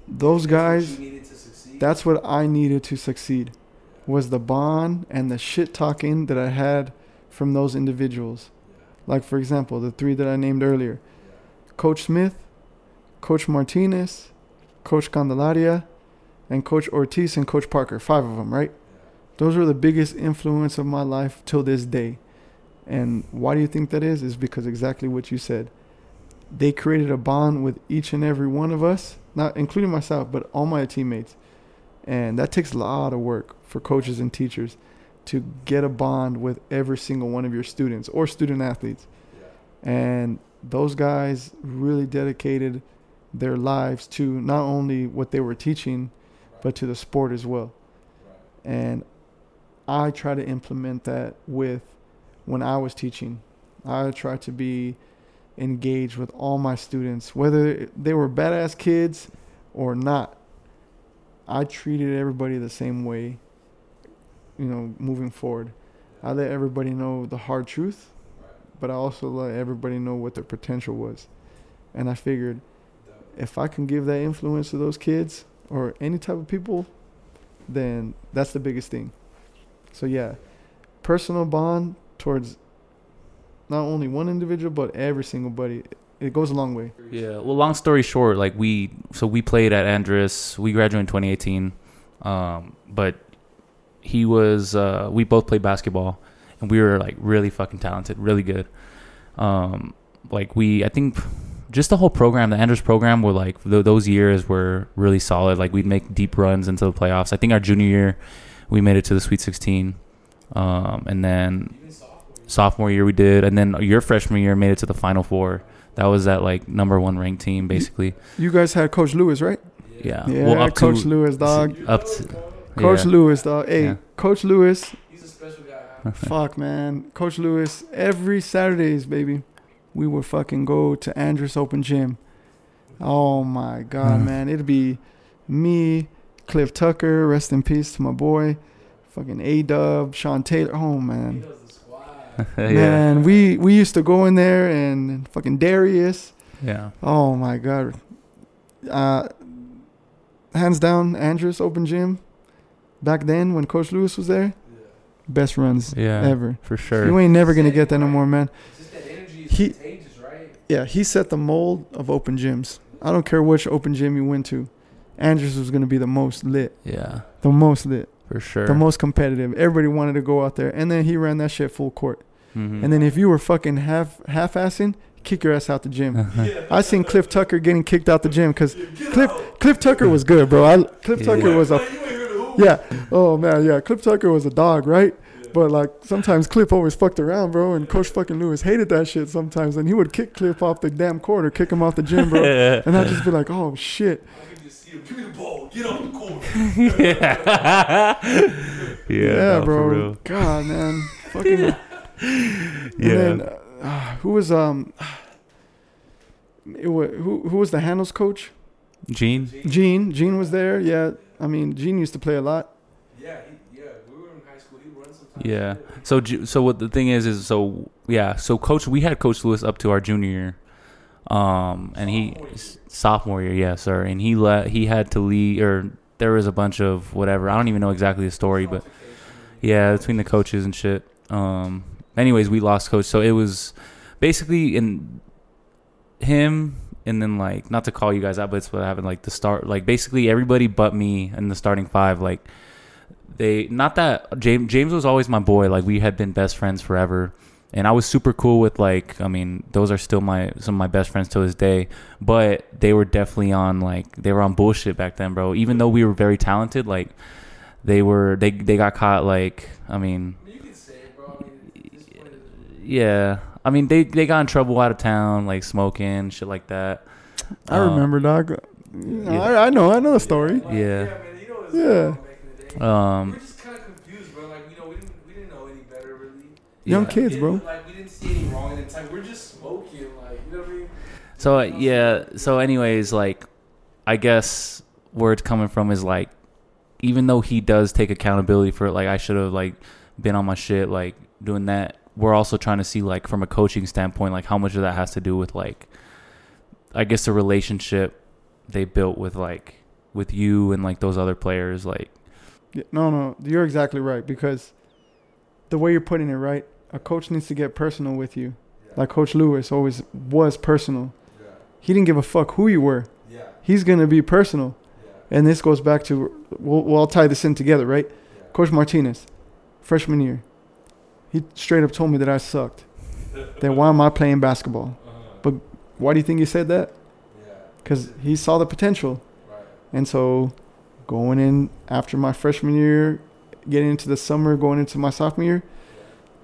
those guys, You needed to succeed. that's what I needed to succeed. Was the bond and the shit talking that I had from those individuals. Like for example, the three that I named earlier. Coach Smith, Coach Martinez, Coach Candelaria, and Coach Ortiz and Coach Parker. Five of them, right? Those were the biggest influence of my life till this day. And why do you think that is? Is because exactly what you said. They created a bond with each and every one of us, not including myself, but all my teammates. And that takes a lot of work for coaches and teachers to get a bond with every single one of your students or student athletes. And those guys really dedicated their lives to not only what they were teaching, but to the sport as well. And I try to implement that with when I was teaching. I try to be engaged with all my students, whether they were badass kids or not. I treated everybody the same way, you know, moving forward. I let everybody know the hard truth, but I also let everybody know what their potential was. And I figured if I can give that influence to those kids or any type of people, then that's the biggest thing. So yeah, personal bond towards not only one individual but every single buddy. It goes a long way. Yeah. Well, long story short, like we so we played at Andress. We graduated in 2018, um, but he was uh, we both played basketball, and we were like really fucking talented, really good. Um, like we, I think, just the whole program, the Andress program, were like th- those years were really solid. Like we'd make deep runs into the playoffs. I think our junior year, we made it to the Sweet 16, um, and then sophomore year we did, and then your freshman year made it to the Final Four. That was that like number one ranked team, basically. You guys had Coach Lewis, right? Yeah. Yeah, Well, up Coach to Lewis, dog. up to Coach yeah. Lewis, dog. Hey, Yeah. Coach Lewis. He's a special guy. <laughs> fuck, man. Coach Lewis. Every Saturdays, baby, we would fucking go to Andress Open Gym. Oh my god, Mm. man. It'd be me, Cliff Tucker. Rest in peace to my boy. Fucking A Dub, Sean Taylor. Oh He man. Knows <laughs> yeah. Man, we we used to go in there and fucking Darius. Yeah. Oh my god. Uh hands down Andress Open Gym. Back then when Coach Lewis was there, best runs Yeah. ever. For sure. You ain't never gonna get that no more, man. Just that energy is He- right? Yeah, he set the mold of open gyms. I don't care which open gym you went to. Andress was gonna be the most lit, Yeah. the most lit, For sure. the most competitive. Everybody wanted to go out there, and then he ran that shit full court. Mhm. And then if you were fucking half half assing, kick your ass out the gym. <laughs> I seen Cliff Tucker getting kicked out the gym because Cliff Cliff Tucker was good, bro. I, Cliff Yeah. Tucker was a yeah. Oh man, yeah. Cliff Tucker was a dog, right? But like sometimes Cliff always fucked around, bro. And Coach fucking Lewis hated that shit sometimes, and he would kick Cliff off the damn court or kick him off the gym, bro. <laughs> And I'd just be like, oh shit. I can just see him. Give me the ball. Get off the court. <laughs> yeah. yeah. Yeah, no, For bro. real. God, man. <laughs> Fucking. Yeah. And then, uh, who was um. It was, who who was the handles coach? Gene. Gene. Gene was there. Yeah, I mean Gene used to play a lot. Yeah, he, yeah. We were in high school. He run sometimes. Yeah. So so what the thing is is so yeah so coach we had Coach Lewis up to our junior year, um and he Sophomore year. yes sir and he let he had to leave or there was a bunch of whatever I don't even know exactly the story but yeah between the coaches and shit um anyways we lost coach so it was basically in him and then like not to call you guys out, but it's what happened. Like the start, like basically everybody but me in the starting five, like they not that James James was always my boy. Like we had been best friends forever. And I was super cool with like I mean those are still my some of my best friends to this day, but they were definitely on like they were on bullshit back then, bro. Even though we were very talented, like they were they they got caught like I mean say. I mean, it's just one of the- yeah I mean they they got in trouble out of town like smoking shit like that. I Um, remember, dog. You know, yeah. I, I know. I know the story. Like, Yeah. man, you know what's Yeah. going on back in the day. we Um, were just kind of confused, bro. Like, you know, we didn't, we didn't know any better, really. Young yeah. kids, bro. Like, we didn't see any wrong at the time. We're just smoking, like, you know what I mean? So uh, yeah, so anyways, like I guess where it's coming from is like even though he does take accountability for it, like I should have like been on my shit, like doing that. We're also trying to see like from a coaching standpoint, like how much of that has to do with like I guess the relationship they built with like with you and like those other players, like No, no, you're exactly right because the way you're putting it, right? A coach needs to get personal with you, like Coach Lewis always was personal. Yeah. He didn't give a fuck who you were. Yeah. He's gonna be personal, Yeah. and this goes back to. We'll, we'll tie this in together, right? Yeah. Coach Martinez, freshman year, he straight up told me that I sucked. that why am I playing basketball? Uh-huh. Why do you think he said that? Yeah. Because he saw the potential. Right. And so, going in after my freshman year, getting into the summer, going into my sophomore year,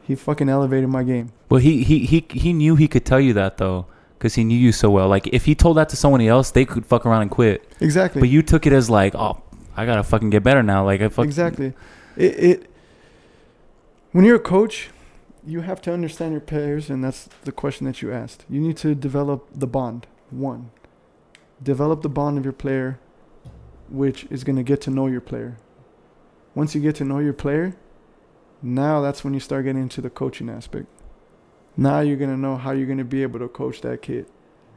he fucking elevated my game. Well, he he he he knew he could tell you that though, because he knew you so well. Like if he told that to somebody else, they could fuck around and quit. Exactly. But you took it as like, oh, I gotta fucking get better now. Like I fuck exactly. It, it. When you're a coach, you have to understand your players, and that's the question that you asked. You need to develop the bond. One, develop the bond of your player, which is to get to know your player. Once you get to know your player, now that's when you start getting into the coaching aspect. Now you're going to know how you're going to be able to coach that kid.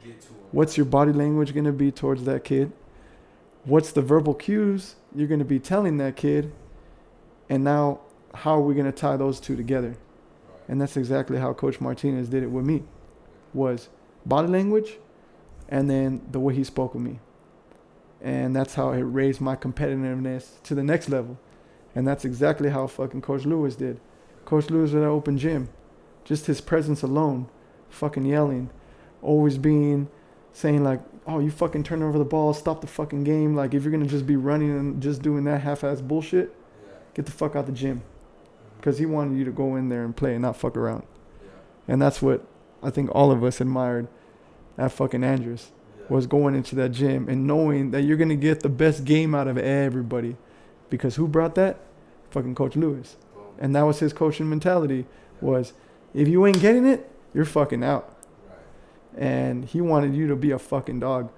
Get to him. What's your body language going to be towards that kid? What's the verbal cues you're going to be telling that kid? And now, how are we going to tie those two together? And that's exactly how Coach Martinez did it with me. Was body language, and then the way he spoke with me. And that's how it raised my competitiveness to the next level. And that's exactly how fucking Coach Lewis did. Coach Lewis at an open gym, just his presence alone, fucking yelling, always being saying like, "Oh, you fucking turn over the ball, stop the fucking game." Like if you're gonna just be running and just doing that half-ass bullshit, Yeah. get the fuck out the gym. Because he wanted you to go in there and play and not fuck around. Yeah. And that's what I think all of us admired at fucking Andress Yeah. was going into that gym and knowing that you're gonna get the best game out of everybody. Because who brought that? Fucking Coach Lewis. And that was his coaching mentality was if you ain't getting it, you're fucking out. Right. And he wanted you to be a fucking dog.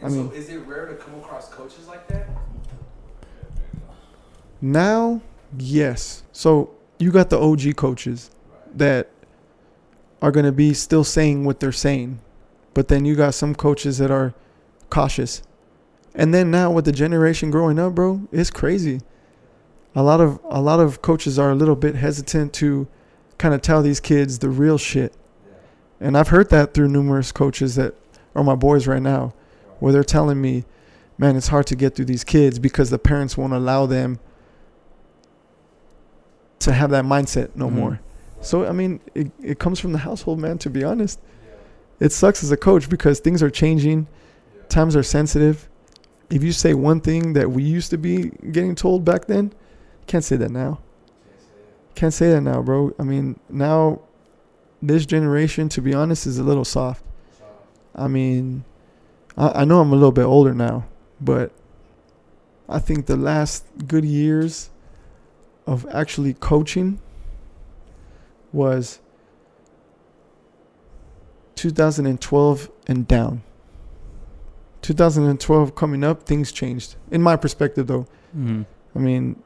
And I mean- so is it rare to come across coaches like that? Now, yes. So you got the OG coaches Right. that are going to be still saying what they're saying. But then you got some coaches that are cautious. And then now with the generation growing up, bro, it's crazy. A lot of a lot of coaches are a little bit hesitant to kind of tell these kids the real shit. And I've heard that through numerous coaches that are my boys right now, where they're telling me, man, it's hard to get through these kids because the parents won't allow them to have that mindset no Mhm. more. So, I mean, it, it comes from the household, man, to be honest. It sucks as a coach because things are changing, times are sensitive. If you say one thing that we used to be getting told back then, can't say that now. Can't say that now, bro. I mean, now this generation, to be honest, is a little soft. I mean, I, I know I'm a little bit older now, but I think the last good years of actually coaching was 2012 and down. 2012 coming up, things changed. In my perspective, though, Mhm. I mean,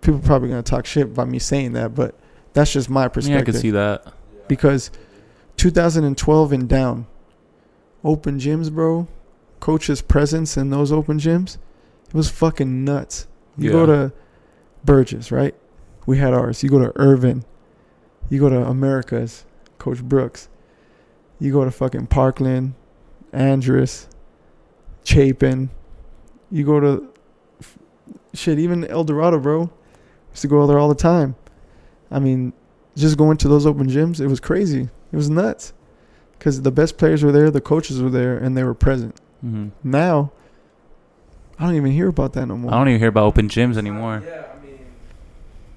people probably gonna talk shit by me saying that, but that's just my perspective. Yeah, I could see that. because 2012 and down, open gyms, bro, coach's presence in those open gyms, it was fucking nuts. You go to Burges, right? We had ours. You go to Irvin, you go to America's, Coach Brooks. You go to fucking Parkland, Andrus, Chapin. You go to shit, even El Dorado, bro. Used to go there all the time. I mean, just going to those open gyms, it was crazy. It was nuts. Because the best players were there, the coaches were there, and they were present. hmm Now, I don't even hear about that no more. I don't even hear about open gyms anymore. Yeah, I mean,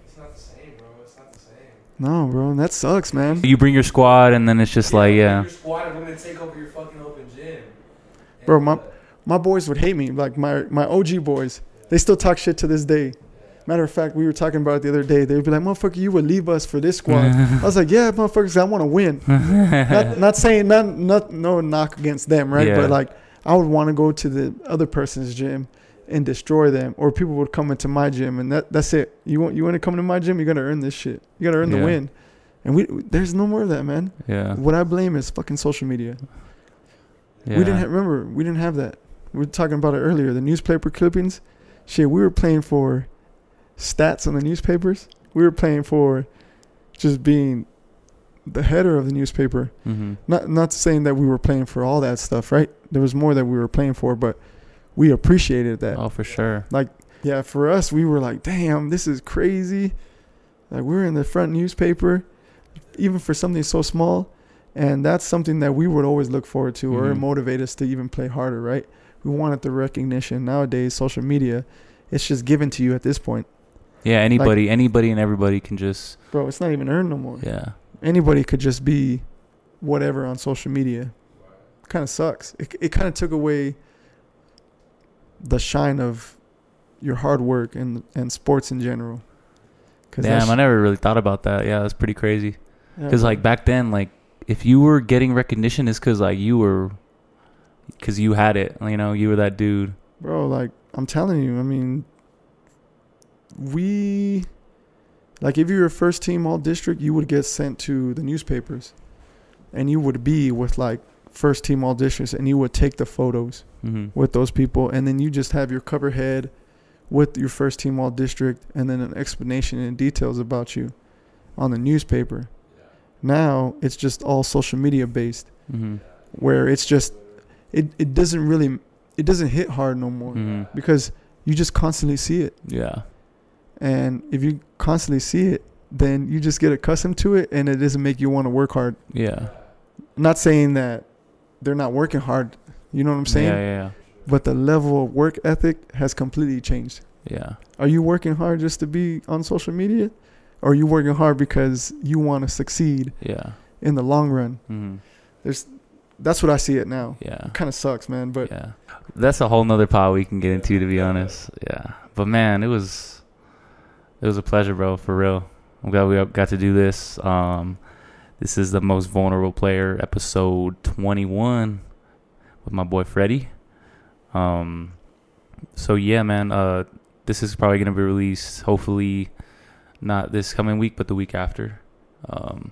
it's not the same, bro. It's not the same. No, bro, and that sucks, man. You bring your squad, and then it's just like, yeah, Your squad and we're gonna take over your fucking open gym. Bro, my- uh, My boys would hate me, like my my OG boys. They still talk shit to this day. Matter of fact, we were talking about it the other day. They'd be like, "Motherfucker, you would leave us for this squad." I was like, "Yeah, motherfuckers, I want to win." <laughs> not, not saying not, not no knock against them, right? Yeah. But like, I would want to go to the other person's gym and destroy them, or people would come into my gym, and that that's it. You want you want to come to my gym, you gotta earn this shit. You gotta earn Yeah. the win. And we there's no more of that, man. yeah, What I blame is fucking social media. yeah. We didn't have, remember. We didn't have that. We were talking about it earlier. The newspaper clippings. Shit, we were playing for stats on the newspapers. We were playing for just being the header of the newspaper. hmm Not not saying that we were playing for all that stuff, right? There was more that we were playing for, but we appreciated that. Oh, for sure. Like, yeah, for us, we were like, "Damn, this is crazy." Like we're in the front newspaper, even for something so small, and that's something that we would always look forward to, or Mhm. motivate us to even play harder, right? We wanted the recognition. Nowadays, social media, it's just given to you at this point, Yeah, anybody, anybody, and everybody can just, bro. It's not even earned no more. yeah, Anybody could just be whatever on social media. Kind of sucks. It it kind of took away the shine of your hard work and and sports in general. 'Cause Damn, I never really thought about that. Yeah, that's pretty crazy. yeah, Because like back then, like if you were getting recognition, it's because like you were, because you had it. You know, you were that dude. bro, like I'm telling you, I mean, we, like if you were first team all district, you would get sent to the newspapers, and you would be with like first team all districts, and you would take the photos hmm with those people, and then you just have your cover head with your first team all district, and then an explanation and details about you on the newspaper. Now it's just all social media based. hmm where it's just it, it doesn't really it doesn't hit hard no more hmm because you just constantly see it. Yeah. and if you constantly see it then you just get accustomed to it and it doesn't make you want to work hard. Yeah. not saying that they're not working hard you know what i'm saying? Yeah, yeah, but the level of work ethic has completely changed. Yeah. are you working hard just to be on social media? Or are you working hard because you want to succeed Yeah. in the long run? Hmm there's that's what i see it now Yeah. it kind of sucks man but yeah. That's a whole nother pod we can get into, to be honest. Yeah. But man, it was, it was a pleasure, bro. For real. I'm glad we got to do this. Um, this is the most vulnerable player episode 21 with my boy Freddy. Um, so yeah, man. Uh, this is probably gonna be released hopefully not this coming week, but the week after. Um,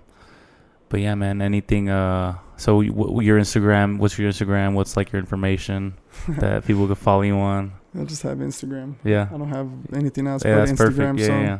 but yeah, man. Anything? Uh, so w- your Instagram? What's your Instagram? What's like your information <laughs> that people could follow you on? I just have Instagram. Yeah. I don't have anything else Yeah, but that's Instagram. perfect. Yeah, so yeah.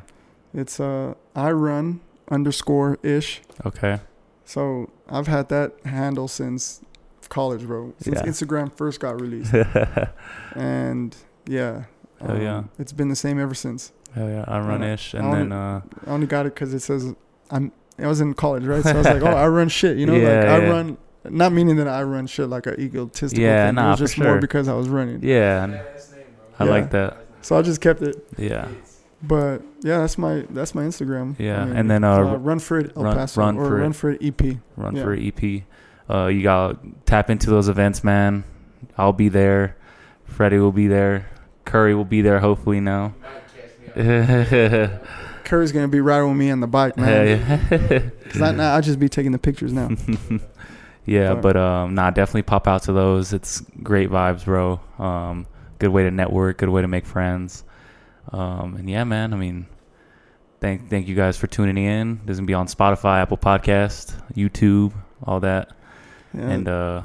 it's uh I run underscore ish. Okay. So I've had that handle since college, bro. Since Yeah. Instagram first got released, <laughs> and yeah, um, yeah. it's been the same ever since. yeah. I run ish, and wanna- then uh, I only got it because it says I'm. I was in college, right? So I was like, oh, I run shit, you know, <laughs> like Yeah, I yeah. run. Not meaning that I run shit like an egotistical Yeah, thing. nah, it was just sure. more because I was running. yeah, and Badass. I like that. So I just kept it. Yeah. But yeah, that's my that's my Instagram. Yeah, I mean, and then, uh, run for it El Run- Paso Run or for run for it E EP. Run Yeah. for EP. Uh, you got to tap into those events, man. I'll be there. Freddy will be there. Curry will be there. Hopefully now. <laughs> You might catch me out. yeah. Curry's gonna be riding with me on the bike, man. yeah. <laughs> Cause I, now I just be taking the pictures now. <laughs> yeah, But- but um, nah, definitely pop out to those. It's great vibes, bro. Um, good way to network. Good way to make friends. Um, and yeah, man. I mean, thank thank you guys for tuning in. This is gonna be on Spotify, Apple Podcast, YouTube, all that. Yeah, And uh,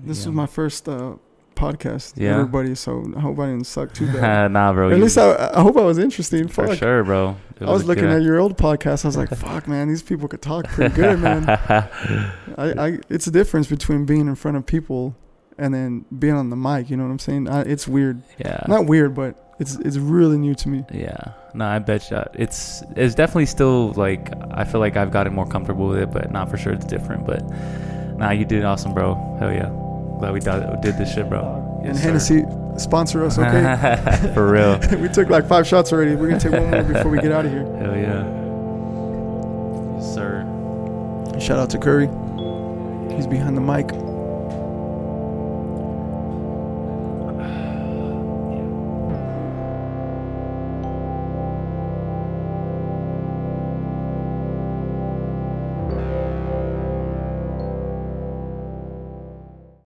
this yeah. was my first uh, podcast. Yeah. everybody. So I hope I didn't suck too bad. <laughs> nah, bro. At least I, I hope I was interesting. for sure, bro. I was looking good- at your old podcast. I was like, "Fuck, man, these people could talk pretty good, <laughs> man." I, I, it's a difference between being in front of people and then being on the mic. You know what I'm saying? I, it's weird. Yeah. Not weird, but it's it's really new to me. Yeah. No, I bet you it's it's definitely still like I feel like I've gotten more comfortable with it, but not for sure it's different. But nah, you did awesome, bro. Hell yeah. Glad we did, this shit, bro. and Hennessy sponsor us, okay? <laughs> for real. <laughs> we took like five shots already. We're gonna take one more before we get out of here. Hell yeah. Yes, sir. Shout out to Curry. He's behind the mic.